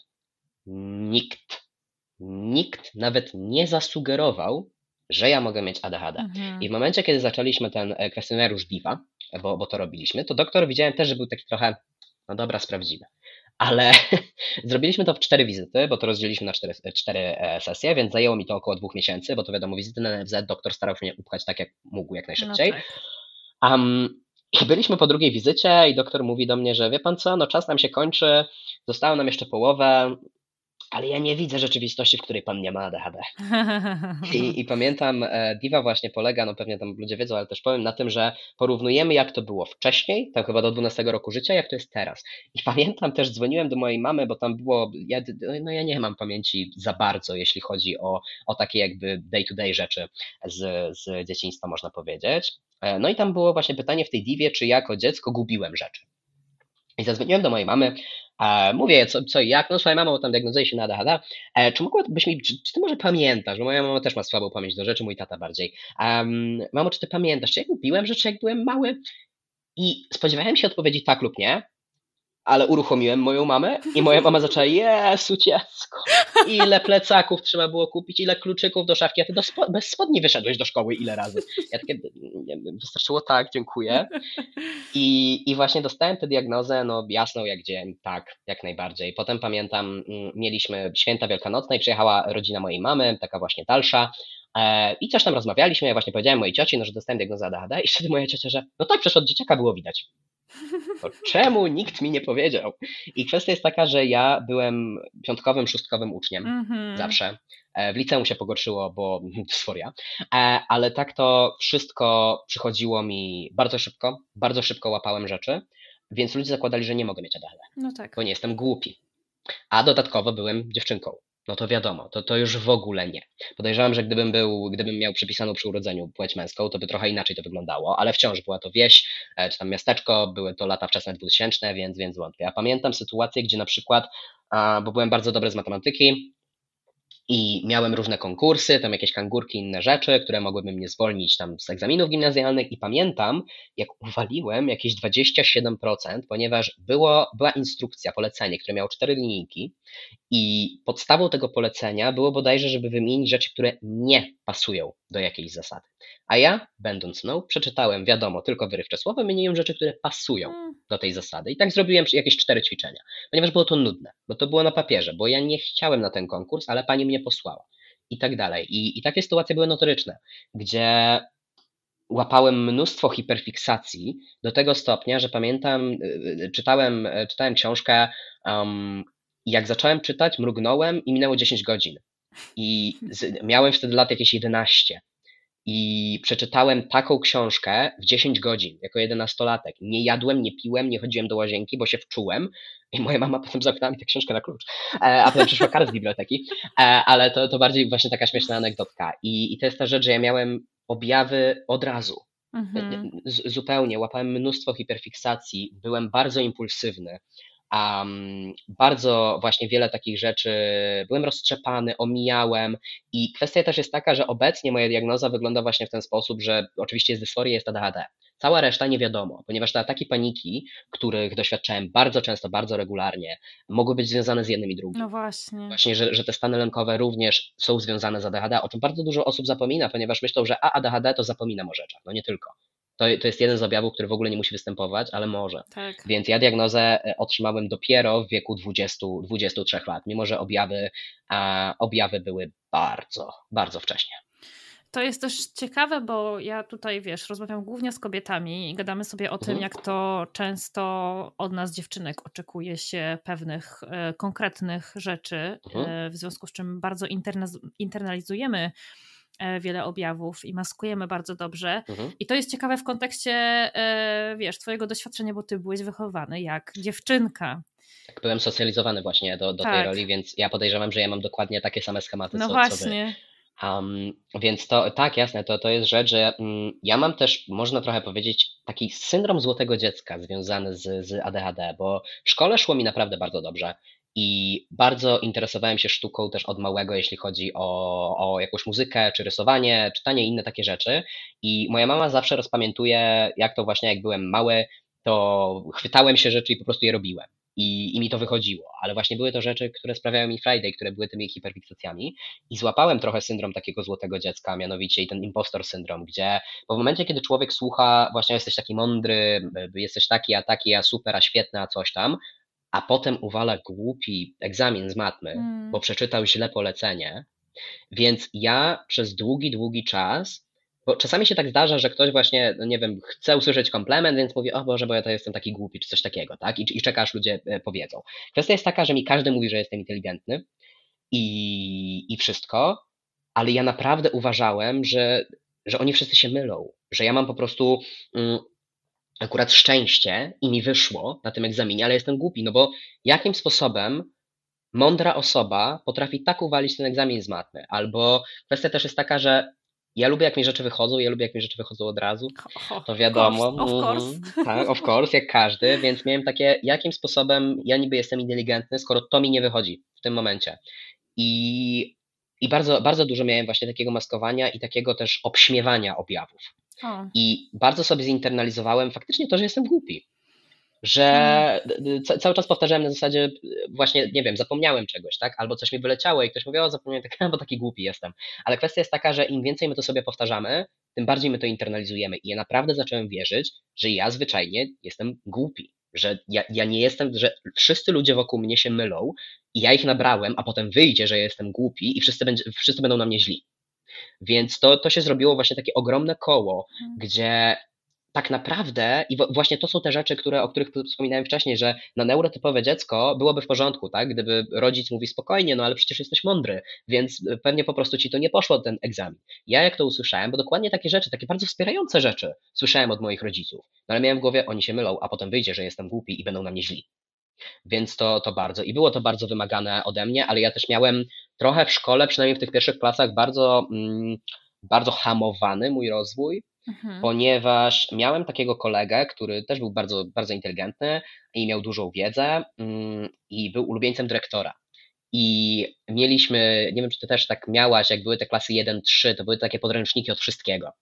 Nikt, nikt nawet nie zasugerował, że ja mogę mieć ADHD. Mhm. I w momencie, kiedy zaczęliśmy ten e, kwestionariusz DIVA, bo, bo to robiliśmy, to doktor widziałem też, że był taki trochę, no dobra, sprawdzimy. Ale [laughs] zrobiliśmy to w cztery wizyty, bo to rozdzieliliśmy na cztery, cztery e, sesje, więc zajęło mi to około dwóch miesięcy, bo to wiadomo, wizyty na NFZ doktor starał się mnie upchać tak, jak mógł, jak najszybciej. No tak. um, byliśmy po drugiej wizycie i doktor mówi do mnie, że wie pan co, no czas nam się kończy, zostało nam jeszcze połowę, ale ja nie widzę rzeczywistości, w której pan nie ma ADHD. [laughs] I, I, pamiętam, e, Diva właśnie polega, no pewnie tam ludzie wiedzą, ale też powiem na tym, że porównujemy jak to było wcześniej, tam chyba do 12 roku życia, jak to jest teraz. I pamiętam też, dzwoniłem do mojej mamy, bo tam było, ja, no ja nie mam pamięci za bardzo, jeśli chodzi o, o takie jakby day-to-day rzeczy z, z dzieciństwa, można powiedzieć. E, no i tam było właśnie pytanie w tej Divie, czy jako dziecko gubiłem rzeczy. I zadzwoniłem do mojej mamy, E, mówię, co, co i jak, no swoja mama tam diagnozuje się na ADHD, e, czy mogłabyś mi, czy, czy, ty może pamiętasz, bo moja mama też ma słabą pamięć do rzeczy, mój tata bardziej. Um, mamo, czy ty pamiętasz, czy jak lubiłem rzeczy, jak byłem mały? I spodziewałem się odpowiedzi tak lub nie, ale uruchomiłem moją mamę i moja mama zaczęła, Jezu dziecko, ile plecaków trzeba było kupić, ile kluczyków do szafki, a ty do spo bez spodni wyszedłeś do szkoły ile razy. Ja takie, wystarczyło tak, dziękuję. I, I właśnie dostałem tę diagnozę, no jasną jak dzień, tak, jak najbardziej. Potem pamiętam, mm, mieliśmy święta wielkanocne i przyjechała rodzina mojej mamy, taka właśnie dalsza, i coś tam rozmawialiśmy, ja właśnie powiedziałem mojej cioci, no, że dostałem diagnozę ADHD i wtedy moja ciocia, że no tak, przecież od dzieciaka było widać. To czemu nikt mi nie powiedział? I kwestia jest taka, że ja byłem piątkowym, szóstkowym uczniem mm-hmm. zawsze. E, w liceum się pogorszyło, bo [laughs] dysforia, e, ale tak to wszystko przychodziło mi bardzo szybko, bardzo szybko łapałem rzeczy, więc ludzie zakładali, że nie mogę mieć ADHD, no tak. bo nie jestem głupi. A dodatkowo byłem dziewczynką no to wiadomo, to, to już w ogóle nie. Podejrzewam, że gdybym był, gdybym miał przypisaną przy urodzeniu płeć męską, to by trochę inaczej to wyglądało, ale wciąż była to wieś, e, czy tam miasteczko, były to lata wczesne 2000, więc, więc wątpię. Ja pamiętam sytuację, gdzie na przykład, bo byłem bardzo dobry z matematyki, i miałem różne konkursy, tam jakieś kangurki, inne rzeczy, które mogłyby mnie zwolnić tam z egzaminów gimnazjalnych i pamiętam, jak uwaliłem jakieś 27%, ponieważ było, była instrukcja, polecenie, które miało cztery linijki i podstawą tego polecenia było bodajże, żeby wymienić rzeczy, które nie pasują do jakiejś zasady. A ja, będąc mną, przeczytałem, wiadomo, tylko wyrywcze słowa, wymieniłem rzeczy, które pasują hmm. do tej zasady. I tak zrobiłem jakieś cztery ćwiczenia, ponieważ było to nudne, bo to było na papierze, bo ja nie chciałem na ten konkurs, ale pani mnie posłała. I tak dalej. I, i takie sytuacje były notoryczne, gdzie łapałem mnóstwo hiperfiksacji do tego stopnia, że pamiętam, y, y, czytałem, y, czytałem książkę um, jak zacząłem czytać, mrugnąłem i minęło 10 godzin. I z, miałem wtedy lat jakieś 11. I przeczytałem taką książkę w 10 godzin, jako jedenastolatek. Nie jadłem, nie piłem, nie chodziłem do łazienki, bo się wczułem. I moja mama [laughs] potem zamknęła mi tę książkę na klucz. E, a potem przyszła kara z biblioteki. E, ale to, to bardziej właśnie taka śmieszna anegdotka. I, I to jest ta rzecz, że ja miałem objawy od razu. Mhm. Z, zupełnie. Łapałem mnóstwo hiperfiksacji, byłem bardzo impulsywny. Um, bardzo właśnie wiele takich rzeczy, byłem roztrzepany, omijałem i kwestia też jest taka, że obecnie moja diagnoza wygląda właśnie w ten sposób, że oczywiście jest dysforia, jest ADHD. Cała reszta nie wiadomo, ponieważ te ataki paniki, których doświadczałem bardzo często, bardzo regularnie, mogły być związane z jednym i drugim. No właśnie. Właśnie, że, że te stany lękowe również są związane z ADHD, o czym bardzo dużo osób zapomina, ponieważ myślą, że a ADHD to zapominam o rzeczach. No nie tylko. To, to jest jeden z objawów, który w ogóle nie musi występować, ale może. Tak. Więc ja diagnozę e, otrzymałem dopiero w wieku 20, 23 lat, mimo że objawy, a, objawy były bardzo, bardzo wcześnie. To jest też ciekawe, bo ja tutaj, wiesz, rozmawiam głównie z kobietami i gadamy sobie o tym, mhm. jak to często od nas, dziewczynek, oczekuje się pewnych e, konkretnych rzeczy, mhm. e, w związku z czym bardzo internalizujemy wiele objawów i maskujemy bardzo dobrze. Mhm. I to jest ciekawe w kontekście, e, wiesz, twojego doświadczenia, bo ty byłeś wychowany jak dziewczynka. Tak, byłem socjalizowany właśnie do, do tak. tej roli, więc ja podejrzewam, że ja mam dokładnie takie same schematy, no co, właśnie. Co um, więc to tak, jasne, to, to jest rzecz, że um, ja mam też, można trochę powiedzieć, taki syndrom złotego dziecka związany z, z ADHD, bo w szkole szło mi naprawdę bardzo dobrze. I bardzo interesowałem się sztuką też od małego, jeśli chodzi o, o jakąś muzykę, czy rysowanie, czytanie i inne takie rzeczy. I moja mama zawsze rozpamiętuje, jak to właśnie, jak byłem mały, to chwytałem się rzeczy i po prostu je robiłem. I, I mi to wychodziło, ale właśnie były to rzeczy, które sprawiały mi Friday, które były tymi hiperfiksacjami i złapałem trochę syndrom takiego złotego dziecka, mianowicie i ten impostor syndrom, gdzie po momencie, kiedy człowiek słucha, właśnie jesteś taki mądry, jesteś taki, a taki, a super, a świetny, a coś tam, a potem uwala głupi egzamin z matmy, mm. bo przeczytał źle polecenie. Więc ja przez długi, długi czas, bo czasami się tak zdarza, że ktoś właśnie, no nie wiem, chce usłyszeć komplement, więc mówi, o Boże, bo ja to jestem taki głupi, czy coś takiego, tak? I, i czeka, aż ludzie e, powiedzą. Kwestia jest taka, że mi każdy mówi, że jestem inteligentny i, i wszystko, ale ja naprawdę uważałem, że, że oni wszyscy się mylą, że ja mam po prostu mm, akurat szczęście i mi wyszło na tym egzaminie, ale jestem głupi, no bo jakim sposobem mądra osoba potrafi tak uwalić ten egzamin z matmy? Albo kwestia też jest taka, że ja lubię, jak mi rzeczy wychodzą, ja lubię, jak mi rzeczy wychodzą od razu. To wiadomo. Of course. Of course. Tak, of course, jak każdy, więc miałem takie, jakim sposobem ja niby jestem inteligentny, skoro to mi nie wychodzi w tym momencie. I, i bardzo, bardzo dużo miałem właśnie takiego maskowania i takiego też obśmiewania objawów. O. I bardzo sobie zinternalizowałem faktycznie to, że jestem głupi. Że hmm. cały czas powtarzałem na zasadzie, właśnie, nie wiem, zapomniałem czegoś, tak? Albo coś mi wyleciało i ktoś mówił, o, zapomniałem, tak, [laughs] bo taki głupi jestem. Ale kwestia jest taka, że im więcej my to sobie powtarzamy, tym bardziej my to internalizujemy. I ja naprawdę zacząłem wierzyć, że ja zwyczajnie jestem głupi. Że ja, ja nie jestem, że wszyscy ludzie wokół mnie się mylą i ja ich nabrałem, a potem wyjdzie, że jestem głupi i wszyscy, będzie, wszyscy będą na mnie źli. Więc to, to się zrobiło właśnie takie ogromne koło, hmm. gdzie tak naprawdę, i właśnie to są te rzeczy, które, o których wspominałem wcześniej, że na neurotypowe dziecko byłoby w porządku, tak? Gdyby rodzic mówi spokojnie, no ale przecież jesteś mądry, więc pewnie po prostu ci to nie poszło ten egzamin. Ja jak to usłyszałem, bo dokładnie takie rzeczy, takie bardzo wspierające rzeczy słyszałem od moich rodziców, no ale miałem w głowie, oni się mylą, a potem wyjdzie, że jestem głupi i będą na mnie źli. Więc to, to bardzo. I było to bardzo wymagane ode mnie, ale ja też miałem trochę w szkole, przynajmniej w tych pierwszych klasach, bardzo, mm, bardzo hamowany mój rozwój, mhm. ponieważ miałem takiego kolegę, który też był bardzo, bardzo inteligentny i miał dużą wiedzę mm, i był ulubieńcem dyrektora. I mieliśmy, nie wiem, czy ty też tak miałaś, jak były te klasy 1-3, to były takie podręczniki od wszystkiego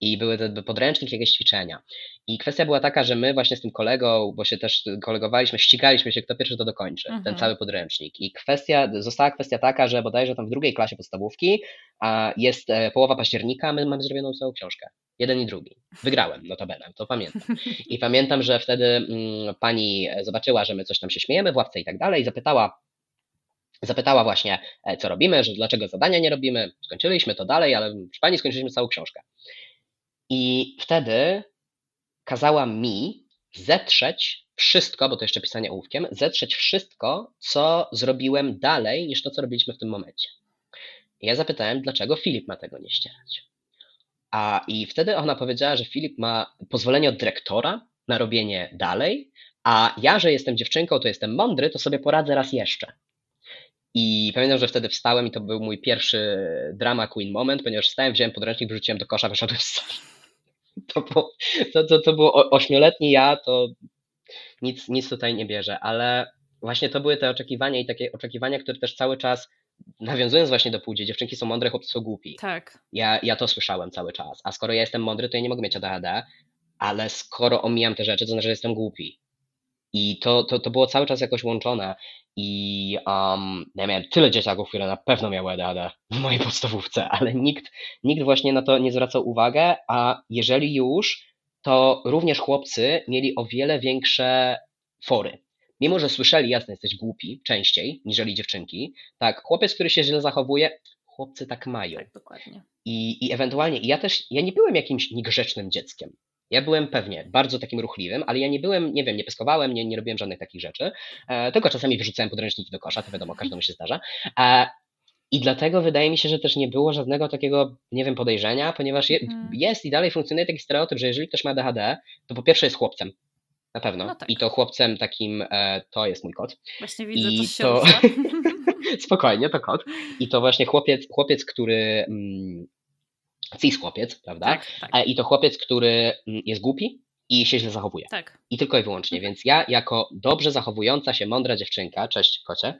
i były te podręczniki, jakieś ćwiczenia. I kwestia była taka, że my właśnie z tym kolegą, bo się też kolegowaliśmy, ścigaliśmy się, kto pierwszy to dokończy, mhm. ten cały podręcznik. I kwestia, została kwestia taka, że bodajże tam w drugiej klasie podstawówki a jest e, połowa października, my mamy zrobioną całą książkę. Jeden i drugi. Wygrałem, notabene, to pamiętam. I [laughs] pamiętam, że wtedy mm, pani zobaczyła, że my coś tam się śmiejemy w ławce i tak dalej i zapytała, zapytała właśnie, e, co robimy, że dlaczego zadania nie robimy. Skończyliśmy to dalej, ale przy pani skończyliśmy całą książkę. I wtedy kazała mi zetrzeć wszystko, bo to jeszcze pisanie ołówkiem, zetrzeć wszystko, co zrobiłem dalej niż to, co robiliśmy w tym momencie. I ja zapytałem, dlaczego Filip ma tego nie ścierać. A i wtedy ona powiedziała, że Filip ma pozwolenie od dyrektora na robienie dalej, a ja, że jestem dziewczynką, to jestem mądry, to sobie poradzę raz jeszcze. I pamiętam, że wtedy wstałem i to był mój pierwszy drama queen moment, ponieważ wstałem, wziąłem podręcznik, wyrzuciłem do kosza, wyszedłem z sali [laughs] to, było, to, to, to było ośmioletni ja, to nic, nic tutaj nie bierze, ale właśnie to były te oczekiwania i takie oczekiwania, które też cały czas, nawiązując właśnie do płci, dziewczynki są mądre, chłopcy są głupi. Tak. Ja, ja to słyszałem cały czas. A skoro ja jestem mądry, to ja nie mogę mieć ADHD, ale skoro omijam te rzeczy, to znaczy, że jestem głupi. I to, to, to było cały czas jakoś łączone. I um, ja miałem tyle dzieciaków, które na pewno miały ADHD w mojej podstawówce, ale nikt, nikt właśnie na to nie zwracał uwagi, a jeżeli już, to również chłopcy mieli o wiele większe fory. Mimo, że słyszeli, jasne, jesteś głupi częściej, niżeli dziewczynki, tak, chłopiec, który się źle zachowuje, chłopcy tak mają. Tak, dokładnie. I, I ewentualnie, ja też, ja nie byłem jakimś niegrzecznym dzieckiem. Ja byłem pewnie bardzo takim ruchliwym, ale ja nie byłem, nie wiem, nie pyskowałem, nie, nie robiłem żadnych takich rzeczy, e, tylko czasami wyrzucałem podręczniki do kosza, to wiadomo, każdemu się zdarza. E, I dlatego wydaje mi się, że też nie było żadnego takiego, nie wiem, podejrzenia, ponieważ je, Mhm. jest i dalej funkcjonuje taki stereotyp, że jeżeli ktoś ma ADHD, to po pierwsze jest chłopcem. Na pewno. No tak. I to chłopcem takim, e, to jest mój kot. Właśnie widzę, I to się to-. [laughs] [laughs] Spokojnie, to kot. I to właśnie chłopiec, chłopiec który. Mm, cis chłopiec, prawda? tak, tak, E, I to chłopiec, który mm, jest głupi i się źle zachowuje. tak. I tylko i wyłącznie. Więc ja, jako dobrze zachowująca się, mądra dziewczynka, cześć kocie,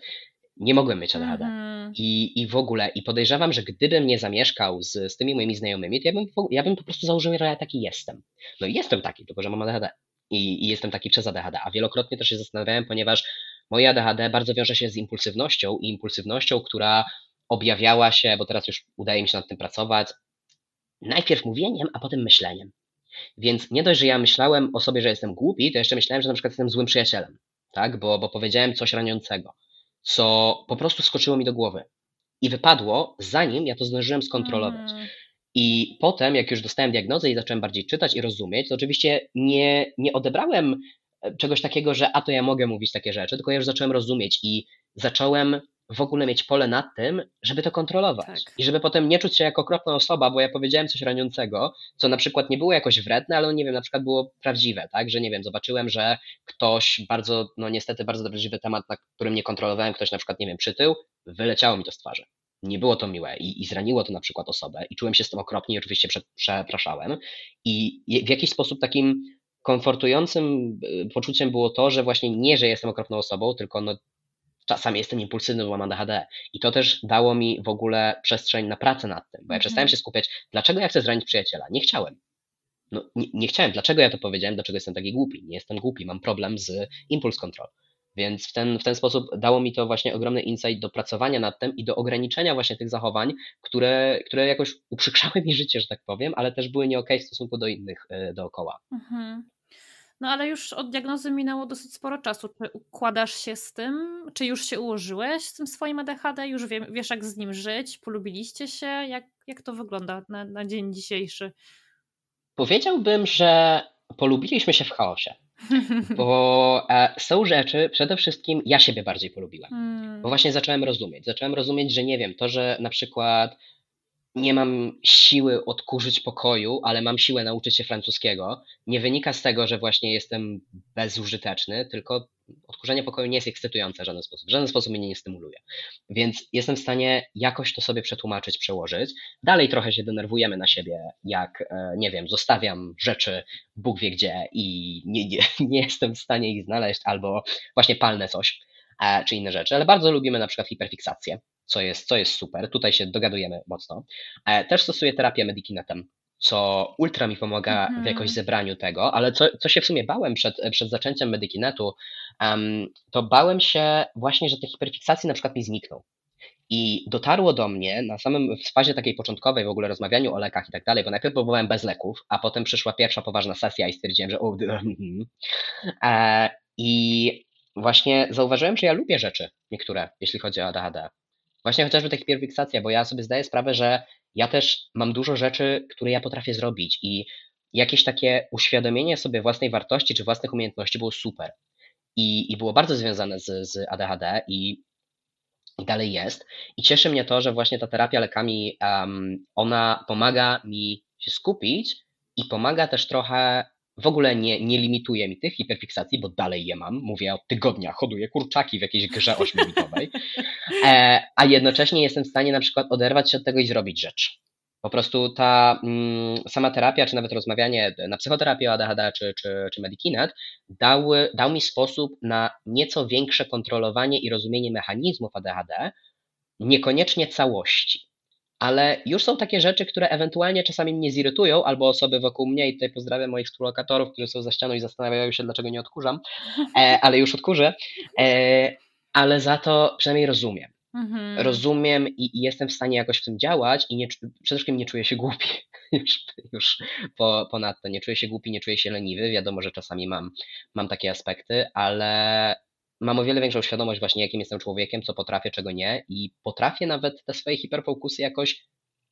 nie mogłem mieć ADHD. Mhm. I, I w ogóle, i podejrzewam, że gdybym nie zamieszkał z, z tymi moimi znajomymi, to ja bym, ja bym po prostu założył, że ja taki jestem. No i jestem taki, tylko że mam ADHD. I, I jestem taki przez ADHD. A wielokrotnie też się zastanawiałem, ponieważ moje ADHD bardzo wiąże się z impulsywnością i impulsywnością, która objawiała się, bo teraz już udaje mi się nad tym pracować, najpierw mówieniem, a potem myśleniem. Więc nie dość, że ja myślałem o sobie, że jestem głupi, to jeszcze myślałem, że na przykład jestem złym przyjacielem, tak? Bo, bo powiedziałem coś raniącego, co po prostu skoczyło mi do głowy. I wypadło, zanim ja to zdążyłem skontrolować. Mhm. I potem, jak już dostałem diagnozę i zacząłem bardziej czytać i rozumieć, to oczywiście nie, nie odebrałem e, czegoś takiego, że a to ja mogę mówić takie rzeczy, tylko ja już zacząłem rozumieć i zacząłem w ogóle mieć pole nad tym, żeby to kontrolować. Tak. I żeby potem nie czuć się jako okropna osoba, bo ja powiedziałem coś raniącego, co na przykład nie było jakoś wredne, ale nie wiem, na przykład było prawdziwe, tak? Że nie wiem, zobaczyłem, że ktoś bardzo, no niestety bardzo wrażliwy temat, na którym nie kontrolowałem, ktoś na przykład, nie wiem, przytył, wyleciało mi to z twarzy nie było to miłe i, i zraniło to na przykład osobę i czułem się z tym okropnie i oczywiście prze, przepraszałem. I w jakiś sposób takim komfortującym y, poczuciem było to, że właśnie nie, że jestem okropną osobą, tylko no, czasami jestem impulsywny, bo mam ADHD. I to też dało mi w ogóle przestrzeń na pracę nad tym, bo ja Mhm. przestałem się skupiać, dlaczego ja chcę zranić przyjaciela? Nie chciałem. No, nie, nie chciałem. Dlaczego ja to powiedziałem? Dlaczego jestem taki głupi? Nie jestem głupi, mam problem z impuls control. Więc w ten, w ten sposób dało mi to właśnie ogromny insight do pracowania nad tym i do ograniczenia właśnie tych zachowań, które, które jakoś uprzykrzały mi życie, że tak powiem, ale też były nie okej w stosunku do innych y, dookoła. Mhm. No ale już od diagnozy minęło dosyć sporo czasu. Czy układasz się z tym? Czy już się ułożyłeś z tym swoim ADHD? Już wie, wiesz, jak z nim żyć? Polubiliście się? Jak, jak to wygląda na, na dzień dzisiejszy? Powiedziałbym, że polubiliśmy się w chaosie, bo e, są rzeczy, przede wszystkim ja siebie bardziej polubiłem. Hmm. Bo właśnie zacząłem rozumieć. Zacząłem rozumieć, że nie wiem, to, że na przykład nie mam siły odkurzyć pokoju, ale mam siłę nauczyć się francuskiego, nie wynika z tego, że właśnie jestem bezużyteczny, tylko odkurzenie pokoju nie jest ekscytujące w żaden sposób. W żaden sposób mnie nie stymuluje. Więc jestem w stanie jakoś to sobie przetłumaczyć, przełożyć. Dalej trochę się denerwujemy na siebie, jak, e, nie wiem, zostawiam rzeczy Bóg wie gdzie i nie, nie, [laughs] nie jestem w stanie ich znaleźć, albo właśnie palnę coś, e, czy inne rzeczy, ale bardzo lubimy na przykład hiperfiksację co jest, co jest super. Tutaj się dogadujemy mocno. E, Też stosuję terapię Medikinetem, co ultra mi pomaga Mhm. w jakoś zebraniu tego, ale co, co się w sumie bałem przed, przed zaczęciem Medikinetu, em, to bałem się właśnie, że te hiperfiksacje na przykład mi znikną. I dotarło do mnie na samym, w fazie takiej początkowej w ogóle rozmawianiu o lekach i tak dalej, bo najpierw próbowałem bez leków, a potem przyszła pierwsza poważna sesja i stwierdziłem, że o, [laughs] e, i właśnie zauważyłem, że ja lubię rzeczy niektóre, jeśli chodzi o ADHD. Właśnie chociażby ta hiperfiksacja, bo ja sobie zdaję sprawę, że ja też mam dużo rzeczy, które ja potrafię zrobić i jakieś takie uświadomienie sobie własnej wartości czy własnych umiejętności było super. I, i było bardzo związane z, z ADHD i, i dalej jest. I cieszy mnie to, że właśnie ta terapia lekami, um, ona pomaga mi się skupić i pomaga też trochę w ogóle nie, nie limituje mi tych hiperfiksacji, bo dalej je mam. Mówię od tygodnia, hoduję kurczaki w jakiejś grze ośmiobitowej, [laughs] a jednocześnie jestem w stanie na przykład oderwać się od tego i zrobić rzecz. Po prostu ta mm, sama terapia, czy nawet rozmawianie na psychoterapię ADHD czy, czy, czy Medikinet dał mi sposób na nieco większe kontrolowanie i rozumienie mechanizmów ADHD, niekoniecznie całości. Ale już są takie rzeczy, które ewentualnie czasami mnie zirytują, albo osoby wokół mnie, i tutaj pozdrawiam moich współlokatorów, którzy są za ścianą i zastanawiają się, dlaczego nie odkurzam, e, ale już odkurzę. E, ale za to przynajmniej rozumiem. Mhm. Rozumiem i, i, jestem w stanie jakoś w tym działać i nie, przede wszystkim nie czuję się głupi. [laughs] już już po, ponadto nie czuję się głupi, nie czuję się leniwy. Wiadomo, że czasami mam, mam takie aspekty, ale mam o wiele większą świadomość właśnie, jakim jestem człowiekiem, co potrafię, czego nie i potrafię nawet te swoje hiperfokusy jakoś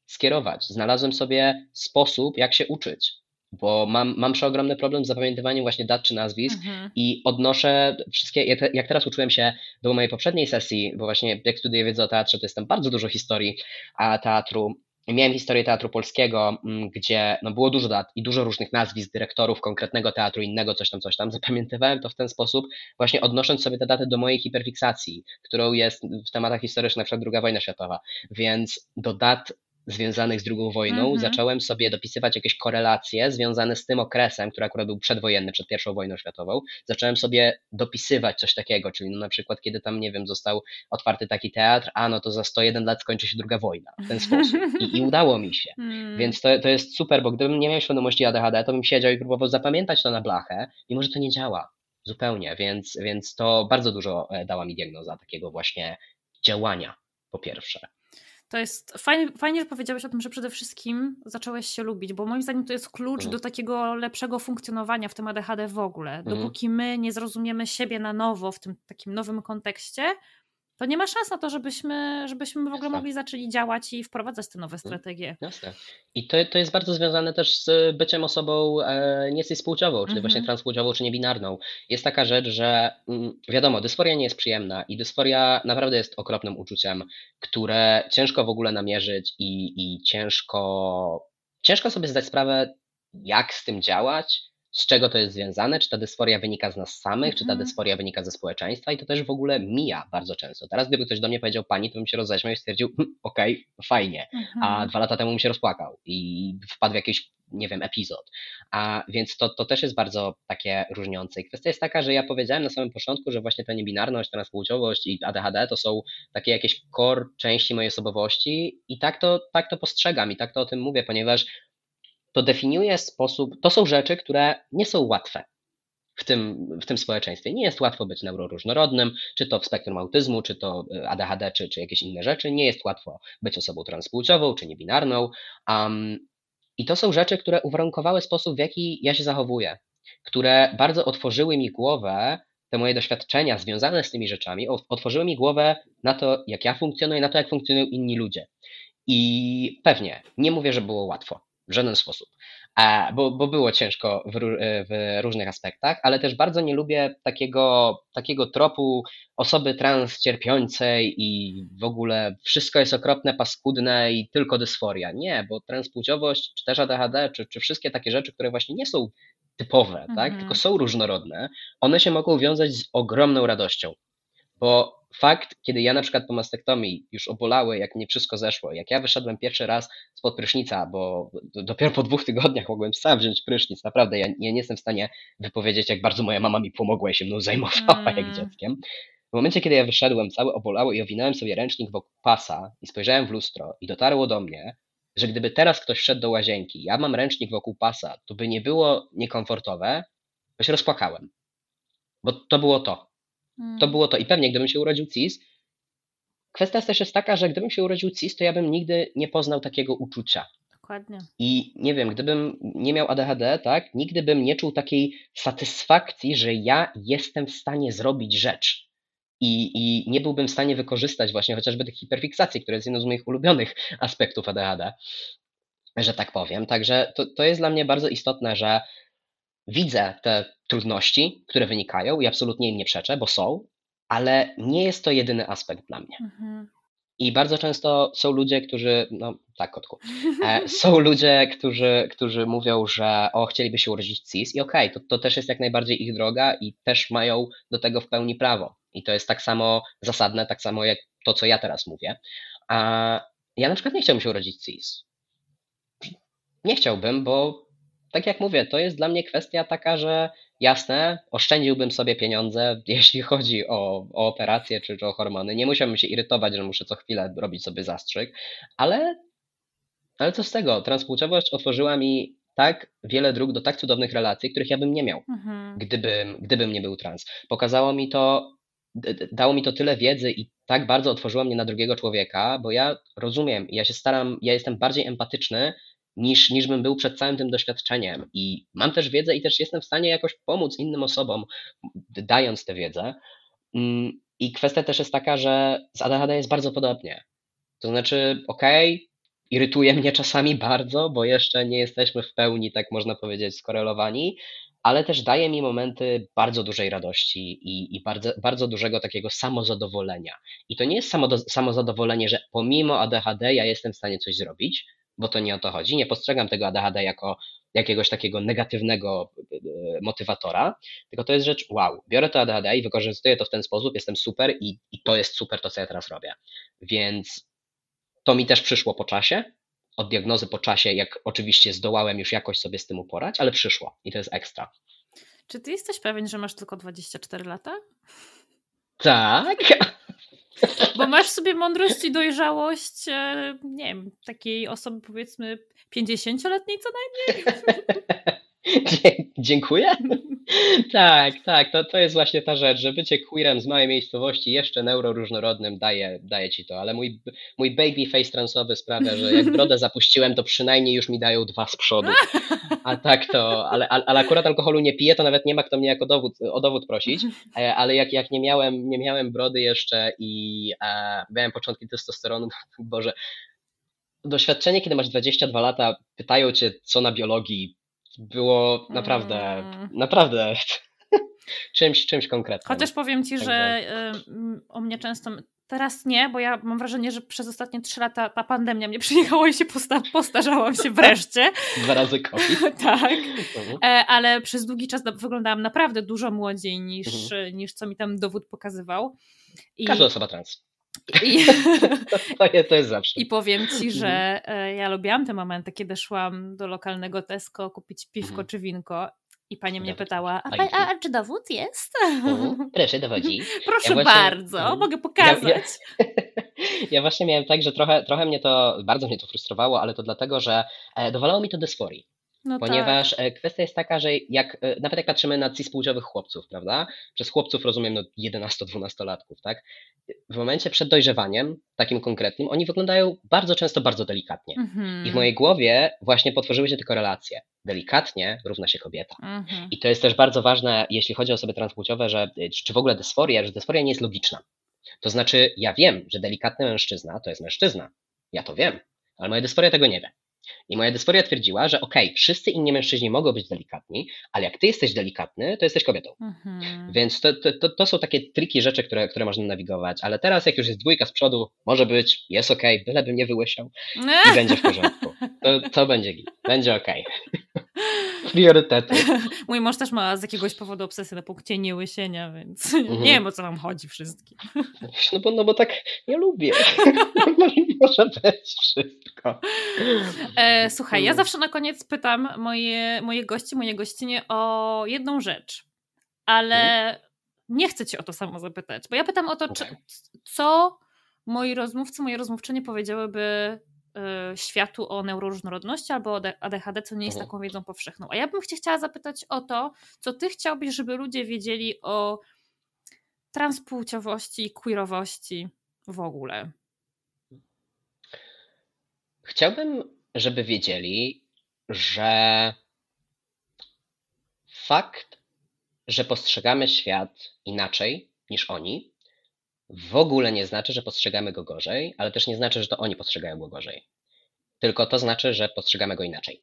skierować. Znalazłem sobie sposób, jak się uczyć bo mam, mam przeogromny problem z zapamiętywaniem właśnie dat czy nazwisk mhm. i odnoszę wszystkie, jak teraz uczyłem się do mojej poprzedniej sesji, bo właśnie jak studiuję wiedzę o teatrze, to jest tam bardzo dużo historii a teatru, miałem historię teatru polskiego, mm, gdzie no, było dużo dat i dużo różnych nazwisk dyrektorów konkretnego teatru, innego, coś tam, coś tam. [laughs] Zapamiętywałem to w ten sposób, właśnie odnosząc sobie te daty do mojej hiperfiksacji, którą jest w tematach historycznych, na przykład II wojna światowa. Więc do dat związanych z II wojną, -hmm. zacząłem sobie dopisywać jakieś korelacje związane z tym okresem, który akurat był przedwojenny, przed I wojną światową. Zacząłem sobie dopisywać coś takiego, czyli no na przykład kiedy tam, nie wiem, został otwarty taki teatr, a no to za 101 lat skończy się druga wojna, w ten sposób. I, i [laughs] udało mi się. Mm. Więc to, to jest super, bo gdybym nie miał świadomości ADHD, to bym siedział i próbował zapamiętać to na blachę, mimo że to nie działa. Zupełnie, więc, więc to bardzo dużo e, dała mi diagnoza takiego właśnie działania, po pierwsze. To jest fajnie, fajnie, że powiedziałeś o tym, że przede wszystkim zacząłeś się lubić, bo moim zdaniem to jest klucz mhm. do takiego lepszego funkcjonowania w tym ADHD w ogóle. Mhm. Dopóki my nie zrozumiemy siebie na nowo w tym takim nowym kontekście, to nie ma szans na to, żebyśmy, żebyśmy w ogóle Jasne. mogli zaczęli działać i wprowadzać te nowe mhm. strategie. Jasne. I to, to jest bardzo związane też z byciem osobą e, niecyspłciową, czyli mhm. właśnie transpłciową czy niebinarną. Jest taka rzecz, że mm, wiadomo, dysforia nie jest przyjemna i dysforia naprawdę jest okropnym uczuciem, które ciężko w ogóle namierzyć i, i ciężko, ciężko sobie zdać sprawę, jak z tym działać, z czego to jest związane, czy ta dysforia wynika z nas samych, czy ta mhm. dysforia wynika ze społeczeństwa i to też w ogóle mija bardzo często. Teraz gdyby ktoś do mnie powiedział pani, to bym się roześmiał i stwierdził, hm, okej, okay, fajnie, a mhm. dwa lata temu bym się rozpłakał i wpadł w jakiś nie wiem, epizod. A więc to, to też jest bardzo takie różniące. I kwestia jest taka, że ja powiedziałem na samym początku, że właśnie ta niebinarność, transpłciowość i ADHD to są takie jakieś core części mojej osobowości i tak to, tak to postrzegam i tak to o tym mówię, ponieważ to definiuje sposób, to są rzeczy, które nie są łatwe w tym, w tym społeczeństwie. Nie jest łatwo być neuroróżnorodnym, czy to w spektrum autyzmu, czy to e, ADHD, czy, czy jakieś inne rzeczy. Nie jest łatwo być osobą transpłciową, czy niebinarną. Um, I to są rzeczy, które uwarunkowały sposób, w jaki ja się zachowuję, które bardzo otworzyły mi głowę, te moje doświadczenia związane z tymi rzeczami, otworzyły mi głowę na to, jak ja funkcjonuję, na to, jak funkcjonują inni ludzie. I pewnie, nie mówię, że było łatwo w żaden sposób, bo, bo było ciężko w, w, różnych aspektach, ale też bardzo nie lubię takiego, takiego tropu osoby trans cierpiącej i w ogóle wszystko jest okropne, paskudne i tylko dysforia. Nie, bo transpłciowość, czy też ADHD, czy, czy wszystkie takie rzeczy, które właśnie nie są typowe, mhm. tak, tylko są różnorodne, one się mogą wiązać z ogromną radością. Bo fakt, kiedy ja na przykład po mastektomii już obolały, jak mnie wszystko zeszło, jak ja wyszedłem pierwszy raz spod prysznica, bo dopiero po dwóch tygodniach mogłem sam wziąć prysznic, naprawdę, ja, ja nie jestem w stanie wypowiedzieć, jak bardzo moja mama mi pomogła i się mną zajmowała [laughs] mm. jak dzieckiem. W momencie, kiedy ja wyszedłem, cały obolały i owinąłem sobie ręcznik wokół pasa i spojrzałem w lustro i dotarło do mnie, że gdyby teraz ktoś wszedł do łazienki, ja mam ręcznik wokół pasa, to by nie było niekomfortowe, bo się rozpłakałem. Bo to było to. To hmm. było to. I pewnie, gdybym się urodził cis, kwestia też jest taka, że gdybym się urodził cis, to ja bym nigdy nie poznał takiego uczucia. Dokładnie. I nie wiem, gdybym nie miał ADHD, tak, nigdy bym nie czuł takiej satysfakcji, że ja jestem w stanie zrobić rzecz. I, I nie byłbym w stanie wykorzystać właśnie chociażby tych hiperfiksacji, które jest jedną z moich ulubionych aspektów ADHD, że tak powiem. Także to, to jest dla mnie bardzo istotne, że widzę te trudności, które wynikają i absolutnie im nie przeczę, bo są, ale nie jest to jedyny aspekt dla mnie. Mhm. I bardzo często są ludzie, którzy, no tak, kotku, e, [laughs] są ludzie, którzy, którzy mówią, że o, chcieliby się urodzić cis i okej, okay, to, to też jest jak najbardziej ich droga i też mają do tego w pełni prawo. I to jest tak samo zasadne, tak samo jak to, co ja teraz mówię. A ja na przykład nie chciałbym się urodzić cis. nie chciałbym, bo tak jak mówię, to jest dla mnie kwestia taka, że jasne, oszczędziłbym sobie pieniądze, [laughs] jeśli chodzi o, o operacje czy, czy o hormony. Nie musiałbym się irytować, że muszę co chwilę robić sobie zastrzyk, ale, ale co z tego? Transpłciowość otworzyła mi tak wiele dróg do tak cudownych relacji, których ja bym nie miał, mhm. gdybym, gdybym nie był trans. Pokazało mi to, dało mi to tyle wiedzy i tak bardzo otworzyło mnie na drugiego człowieka, bo ja rozumiem, ja się staram, ja jestem bardziej empatyczny niż, niż bym był przed całym tym doświadczeniem. I mam też wiedzę i też jestem w stanie jakoś pomóc innym osobom, dając tę wiedzę. Mm, I kwestia też jest taka, że z ADHD jest bardzo podobnie. To znaczy, okej, okay, irytuje mnie czasami bardzo, bo jeszcze nie jesteśmy w pełni, tak można powiedzieć, skorelowani, ale też daje mi momenty bardzo dużej radości i, i bardzo, bardzo dużego takiego samozadowolenia. I to nie jest samo, samozadowolenie, że pomimo ADHD ja jestem w stanie coś zrobić, bo to nie o to chodzi. Nie postrzegam tego ADHD jako jakiegoś takiego negatywnego e, motywatora, tylko to jest rzecz, wow, biorę to ADHD i wykorzystuję to w ten sposób, jestem super i, i to jest super to, co ja teraz robię. Więc to mi też przyszło po czasie, od diagnozy po czasie, jak oczywiście zdołałem już jakoś sobie z tym uporać, ale przyszło i to jest ekstra. Czy ty jesteś pewien, że masz tylko 24 lata? Tak. [laughs] Bo masz sobie mądrość i dojrzałość, e, nie wiem, takiej osoby powiedzmy 50-letniej co najmniej. [laughs] [laughs] Dziękuję. [laughs] tak, tak, to, to jest właśnie ta rzecz, że bycie queerem z małej miejscowości jeszcze neuroróżnorodnym daje, daje ci to, ale mój, mój baby face transowy sprawia, że jak brodę [laughs] zapuściłem, to przynajmniej już mi dają dwa z przodu. A tak to, ale, ale akurat alkoholu nie piję, to nawet nie ma kto mnie jako dowód, o dowód prosić, e, ale jak, jak nie, miałem, nie miałem brody jeszcze i e, miałem początki testosteronu, Boże, doświadczenie, kiedy masz 22 lata, pytają cię, co na biologii, było naprawdę, mm. naprawdę [laughs] czymś, czymś konkretnym. Chociaż powiem Ci, że y, o mnie często, teraz nie, bo ja mam wrażenie, że przez ostatnie trzy lata ta pandemia mnie [laughs] przyjechała i się posta postarzałam się [laughs] wreszcie. Dwa razy COVID. tak, mhm. e, ale przez długi czas wyglądałam naprawdę dużo młodziej niż, mhm. niż co mi tam dowód pokazywał. I... Każda osoba trans. I, [laughs] to, jest, to jest zawsze. I powiem ci, że mhm. e, ja lubiłam te momenty, kiedy szłam do lokalnego Tesco kupić piwko mhm. czy winko i pani mnie pytała, a, a, a, czy dowód jest? Proszę, dowodzi. [laughs] Proszę ja właśnie, bardzo, mogę pokazać. Ja, ja, [laughs] ja, właśnie miałem tak, że trochę, trochę mnie to, bardzo mnie to frustrowało, ale to dlatego, że e, dowalało mi to dysforii. No Ponieważ tak. Kwestia jest taka, że jak, e, nawet jak patrzymy na cispłciowych chłopców, prawda? Przez chłopców rozumiem no 11-12-latków, tak? W momencie przed dojrzewaniem, takim konkretnym, oni wyglądają bardzo często bardzo delikatnie. Mhm. I w mojej głowie właśnie potworzyły się te korelacje. Delikatnie równa się kobieta. Mhm. I to jest też bardzo ważne, jeśli chodzi o osoby transpłciowe, że, e, czy w ogóle dysforia, że dysforia nie jest logiczna. To znaczy, ja wiem, że delikatny mężczyzna to jest mężczyzna. Ja to wiem, ale moja dysforia tego nie wie. I moja dysforia twierdziła, że okej, okay, wszyscy inni mężczyźni mogą być delikatni, ale jak ty jesteś delikatny, to jesteś kobietą. Mhm. Więc to, to, to, są takie triki rzeczy, które, które można nawigować, ale teraz jak już jest dwójka z przodu, może być, jest okej, okay, byle bym nie wyłysiał i będzie w porządku. To, to będzie Będzie okej. Okay. [laughs] Priorytety. Mój mąż też ma z jakiegoś powodu obsesję na punkcie niełysienia, więc mhm. nie wiem o co wam chodzi wszystkim. No bo, no bo tak nie lubię. [laughs] Może być wszystko. E, słuchaj, ja zawsze na koniec pytam moje, moje gości, moje gościnie o jedną rzecz, ale mhm. nie chcę cię o to samo zapytać, bo ja pytam o to, czy, co moi rozmówcy, moje rozmówczynie powiedziałyby Y, światu o neuroróżnorodności albo o ADHD, co nie jest taką wiedzą powszechną. A ja bym cię chciała zapytać o to, co ty chciałbyś, żeby ludzie wiedzieli o transpłciowości i queerowości w ogóle. Chciałbym, żeby wiedzieli, że fakt, że postrzegamy świat inaczej niż oni, w ogóle nie znaczy, że postrzegamy go gorzej, ale też nie znaczy, że to oni postrzegają go gorzej. Tylko to znaczy, że postrzegamy go inaczej.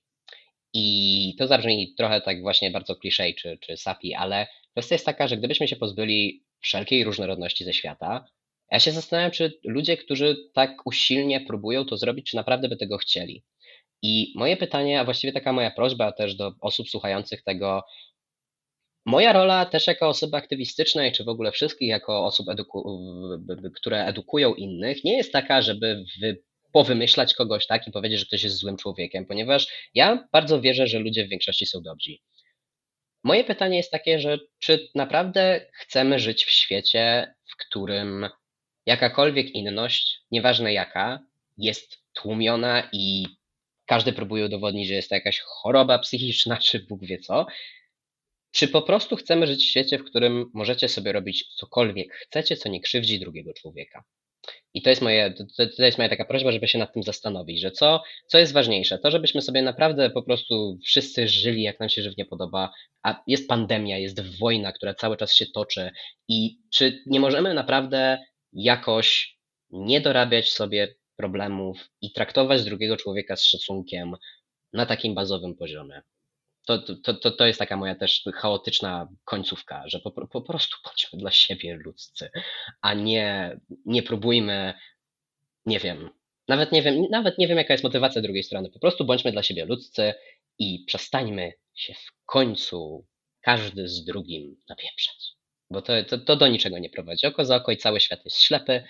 I to zabrzmi trochę tak właśnie bardzo kliszej czy, czy sapi, ale kwestia jest taka, że gdybyśmy się pozbyli wszelkiej różnorodności ze świata, ja się zastanawiam, czy ludzie, którzy tak usilnie próbują to zrobić, czy naprawdę by tego chcieli. I moje pytanie, a właściwie taka moja prośba też do osób słuchających tego, Moja rola też jako osoby aktywistycznej, czy w ogóle wszystkich jako osób, eduku które edukują innych, nie jest taka, żeby wy powymyślać kogoś, tak, i powiedzieć, że ktoś jest złym człowiekiem, ponieważ ja bardzo wierzę, że ludzie w większości są dobrzy. Moje pytanie jest takie, że czy naprawdę chcemy żyć w świecie, w którym jakakolwiek inność, nieważne jaka, jest tłumiona i każdy próbuje udowodnić, że jest to jakaś choroba psychiczna, czy Bóg wie co. Czy po prostu chcemy żyć w świecie, w którym możecie sobie robić cokolwiek chcecie, co nie krzywdzi drugiego człowieka? I to jest, moje, to, to, jest moja taka prośba, żeby się nad tym zastanowić, że co, co jest ważniejsze? To, żebyśmy sobie naprawdę po prostu wszyscy żyli, jak nam się żywnie podoba, a jest pandemia, jest wojna, która cały czas się toczy i czy nie możemy naprawdę jakoś nie dorabiać sobie problemów i traktować drugiego człowieka z szacunkiem na takim bazowym poziomie. To, to, to, to jest taka moja też chaotyczna końcówka, że po, po prostu bądźmy dla siebie ludzcy, a nie, nie próbujmy, nie wiem, nawet nie wiem, nawet nie wiem jaka jest motywacja drugiej strony, po prostu bądźmy dla siebie ludzcy i przestańmy się w końcu każdy z drugim napieprzać. Bo to, to, to do niczego nie prowadzi. Oko za oko i cały świat jest ślepy,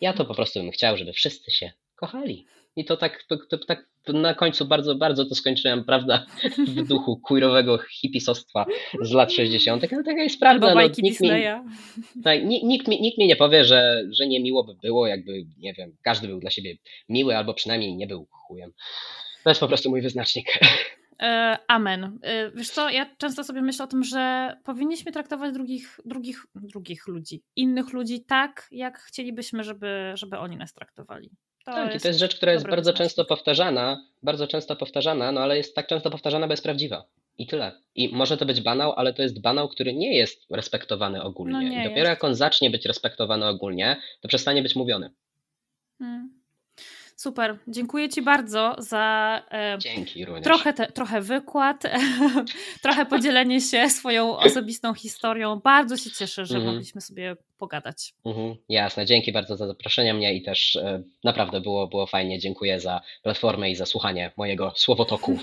ja to po prostu bym chciał, żeby wszyscy się kochali. I to tak, to, to, tak na końcu bardzo, bardzo to skończyłem, prawda, w [laughs] duchu queerowego hipisostwa z lat 60., ale taka jest prawda. Albo bajki no, nikt, mi, tak, nikt, mi, nikt mi nie powie, że, że nie miło by było, jakby, nie wiem, każdy był dla siebie miły, albo przynajmniej nie był chujem. To jest po prostu mój wyznacznik. [laughs] E, amen. E, wiesz co, ja często sobie myślę o tym, że powinniśmy traktować drugich, drugich, drugich ludzi, innych ludzi tak, jak chcielibyśmy, żeby, żeby oni nas traktowali. To tak, i to jest rzecz, która jest bardzo często powtarzana, bardzo często powtarzana, no ale jest tak często powtarzana, bo jest prawdziwa. I tyle. I może to być banał, ale to jest banał, który nie jest respektowany ogólnie. No I dopiero jest. jak on zacznie być respektowany ogólnie, to przestanie być mówiony. Hmm. Super, dziękuję Ci bardzo za e, Dzięki, trochę, te, trochę wykład, [laughs] trochę podzielenie się swoją osobistą historią. Bardzo się cieszę, że mm -hmm. mogliśmy sobie pogadać. Mm -hmm. Jasne, dzięki bardzo za zaproszenie mnie i też e, naprawdę było, było fajnie. Dziękuję za platformę i za słuchanie mojego słowotoku. [laughs]